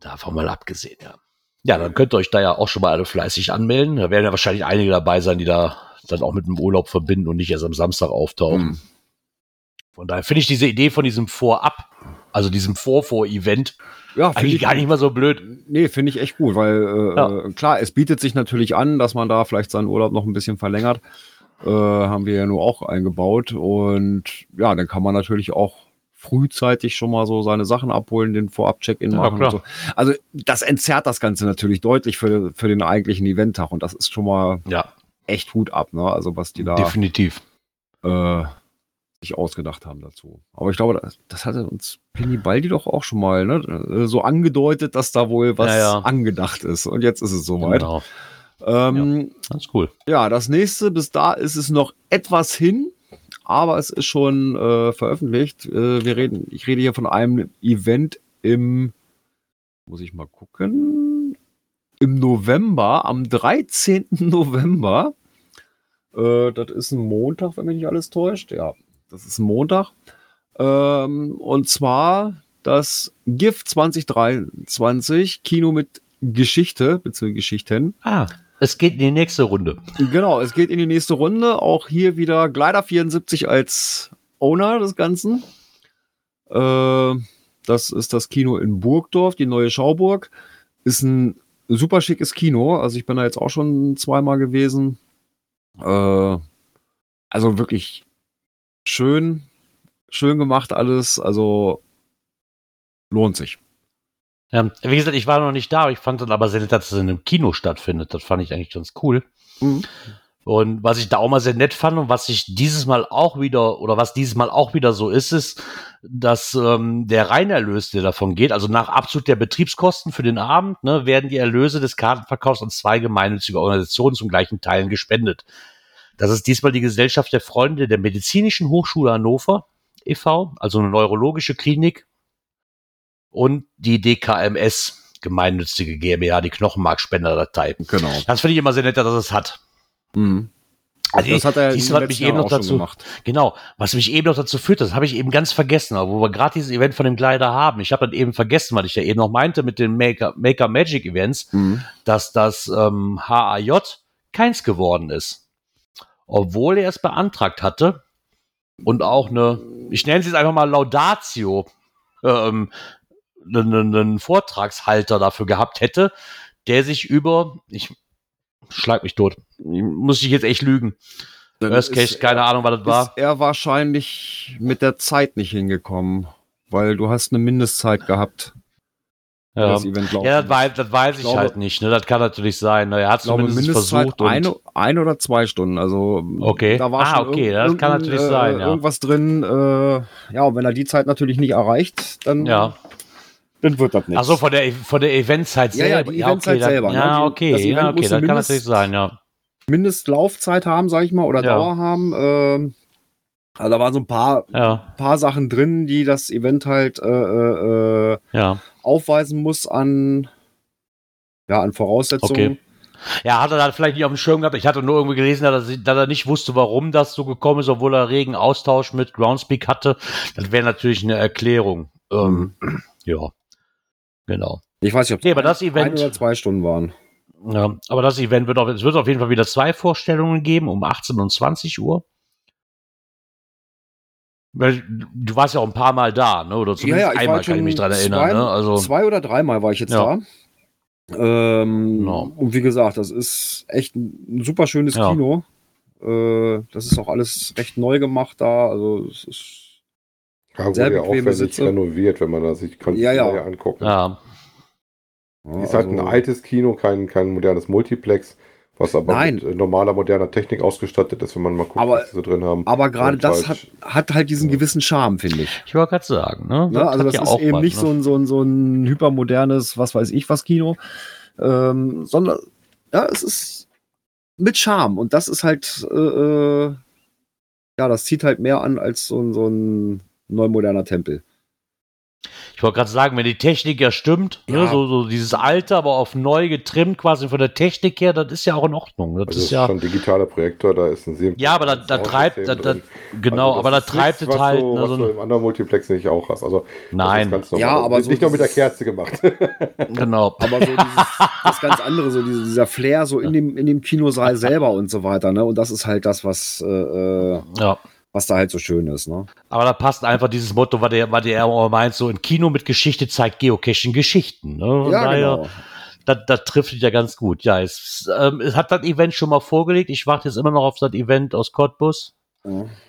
Davon mal abgesehen, ja. Ja, dann könnt ihr euch da ja auch schon mal alle fleißig anmelden. Da werden ja wahrscheinlich einige dabei sein, die da dann auch mit dem Urlaub verbinden und nicht erst am Samstag auftauchen. Hm. Von daher finde ich diese Idee von diesem Vorab, also diesem Vor-Vor-Event, Ja, eigentlich gar nicht mal so blöd. Nee, finde ich echt gut, weil äh, Ja. äh, klar, es bietet sich natürlich an, dass man da vielleicht seinen Urlaub noch ein bisschen verlängert. Äh, haben wir ja nur auch eingebaut. Und ja, dann kann man natürlich auch frühzeitig schon mal so seine Sachen abholen, den Vorab-Check-In Ja, machen. so. Also das entzerrt das Ganze natürlich deutlich für, für den eigentlichen Eventtag. Und das ist schon mal Ja, echt Hut ab, ne? Also was die da definitiv. äh, sich ausgedacht haben dazu. Aber ich glaube, das, das hatte uns Penny Baldi doch auch schon mal ne? so angedeutet, dass da wohl was ja. angedacht ist. Und jetzt ist es soweit. Genau. Ähm, Ganz cool. ja. das nächste, bis da ist es noch etwas hin, aber es ist schon äh, veröffentlicht. Äh, wir reden, ich rede hier von einem Event im, muss ich mal gucken, im November, am 13. November. Äh, das ist ein Montag, wenn mich nicht alles täuscht. Ja, das ist ein Montag. Ähm, und zwar das GIF 2023, Kino mit Geschichte, beziehungsweise Geschichten. Ah, es geht in die nächste Runde. Genau, es geht in die nächste Runde. Auch hier wieder Glider 74 als Owner des Ganzen. Äh, das ist das Kino in Burgdorf, die neue Schauburg. Ist ein super schickes Kino. Also ich bin da jetzt auch schon zweimal gewesen. Äh, also wirklich schön, schön gemacht alles. Also lohnt sich. Ja, wie gesagt, ich war noch nicht da, aber ich fand dann aber sehr nett, dass es in einem Kino stattfindet. Das fand ich eigentlich ganz cool. Mhm. Und was ich da auch mal sehr nett fand und was ich dieses Mal auch wieder, oder was dieses Mal auch wieder so ist, ist, dass ähm, der Reinerlös, der davon geht, also nach Abzug der Betriebskosten für den Abend, ne, werden die Erlöse des Kartenverkaufs an zwei gemeinnützige Organisationen zum gleichen Teilen gespendet. Das ist diesmal die Gesellschaft der Freunde der Medizinischen Hochschule Hannover e.V., also eine neurologische Klinik und die DKMS, gemeinnützige GmbH, die Knochenmarkspenderdatei. Genau. Das finde ich immer sehr nett, dass es hat. Mhm. Also das hat er dies letzten mich eben noch dazu, gemacht. genau, was mich eben noch dazu führt, das habe ich eben ganz vergessen, aber wo wir gerade dieses Event von dem Kleider haben. Ich habe dann eben vergessen, weil ich ja eben noch meinte mit den Maker, Maker Magic Events, Mhm. dass das ähm, HAJ keins geworden ist. Obwohl er es beantragt hatte und auch eine, ich nenne es jetzt einfach mal Laudatio, ähm, einen, einen Vortragshalter dafür gehabt hätte, der sich über, ich schlag mich tot, muss ich jetzt echt lügen. Dann Worst Case, keine er- Ahnung, was das war. Ist er wahrscheinlich mit der Zeit nicht hingekommen, weil du hast eine Mindestzeit gehabt. Ja, Das Event ja das, weiß, das weiß ich glaube- halt nicht. Ne? Das kann natürlich sein. Ne? Er hat glaube, zumindest versucht. Eine, ein oder zwei Stunden. Also Okay. da war Ah, schon okay, das kann natürlich sein, ja. Irgendwas drin. Äh, ja, und wenn er die Zeit natürlich nicht erreicht, dann, ja. Dann wird das nichts. Achso, von der, von der Eventzeit Ja, ja, selber. die Eventzeit okay, dann- selber, ne? Ja, Die- okay, das ja, okay, muss das kann mindest- natürlich sein, ja. Mindestlaufzeit haben, sag ich mal, oder Ja. Dauer haben. Ähm, also da waren so ein paar, Ja, paar Sachen drin, die das Event halt äh, äh, äh, ja. aufweisen muss an, ja, an Voraussetzungen. Okay. Ja, hat er dann vielleicht nicht auf dem Schirm gehabt. Ich hatte nur irgendwie gelesen, dass er, dass er nicht wusste, warum das so gekommen ist, obwohl er regen Austausch mit Groundspeak hatte. Das wäre natürlich eine Erklärung. Ähm, ja, genau. Ich weiß nicht, ob Nee, aber das Event- ein oder zwei Stunden waren. Ja, aber das Event wird auf, es wird auf jeden Fall wieder zwei Vorstellungen geben, um 18 und 20 Uhr. Du warst ja auch ein paar Mal da, ne? Oder zumindest ich einmal war kann ich mich dran erinnern. zwei, ne? Also, zwei oder dreimal war ich jetzt Ja. da. Ähm, Genau. Und wie gesagt, das ist echt ein super schönes Ja. Kino. Äh, das ist auch alles recht neu gemacht da. Also es ist Ja, wurde Sehr ja bequeme aufwendig Sitze. renoviert, wenn man das sich kann Ja, ja. näher angucken. ja. ja, Ist halt ein also- altes Kino, kein, kein modernes Multiplex, was aber Nein. mit äh, normaler, moderner Technik ausgestattet ist, wenn man mal guckt, Aber- was sie so drin haben. Aber gerade Und das hat, halt- hat halt diesen gewissen Charme, finde ich. Ich wollte gerade sagen, ne? Ne? Also hat das ja ist auch eben was, nicht ne? so, ein, so, ein, so ein hypermodernes, was weiß ich was Kino, ähm, sondern ja, es ist mit Charme und das ist halt, äh, äh, ja, das zieht halt mehr an als so ein, so ein neumoderner Tempel. Ich wollte gerade sagen, wenn die Technik ja stimmt, ne, Ja. so, so dieses alte, aber auf neu getrimmt, quasi von der Technik her, das ist ja auch in Ordnung. Das Das ist ist ja, schon ein digitaler Projektor, da ist ein sehr ja, aber da, da treibt, da, da, genau, Also aber da das treibt nichts, es was halt. Du, ne, was so du im anderen Multiplex nicht auch hast. Also, nein, Das ist ganz normal. Ja, aber Nicht so nicht nur mit der Kerze gemacht. genau. Aber so dieses, das ganz andere, so diese, dieser Flair so in dem, in dem Kinosaal selber und so weiter, ne? Und das ist halt das, was, äh, äh, Ja. Was da halt so schön ist, ne? Aber da passt einfach dieses Motto, was der, was der auch meint, so ein Kino mit Geschichte zeigt Geocaching Geschichten. Ne? Ja, daher, genau. das, das trifft es ja ganz gut. Ja, es, ähm, es hat das Event schon mal vorgelegt. Ich warte jetzt immer noch auf das Event aus Cottbus.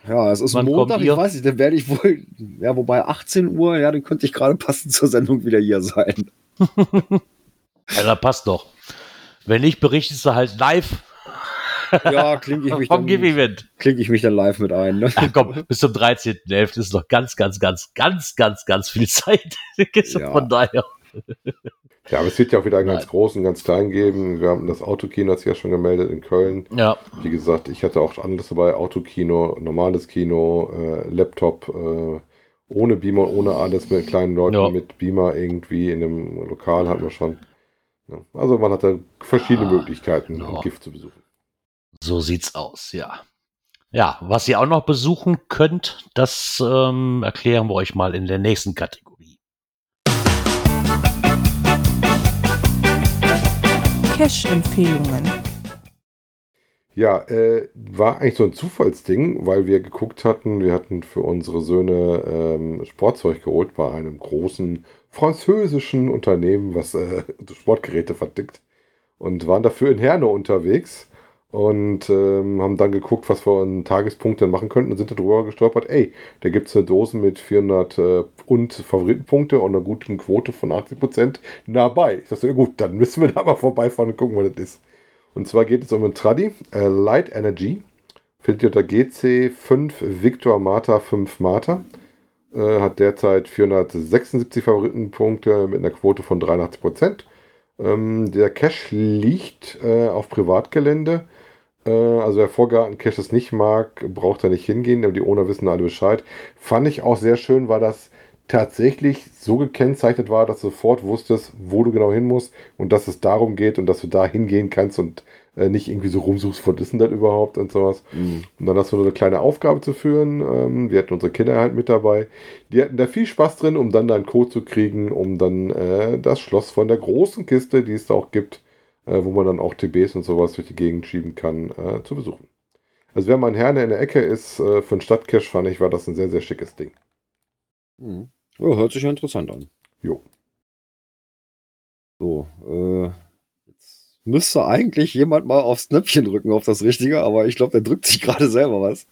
Ja, es ist Wann Montag, ich weiß nicht, dann werde ich wohl, ja, wobei 18 Uhr, ja, dann könnte ich gerade passend zur Sendung wieder hier sein. Ja, das passt doch. Wenn nicht, berichtest du halt live Ja, klinge ich mich vom dann, klinge ich mich dann live mit ein. Ne? Ach komm, bis zum 13.11. ist noch ganz, ganz, ganz, ganz, ganz, ganz viel Zeit. Ja. Von daher. Ja, aber es wird ja auch wieder einen Nein. ganz großen, ganz kleinen geben. Wir haben das Autokino, hat sich ja schon gemeldet in Köln. Ja, Wie gesagt, ich hatte auch anderes dabei, Autokino, normales Kino, äh, Laptop, äh, ohne Beamer, ohne alles, mit kleinen Leuten Ja. mit Beamer irgendwie in einem Lokal hatten wir schon. Ja, also man hat da verschiedene Ah, Möglichkeiten, ja. um GIF zu besuchen. So sieht's aus, ja. Ja, was ihr auch noch besuchen könnt, das ähm, erklären wir euch mal in der nächsten Kategorie. Cash-Empfehlungen. Ja, äh, war eigentlich so ein Zufallsding, weil wir geguckt hatten, wir hatten für unsere Söhne ähm, Sportzeug geholt bei einem großen französischen Unternehmen, was äh, Sportgeräte vertickt und waren dafür in Herne unterwegs und ähm, haben dann geguckt, was wir an Tagespunkten machen könnten und sind darüber gestolpert, ey, da gibt es eine Dose mit 400 äh, und Favoritenpunkte und einer guten Quote von 80 Prozent dabei. Ich dachte, ja gut, dann müssen wir da mal vorbeifahren und gucken, was das ist. Und zwar geht es um einen Traddy, äh, Light Energy, findet ihr unter GC5 Victor Martha 5 Martha. Äh, hat derzeit 476 Favoritenpunkte mit einer Quote von 83%. Ähm, der Cache liegt äh, auf Privatgelände. Äh, also wer Vorgarten-Cache es nicht mag, braucht da nicht hingehen, aber die Owner wissen alle Bescheid. Fand ich auch sehr schön, weil das tatsächlich so gekennzeichnet war, dass du sofort wusstest, wo du genau hin musst und dass es darum geht und dass du da hingehen kannst und äh, nicht irgendwie so rumsuchst, was ist denn das überhaupt und sowas. Mhm. Und dann hast du eine kleine Aufgabe zu führen. Ähm, wir hatten unsere Kinder halt mit dabei. Die hatten da viel Spaß drin, um dann deinen Code zu kriegen, um dann äh, das Schloss von der großen Kiste, die es da auch gibt, äh, wo man dann auch TBs und sowas durch die Gegend schieben kann, äh, zu besuchen. Also wenn man Herne in der Ecke ist, äh, für einen Stadtcache fand ich, war das ein sehr, sehr schickes Ding. Mhm. Ja, hört sich ja interessant an. Jo. So, äh, jetzt müsste eigentlich jemand mal aufs Knöpfchen drücken, auf das Richtige, aber ich glaube, der drückt sich gerade selber was.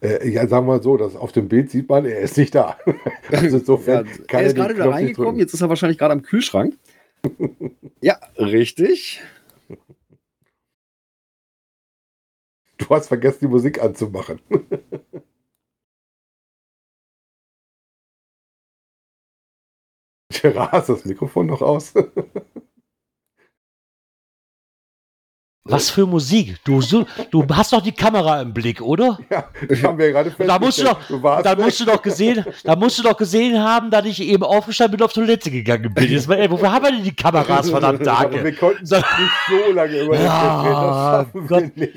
Äh, ja, sagen wir mal so, dass auf dem Bild sieht man, er ist nicht da. also Ja, insofern kann er ist gerade wieder reingekommen, jetzt ist er wahrscheinlich gerade am Kühlschrank. Ja, richtig. Du hast vergessen, die Musik anzumachen. Gerard, ist das Mikrofon noch aus? Was für Musik? Du, du hast doch die Kamera im Blick, oder? ja, das haben wir ja gerade Da musst du festgestellt. doch, warst da musst du doch gesehen, da musst du doch gesehen haben, dass ich eben aufgestanden bin und auf Toilette gegangen bin. Jetzt mal, ey, wofür haben wir denn die Kameras, verdammt Aber wir Tage? konnten So- nicht so lange über Ja, Gott. nicht.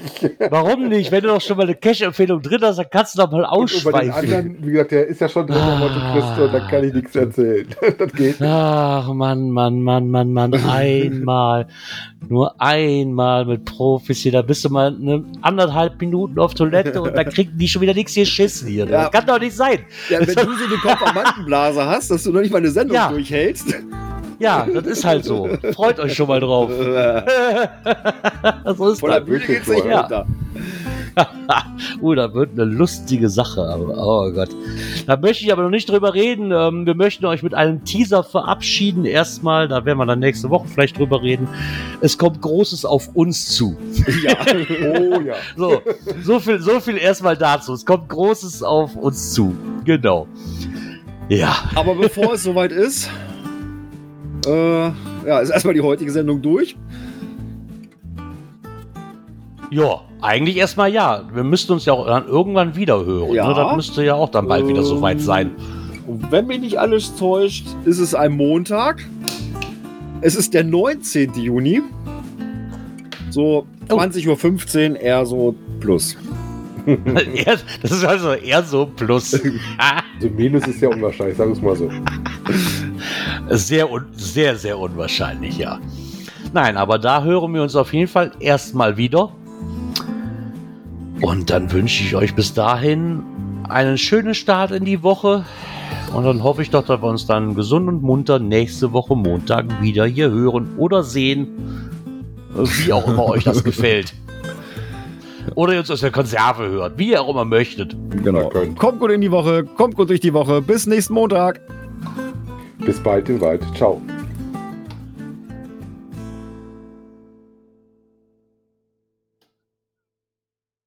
Warum nicht? Wenn du doch schon mal eine Cash-Empfehlung drin hast, dann kannst du doch mal Und über den ausschweifen. anderen, wie gesagt, der ist ja schon drin, Monte Cristo, da kann ich nichts erzählen. Das geht nicht. Ach, Mann, Mann, Mann, Mann, Mann, einmal, nur einmal mit Vollprofis hier, da bist du mal eine anderthalb Minuten auf Toilette und dann kriegen die schon wieder nichts geschissen hier. Ja. Das kann doch nicht sein. Ja, wenn du so eine Konformantenblase hast, dass du noch nicht mal eine Sendung Ja. durchhältst. Ja, das ist halt so. Freut euch schon mal drauf. so ist Von der das. Bühne geht's nicht Ja. runter. Uh, da wird eine lustige Sache. Aber, oh Gott. Da möchte ich aber noch nicht drüber reden. Ähm, wir möchten euch mit einem Teaser verabschieden. Erstmal, da werden wir dann nächste Woche vielleicht drüber reden. Es kommt Großes auf uns zu. Ja. Oh ja. So, so viel, so viel erstmal dazu. Es kommt Großes auf uns zu. Genau. Ja. Aber bevor es soweit ist, äh, ja, ist erstmal die heutige Sendung durch. Ja, eigentlich erstmal ja. Wir müssten uns ja auch dann irgendwann wieder hören. Ja. Ne? Das müsste ja auch dann bald wieder Ähm, soweit sein. Und wenn mich nicht alles täuscht, ist es ein Montag. Es ist der 19. Juni. So Oh. 20.15 Uhr, eher so plus. Das ist also eher so plus. Also Minus ist ja unwahrscheinlich, sagen wir es mal so. Sehr, un sehr, sehr unwahrscheinlich, ja. Nein, aber da hören wir uns auf jeden Fall erstmal wieder. Und dann wünsche ich euch bis dahin einen schönen Start in die Woche. Und dann hoffe ich doch, dass wir uns dann gesund und munter nächste Woche Montag wieder hier hören oder sehen. Wie auch immer euch das gefällt. Oder ihr uns aus der Konserve hört. Wie ihr auch immer möchtet. Genau. Kommt gut in die Woche, kommt gut durch die Woche. Bis nächsten Montag. Bis bald im Wald. Ciao.